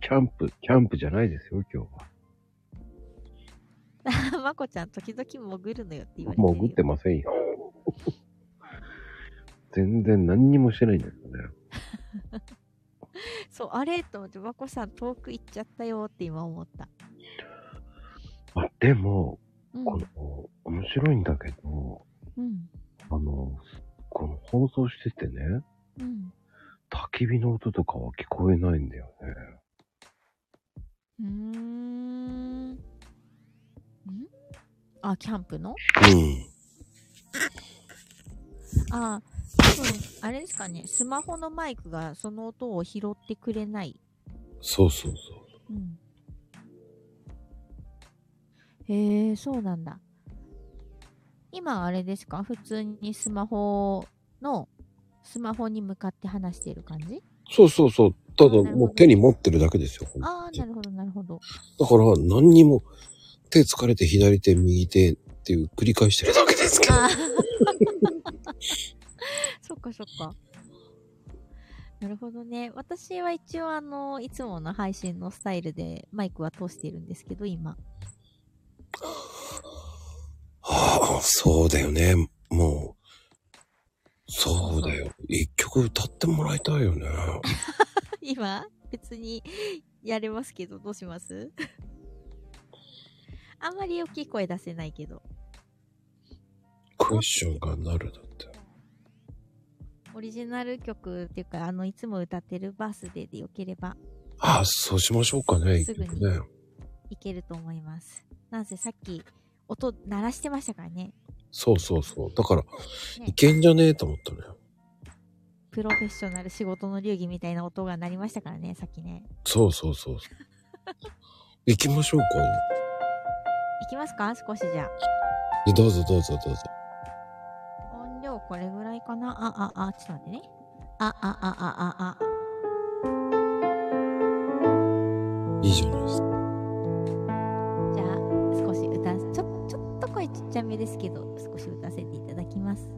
キャンプ、キャンプじゃないですよ、今日は。(laughs) まこちゃん、時々潜るのよって言われてるよ。潜ってませんよ。全然何にもしてないんだけどね。(laughs) そう、あれと思って、まこさん遠く行っちゃったよって今思った。あ、でも、うん。この、面白いんだけど、うん。あの、この放送しててね、うん。焚き火の音とかは聞こえないんだよね。うーん。ん？あ、キャンプの？うん。あ、多分、あれですかね。スマホのマイクがその音を拾ってくれない。そうそうそう。うん。へえ、そうなんだ。今あれですか？普通にスマホの、スマホに向かって話してる感じ？そうそうそう。ただもう手に持ってるだけですよ。ああ、なるほど、なるほど。だから何にも手疲れて左手右手っていう繰り返してるだけですけど。(laughs) そっかそっか。なるほどね。私は一応あの、いつもの配信のスタイルでマイクは通しているんですけど、今。(laughs) ああ、そうだよね。もう、そうだよ。一曲歌ってもらいたいよね。(laughs) 今、別にやれますけど、どうします？(laughs) あんまり大きい声出せないけど。クエスチョンがなるだって。オリジナル曲っていうか、あの、いつも歌ってるバースデーでよければああ、そうしましょうかね。すぐに。いけると思います。なんせさっき、音鳴らしてましたからね。そうそうそう。だから、ねいけんじゃねえと思ったのよ。プロフェッショナル仕事の流儀みたいな音が鳴りましたからね、さっきね。そうそうそう。行きましょうか。いきますか？少しじゃあ。えどうぞどうぞどうぞ。音量これぐらいかな？あ、あ、あ、ちょっと待ってね。あ、あ、あ、あ、あ、あ。いいじゃないですか。っちゃめですけど、少し打たせていただき。ます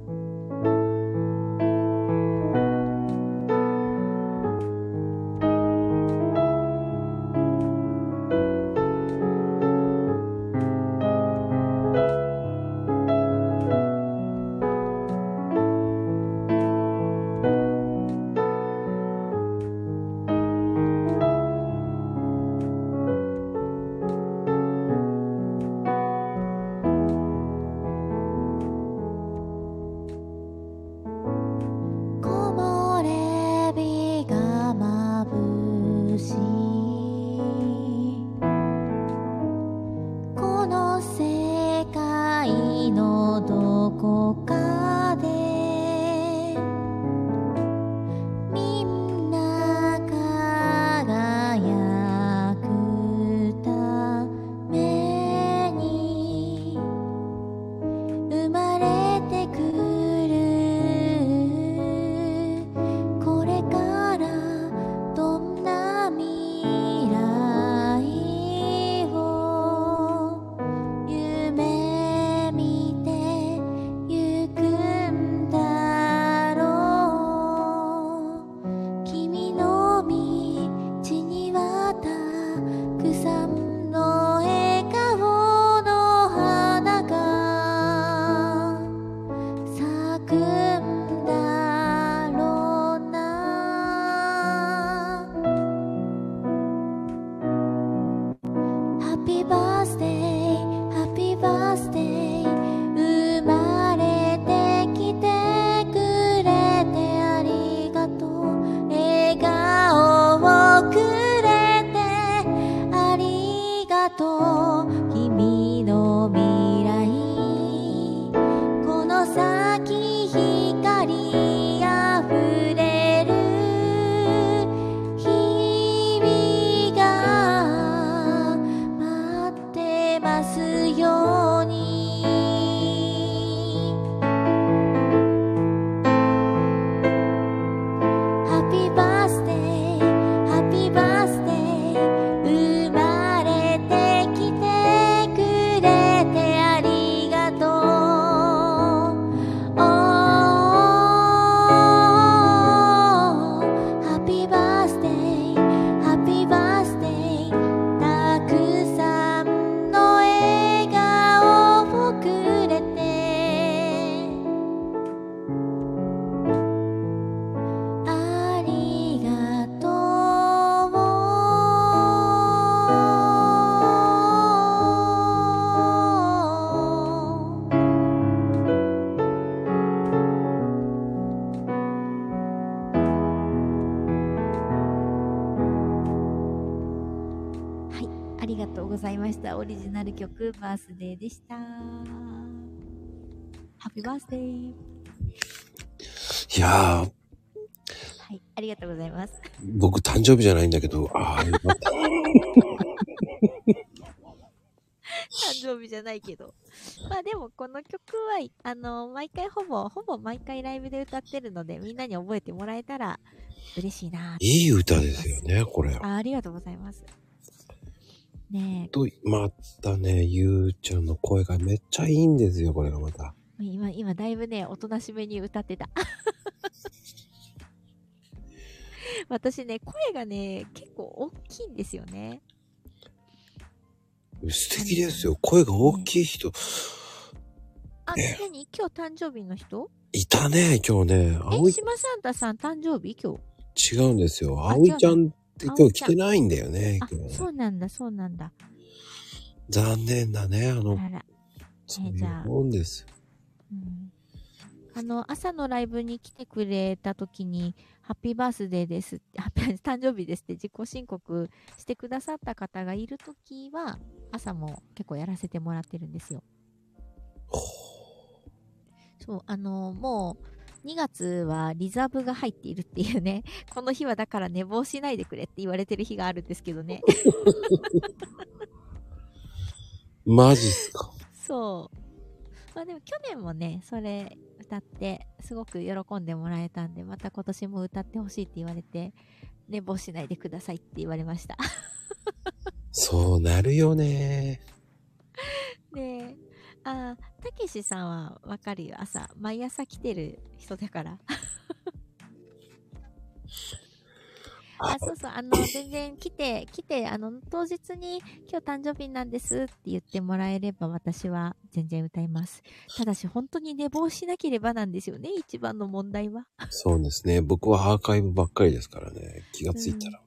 ました。オリジナル曲、バースデーでした。ハッピーバースデー。いやー、はい、ありがとうございます。僕誕生日じゃないんだけど、ああ、よかった。誕生日じゃないけど。まあでもこの曲は、あの、毎回ほぼ、ほぼ毎回ライブで歌ってるので、みんなに覚えてもらえたら嬉しいないい歌ですよね、これ。あありがとうございます。ねと、またね、ゆうちゃんの声がめっちゃいいんですよ、これがまた。え、今、今だいぶね、おとなしめに歌ってた。(laughs) 私ね、声がね、結構大きいんですよね。素敵ですよ。声が大きい人。あ、え何？今日誕生日の人？いたね、今日ね。え、葵、島サンタさん誕生日？今日。違うんですよ。あ葵ちゃんって今日来てないんだよね。あ今、日そうなんだ、そうなんだ。残念だね、あの、あら。そういじゃあうもんです。うんあの、朝のライブに来てくれた時に、ハッピーバースデーですハッピー誕生日ですって自己申告してくださった方がいる時は、朝も結構やらせてもらってるんですよ。そう、あの、もう、2月はリザーブが入っているっていうね、(laughs) この日はだから寝坊しないでくれって言われてる日があるんですけどね。(laughs) マジっすか。そう。まあでも去年もね、それ歌って、すごく喜んでもらえたんで、また今年も歌ってほしいって言われて、寝坊しないでくださいって言われました。そうなるよね。(laughs) で、あー、たけしさんはわかるよ。朝、毎朝来てる人だから。あ、そうそう、あの、全然来て、来て、あの、当日に今日誕生日なんですって言ってもらえれば私は全然歌います。ただし、本当に寝坊しなければなんですよね、一番の問題は。そうですね。僕はアーカイブばっかりですからね。気がついたら。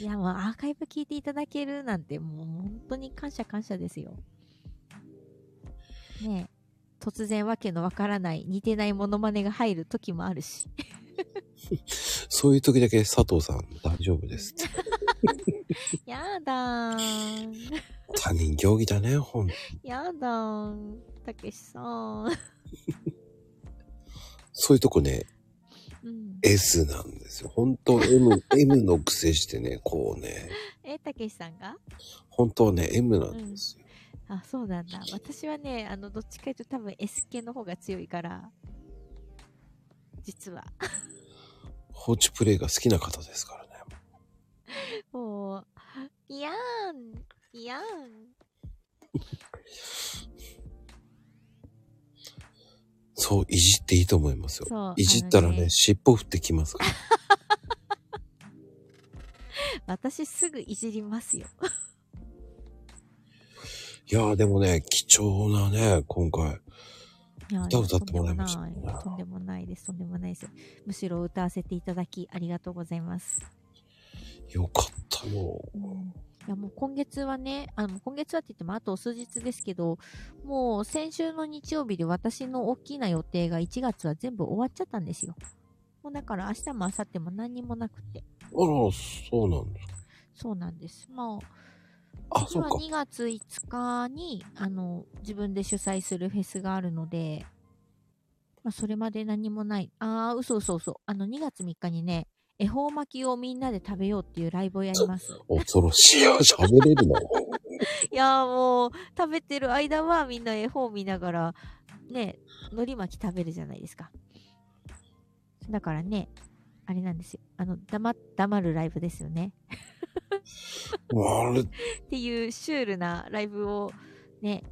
いや、もうアーカイブ聞いていただけるなんて、もう本当に感謝感謝ですよ。ねえ。突然わけのわからない、似てないモノマネが入る時もあるし。(laughs) そういう時だけ佐藤さん大丈夫です。(laughs) やだ。(laughs) 他人行儀だね、ほんと。やだ。たけしさん。そういうとこね、うん。S なんですよ。本当 M、M の癖してね、こうね、え、たけしさんが？本当はね、M なんですよ。あ、そうなんだ。私はね、あの、どっちかというと多分 S 系の方が強いから。実は。放置プレイが好きな方ですからね。もう、いやーん、いやーん。そう、いじっていいと思いますよ。いじったらね、ね尻尾振ってきますから。(laughs) 私すぐいじりますよ。いやーでもね、貴重なね、今回。いや歌歌ってもらいましたとんでもないとんでもないです。とんでもないです。むしろ歌わせていただきありがとうございます。よかったよ。いやもう今月はね、あの今月はって言ってもあと数日ですけど、もう先週の日曜日で私の大きな予定が1月は全部終わっちゃったんですよ。もうだから明日も明後日も何にもなくて。あら、そうなんですか。そうなんです。まあ、あ、そうか。2月5日に、あの、自分で主催するフェスがあるので、まあ、それまで何もない。ああ、嘘嘘嘘。あの、2月3日にね、恵方巻きをみんなで食べようっていうライブをやります。(laughs) 恐ろしいよ。喋れるの。(laughs) いやーもう、食べてる間はみんな絵本見ながら、ね、海苔巻き食べるじゃないですか。だからね、あれなんですよ。あの、黙、黙るライブですよね。あれ、っていうシュールなライブをね、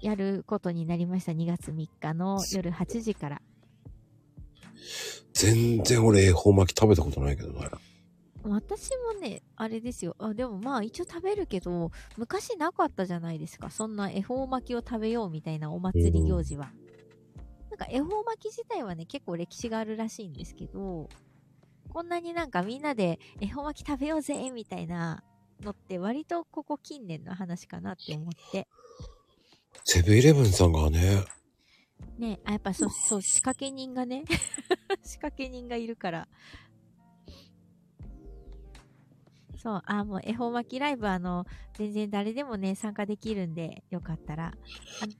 やることになりました。2月3日の夜8時から。全然俺恵方巻き食べたことないけどね。私もね、あれですよ。あ、でもまあ一応食べるけど、昔なかったじゃないですか。そんな恵方巻きを食べようみたいなお祭り行事は。なんか恵方巻き自体はね、結構歴史があるらしいんですけど、こんなになんかみんなで恵方巻き食べようぜみたいなのって割とここ近年の話かなって思って。セブンイレブンさんがね、ね、あ、やっぱそう、そう、仕掛け人がね、(laughs) 仕掛け人がいるから。そう、あ、もう恵方巻きライブあの、全然誰でもね、参加できるんで、よかったら。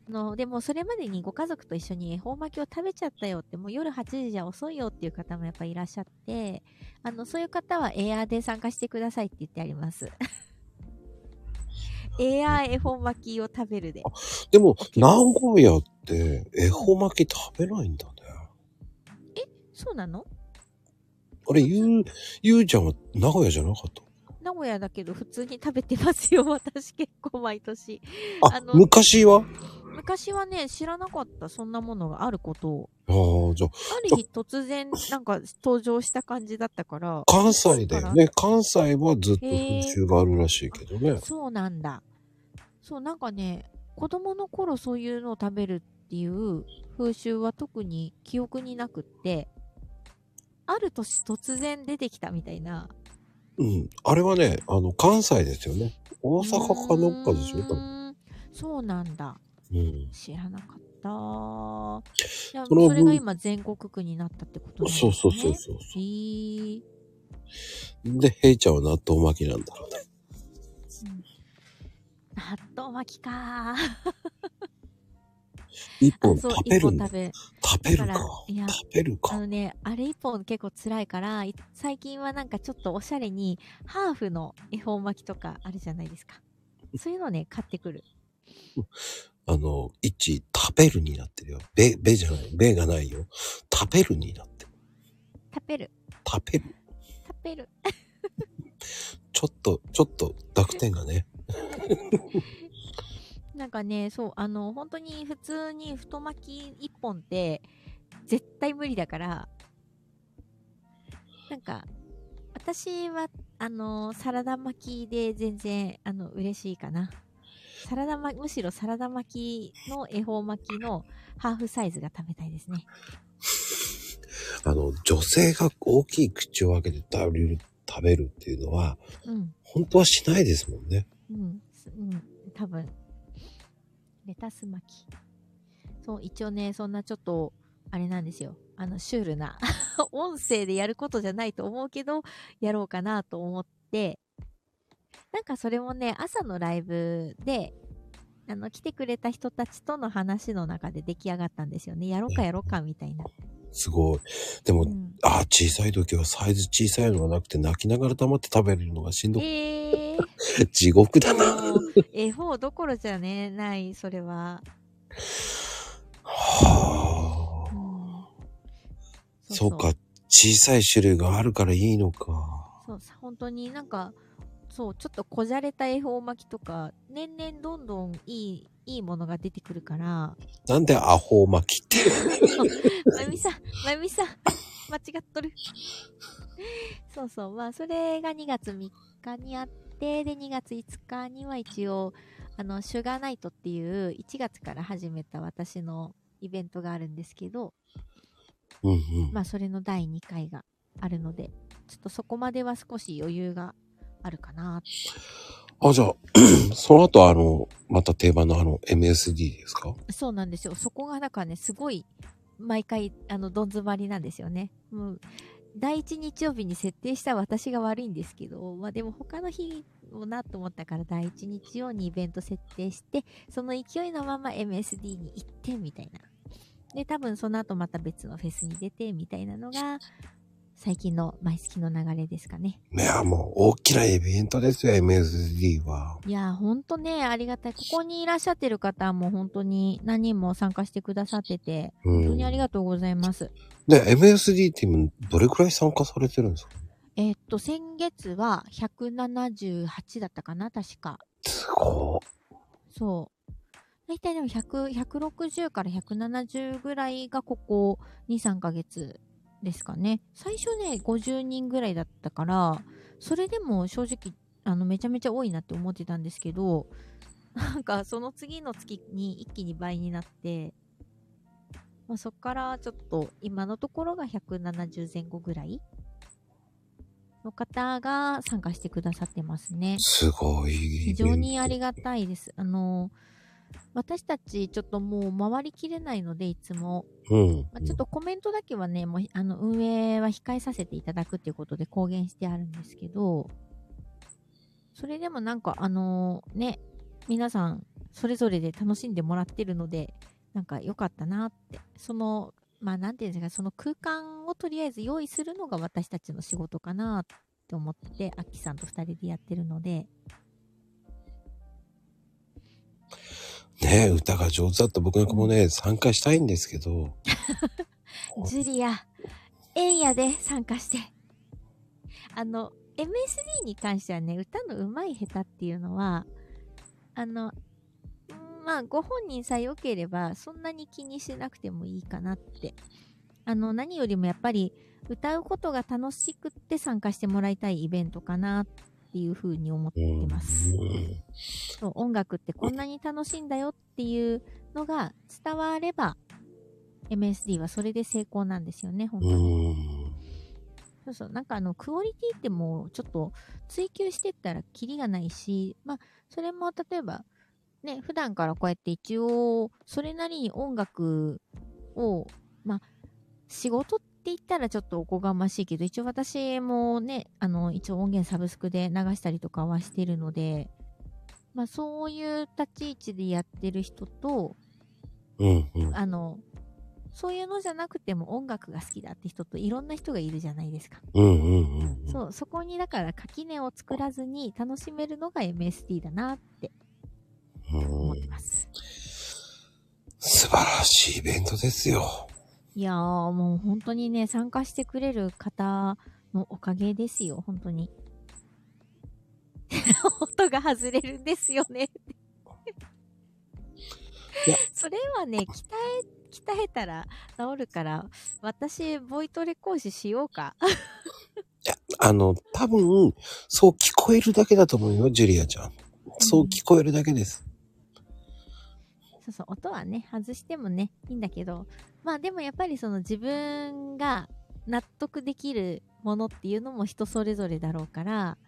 あの、でもそれまでにご家族と一緒に恵方巻きを食べちゃったよって、もう夜8時じゃ遅いよっていう方もやっぱいらっしゃって、あの、そういう方はエアーで参加してくださいって言ってあります。(laughs) エアー恵方巻きを食べるで。でも、名古屋って恵方巻き食べないんだね。そうなの？あれ、ゆう、ゆうちゃんは名古屋じゃなかった名古屋だけど普通に食べてますよ、(laughs) 私結構毎年。あ、あの昔は？昔はね、知らなかった、そんなものがあることを。ああ、じゃあ、ある日突然、なんか登場した感じだったから。関西だよね。関西はずっと風習があるらしいけどね。そうなんだ。そう、なんかね、子供の頃そういうのを食べるっていう風習は特に記憶になくって、ある年突然出てきたみたいな。うん。あれはね、あの、関西ですよね。大阪かどっかでしょ多分。うーんそうなんだ。うん。知らなかった。いやそれが今全国区になったってことなんですね。そうそうそうそうへーで、ヘイちゃんは納豆巻きなんだろうね。納豆巻きか一本食べるんだ食。べ食べるか食べるか。あのねあれ一本結構辛いからい最近はなんかちょっとおしゃれにハーフの恵方巻きとかあるじゃないですかそういうのね買ってくるあの、一、食べるになってるよ。べ、べじゃない。べがないよ。食べるになってる。食べる食べる。食べる (laughs) ちょっと、ちょっと濁点がね。(laughs) なんかねそうあの本当に普通に太巻き一本って絶対無理だからなんか私はあのサラダ巻きで全然あの嬉しいかな。サラダ巻きむしろサラダ巻きの恵方巻きのハーフサイズが食べたいですね。あの、女性が大きい口を開けて食べる、食べるっていうのは、うん。本当はしないですもんね。うん、すうん、多分レタス巻き。そう一応ねそんなちょっとあれなんですよ。あのシュールな (laughs) 音声でやることじゃないと思うけどやろうかなと思って。なんかそれもね朝のライブであの来てくれた人たちとの話の中で出来上がったんですよね。やろうかやろうかみたいな、すごい。でも、うん、あ、小さい時はサイズ小さいのがなくて泣きながら黙って食べるのがしんどく、えー、(laughs) 地獄だな。う恵方どころじゃねないそれははあ。そうか。小さい種類があるからいいのか。そうさ本当になん。かそうちょっとこじゃれた恵方巻きとか年々どん。どん。いいいいものが出てくるからなん。でアホ巻きって。まゆみさん。まゆみさん。間違っとるそうそうまあそれが2月3日にあってで2月5日には一応あのシュガーナイトっていう1月から始めた私のイベントがあるんですけどうんうん。まあそれの第2回があるのでちょっとそこまでは少し余裕があるかなあ、じゃあ、(clears throat) その後あの、また定番のあの MSD ですか？そうなんですよ。そこがだからね、すごい、毎回、あの、どん詰まりなんですよね。もう、第1日曜日に設定した私が悪いんですけど、まあでも他の日もなと思ったから、第1日曜にイベント設定して、その勢いのまま MSD に行って、みたいな。で、多分その後また別のフェスに出て、みたいなのが、最近の毎月の流れですかね。いや、もう大きなイベントですよ、MSD は。いや、ほんとね、ありがたい。ここにいらっしゃってる方も本当に何人も参加してくださってて、うん本当にありがとうございます。で、MSD って今、どれくらい参加されてるんですか？えーっと、先月は178だったかな、確か。すごそう。大体でも100、160から170ぐらいがここ2、3ヶ月ですかね。最初ね、50人ぐらいだったから、それでも正直、あの、めちゃめちゃ多いなって思ってたんですけど、なんかその次の月に一気に倍になって、まあ、そっからちょっと今のところが170前後ぐらいの方が参加してくださってますね。すごい。非常にありがたいです。あの、私たちちょっともう回りきれないので、いつも。うん。まあちょっとコメントだけはね、もうあの運営は控えさせていただくっていうことで公言してあるんですけど、それでもなんかあのね、皆さんそれぞれで楽しんでもらってるので、なんか良かったなって。その、まあなんていうんですか、その空間をとりあえず用意するのが私たちの仕事かなって思ってて、アッキさんと二人でやってるので、ねえ歌が上手だった僕なんかもね、参加したいんですけど、(laughs) ジュリア、えんやで参加して。あの、MSD に関してはね、歌の上手い下手っていうのは、あの、うんまあ、ご本人さえ良ければ、そんなに気にしなくてもいいかなって。あの、何よりもやっぱり、歌うことが楽しくって参加してもらいたいイベントかなっていうふうに思ってます。うんそう音楽ってこんなに楽しいんだよっていうのが伝われば MSD はそれで成功なんですよね、本当うに。ん。そうそう。なんかあの、クオリティってもうちょっと追求してったらキリがないし、まあ、それも例えば、ね、普段からこうやって一応、それなりに音楽を、まあ、仕事って言ったらちょっとおこがましいけど、一応私もね、あの、一応音源サブスクで流したりとかはしてるので、まあ、そういう立ち位置でやってる人と、うん。うん。あの、そういうのじゃなくても音楽が好きだって人といろんな人がいるじゃないですか。うん。うん。うん。そう、そこにだから垣根を作らずに楽しめるのが MSD だなって思ってます。素晴らしいイベントですよ。いやーもう本当にね、参加してくれる方のおかげですよ、本当に。(laughs) 音が外れるんですよね。いやそれはね、鍛え、鍛えたら治るから、私、ボイトレ講師しようか。あの、多分、そう聞こえるだけだと思うよ、ジュリアちゃん。そう聞こえるだけです。そうそう、音はね、外してもね、いいんだけど、まあでもやっぱりその自分が納得できるものっていうのも人それぞれだろうから、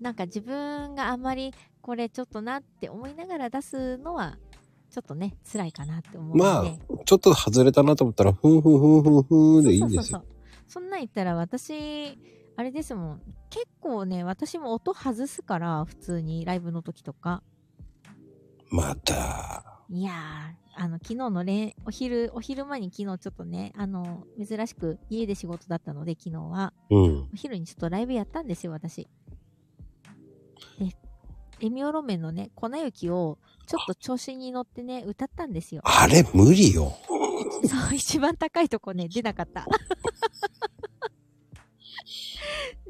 なんか自分があんまりこれちょっとなって思いながら出すのは、ちょっとね、辛いかなって思うま。あ、ちょっと外れたなと思ったら、ふんふんふんふんふんでいいんですよ。そうそうそう。そんなん言ったら私、あれですもん。結構ね、私も音外すから、普通にライブの時とか。また。いやー、あの、昨日のれお昼、お昼前に昨日ちょっとね、あの、珍しく家で仕事だったので、昨日は。うん。お昼にちょっとライブやったんですよ、私。で、レミオロメンのね、粉雪を、ちょっと調子に乗ってね、歌ったんですよ。あれ、無理よ。そう、一番高いとこね、出なかった。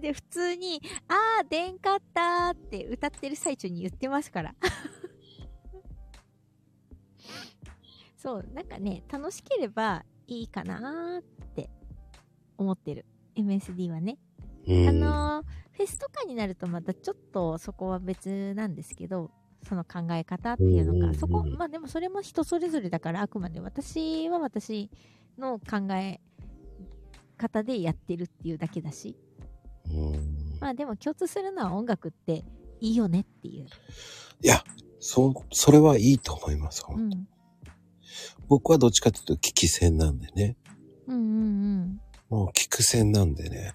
で、普通に、あー、出んかったーって歌ってる最中に言ってますから。そう、なんかね、楽しければいいかなーって思ってる。MSD はね。うん。あのーフェスとかになるとまたちょっとそこは別なんですけど、その考え方っていうのが、うんうんうんそこ、まあでもそれも人それぞれだから、あくまで私は私の考え方でやってるっていうだけだし、うんまあでも共通するのは音楽っていいよねっていう。いや、そう、それはいいと思います。うん。僕はどっちかというと聞き戦なんでね。うんうんうん。もう聞く戦なんでね。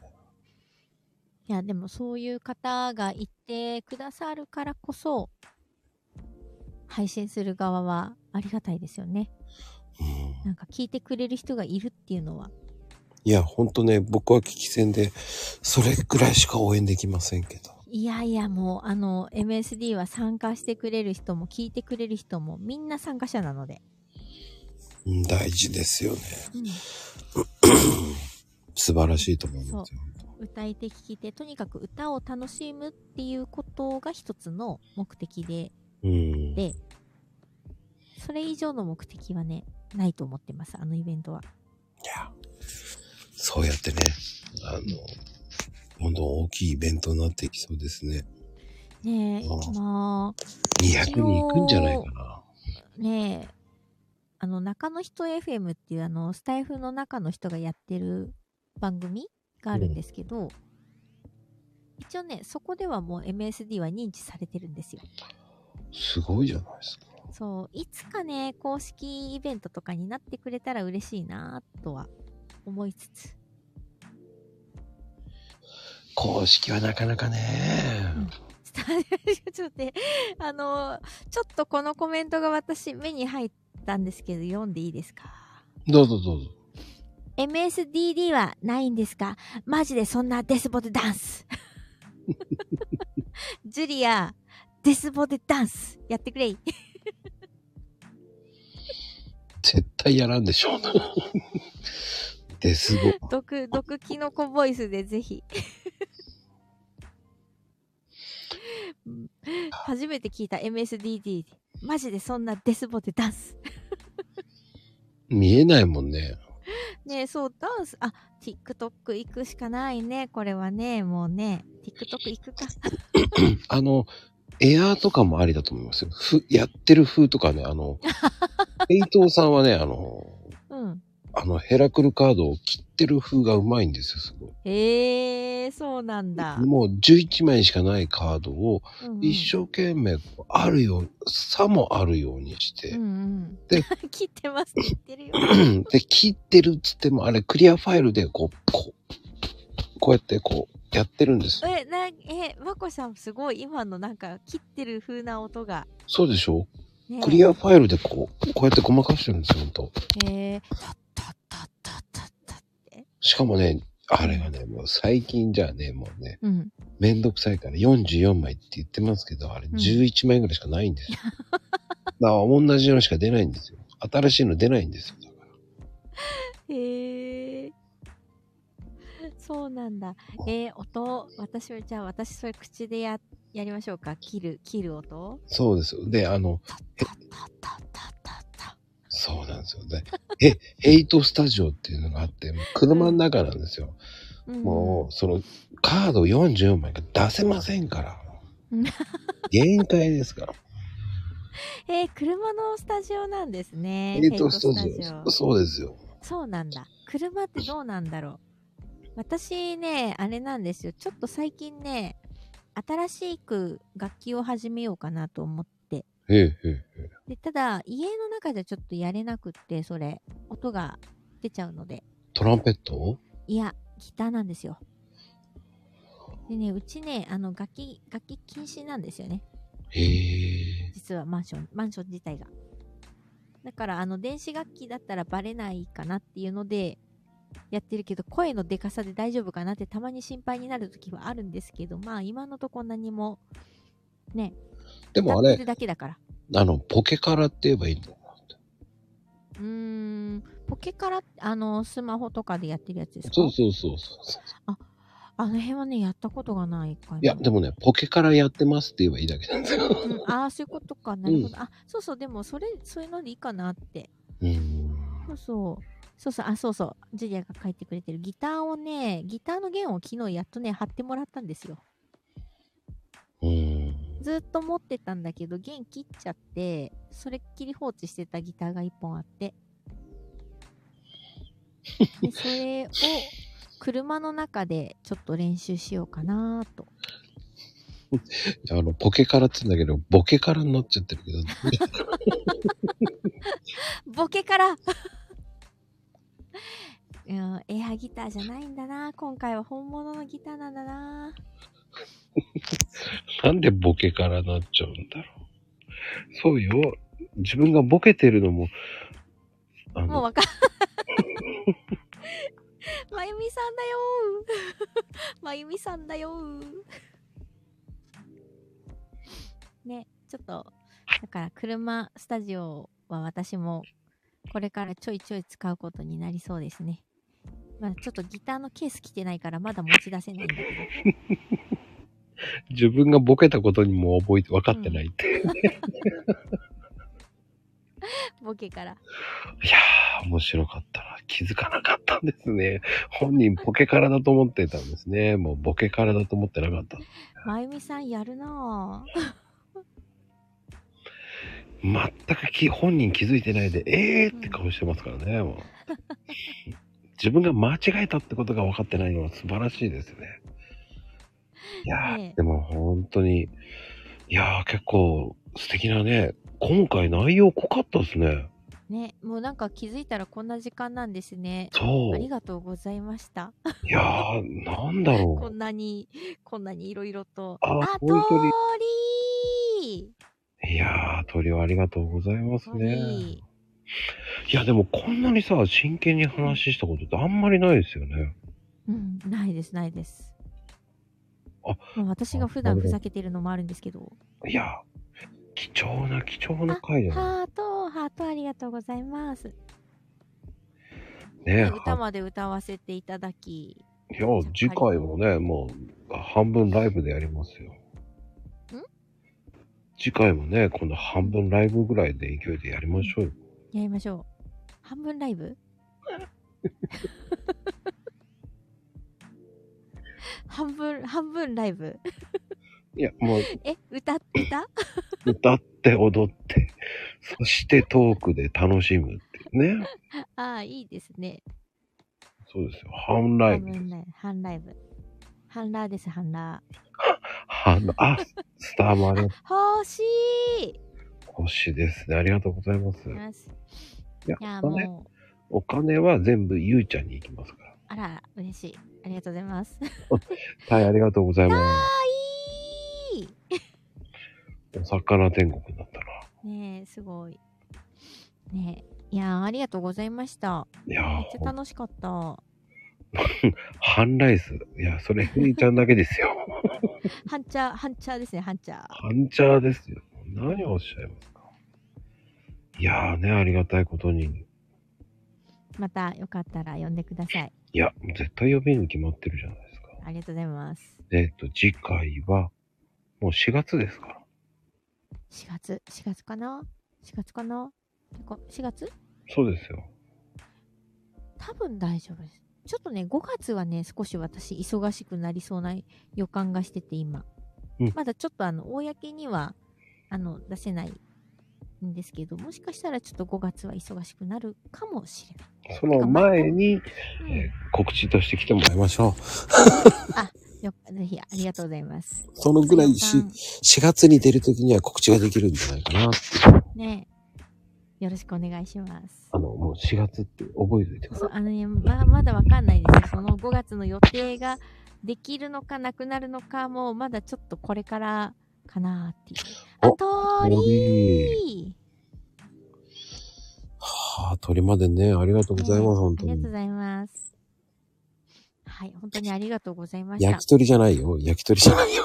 いや、でもそういう方がいてくださるからこそ、配信する側はありがたいですよね。うんなんか聞いてくれる人がいるっていうのは、いや、ほんとね、僕は聞き戦で、それくらいしか応援できませんけど。いやいや、もう、あの、MSD は参加してくれる人も聞いてくれる人もみんな参加者なので。うん大事ですよね。うん。(clears throat) 素晴らしいと思いますよ。歌い手聞き手、とにかく歌を楽しむっていうことが一つの目的で、うん。で、それ以上の目的はね、ないと思ってます、あのイベントは。いや、そうやってね、あの、どんどん大きいイベントになっていきそうですね。ねえ、うんま200人いくんじゃないかな。あ、ねえ、あの、中の人 FM っていうあの、スタイフの中の人がやってる番組があるんですけど、一応ね、そこではもう MSD は認知されてるんですよ。すごいじゃないですか。そう、いつかね、公式イベントとかになってくれたら嬉しいなとは思いつつ。公式はなかなかね。ちょっと (laughs) ちょっとね、あの、ちょっとこのコメントが私目に入ったんですけど、読んでいいですか？どうぞどうぞ。MSDD はないんですか？マジでそんなデスボでダンス。(laughs) ジュリア、デスボでダンス。やってくれい。絶対やらんでしょうな。ですご。毒、毒キノコボイスでぜひ。う (laughs) ん初めて聞いた MSDD。マジでそんなデスボでダンス。見えないもんね。ねえ、そう、ダンス、あ、TikTok 行くしかないね。これはね、もうね、TikTok 行くか。(coughs) あの、エアーとかもありだと思いますよ。ふ、やってる風とかね、あの、(laughs) ヘイトーさんはね、あの、うん。あの、ヘラクルカードを切ってる風がうまいんですよ、すごい。へえー、そうなんだ。もう11枚しかないカードをうんうん一生懸命あるよう、差もあるようにして、うんうん。で (laughs) 切ってますって言ってるよ。(clears throat) で、切ってるっつっても、あれクリアファイルでこう、こう、こうやってこう、やってるんです。え、な、え、まこさんすごい今のなんか切ってる風な音が。そうでしょ？ね、クリアファイルでこう、こうやってごまかしてるんですよ、ほんと。へえ、たったったったったったって。しかもね、あれがね、もう最近じゃね、もうね、うん。めんどくさいから44枚って言ってますけど、あれん11枚ぐらいしかないんですよ。だから同じのしか出ないんですよ。新しいの出ないんですよ。だから (laughs) へえ。そうなんだ。えー、音、私は、じゃあ私それ口でや、やりましょうか。切る、切る音そうですよ。で、あの、たったったったったったった。そうなんですよね。(laughs) え、ヘイトスタジオっていうのがあって、車の中なんですよ。うんもう、その、カード44枚が出せませんからうん。限界ですから。(laughs) えー、車のスタジオなんですね。ヘイトスタジオ。そうですよ。そうなんだ。車ってどうなんだろう。私ね、あれなんですよ。ちょっと最近ね、新しく楽器を始めようかなと思って。へええ。で、ただ、家の中じゃちょっとやれなくって、それ、音が出ちゃうので。トランペット？いや、ギターなんですよ。でね、うちね、あの、楽器、楽器禁止なんですよね。へえ。実はマンション、マンション自体が。だから、あの、電子楽器だったらバレないかなっていうので、やってるけど、声のでかさで大丈夫かなってたまに心配になる時はあるんですけど、まあ、今のとこ何も、ね、でもあれだけだから。あの、ポケカラって言えばいいんだよな。うーん、ポケから、あの、スマホとかでやってるやつですか？そうそうそうそう。あの辺はね、やったことがないかな。いや、でもね、ポケカラやってますって言えばいいだけなんですよ。うん、ああ、そういうことか。なるほど。あ、そうそう、でも、それ、そういうのでいいかなって。うーん。そうそう。そうそう、あ、そうそう。ジュリアが書いてくれてるギターをね、ギターの弦を昨日やっとね、貼ってもらったんですよ。うーん。ずっと持ってたんだけど、弦切っちゃって、それっきり放置してたギターが一本あって。(laughs) で、それを車の中でちょっと練習しようかなと。(laughs) あの、ポケカラって言うんだけど、ボケカラになっちゃってるけど、(laughs) ボケからうん、エアギターじゃないんだな。今回は本物のギターなんだな。(laughs) なんでボケカラになっちゃうんだろう。そうよ。自分がボケてるのも、あの、もうわかんまゆみさんだよーまゆみさんだよーね、ちょっと、だから車スタジオは私もこれからちょいちょい使うことになりそうですね。まあちょっとギターのケース来てないからまだ持ち出せないんだけど。(laughs) 自分がボケたことにも覚えて分かってないって。ボケから。いやー、面白かったな。気づかなかったんですね。本人ボケからだと思ってたんですね。もうボケからだと思ってなかった。まゆみさんやるなぁ。全くき本人気づいてないで、えーって顔してますからね、もう。自分が間違えたってことが分かってないのは素晴らしいですよね。いやー、でも本当に、いやー結構素敵なね、今回内容濃かったですね。ね、もうなんか気づいたらこんな時間なんですね。そう。いありがとうございました。やー、なんだろう。(laughs) こんなに、こんなにいろいろと。ああ、本当に鳥いやー、鳥はありがとうございますね。鳥いや、でもこんなにさ、真剣に話したことってあんまりないですよね。うん、ないです、ないです。あまあ、私が普段ふざけてるのもあるんですけど。いや、貴重な貴重な回じゃないハート、ハートありがとうございます。ね歌まで歌わせていただき。いや、次回もね、もう半分ライブでやりますよ。次回もね、今度半分ライブぐらいで勢いでやりましょうよ。やりましょう。半分ライブ？(laughs) 半分、半分ライブ？いや、もうえ、歌、歌？歌って踊って、そしてトークで楽しむってね。(laughs) ああ、いいですね。そうですよ。半ライブ。半分ライブ。半ラーです、半ラ (laughs) 半、あ、スターもあ。欲しい星ですね。ありがとうございます。いや、いや、お金もう、お金は全部ゆうちゃんに行きますから。あら、嬉しい。ありがとうございます。はい、ありがとうございまあいいす。お魚天国になったな。ねえ、すごい。ねえ。いやーありがとうございました。いやめっちゃー、楽しかった。(laughs) 半ライス。いや、それ、ふいちゃんだけですよ。(laughs) ハンチャー、ハンチャーですね、ハンチャー。半チャーですよ。何をおっしゃいますか？いやーね、ありがたいことに。またよかったら呼んでください。いや、絶対呼びに決まってるじゃないですか。ありがとうございます。えっと、次回は、もう4月ですから。4月、4月かな ?4 月かな？てか ?4 月？そうですよ。多分大丈夫です。ちょっとね、5月はね、少し私忙しくなりそうな予感がしてて今。うんまだちょっとあの、公には、あの、出せないんですけど、もしかしたらちょっと5月は忙しくなるかもしれない。その前に、うんえー告知として来てもらいましょう。よぜひありがとうございます。そのぐらいしさん4月に出るときには告知ができるんじゃないかな。ねよろしくお願いします。あの、もう4月って覚えておいてくださそうあのね、ままだわかんないですよ。その5月の予定ができるのかなくなるのかも、まだちょっとこれからかなっていう。あ、おとーりい。はあ、鳥までね、ありがとうございます、本当にありがとうご。ざいます。はい、本当にありがとうございました焼き。鳥じゃないよ。焼き鳥じゃないよ。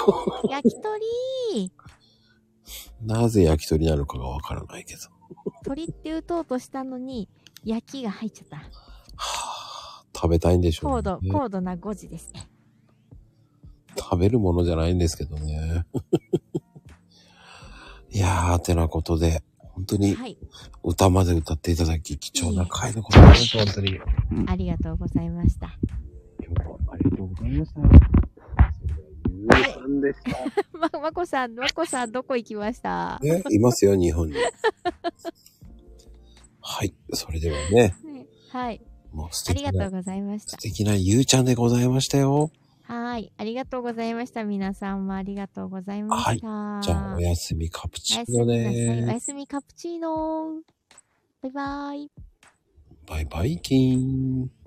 焼き鳥？なぜ焼き鳥なのかがわからないけど。鳥って打とうとしたのに、焼きが入っちゃった。はあ、食べたいんでしょう、高度、ね。高度な5時ですね。食べるものじゃないんですけどね。(laughs) いやー、てなことで、本当にはい、歌まで歌っていただき、貴重な回でございます、本当に。ありがとうございました。今日もありがとうございました。それではゆうさんでした。(laughs) ま、まこさん、まこさん、どこ行きました？ね、いますよ、日本に。はい、それではね、ねはい。もう素敵な、ありがとうございました素。敵なゆうちゃんでございましたよ。はい。ありがとうございました。皆さんもありがとうございました。じゃあ、おやすみカプチーノみなさい。おねやすみカプチーノバイバイ。バイバイキーン。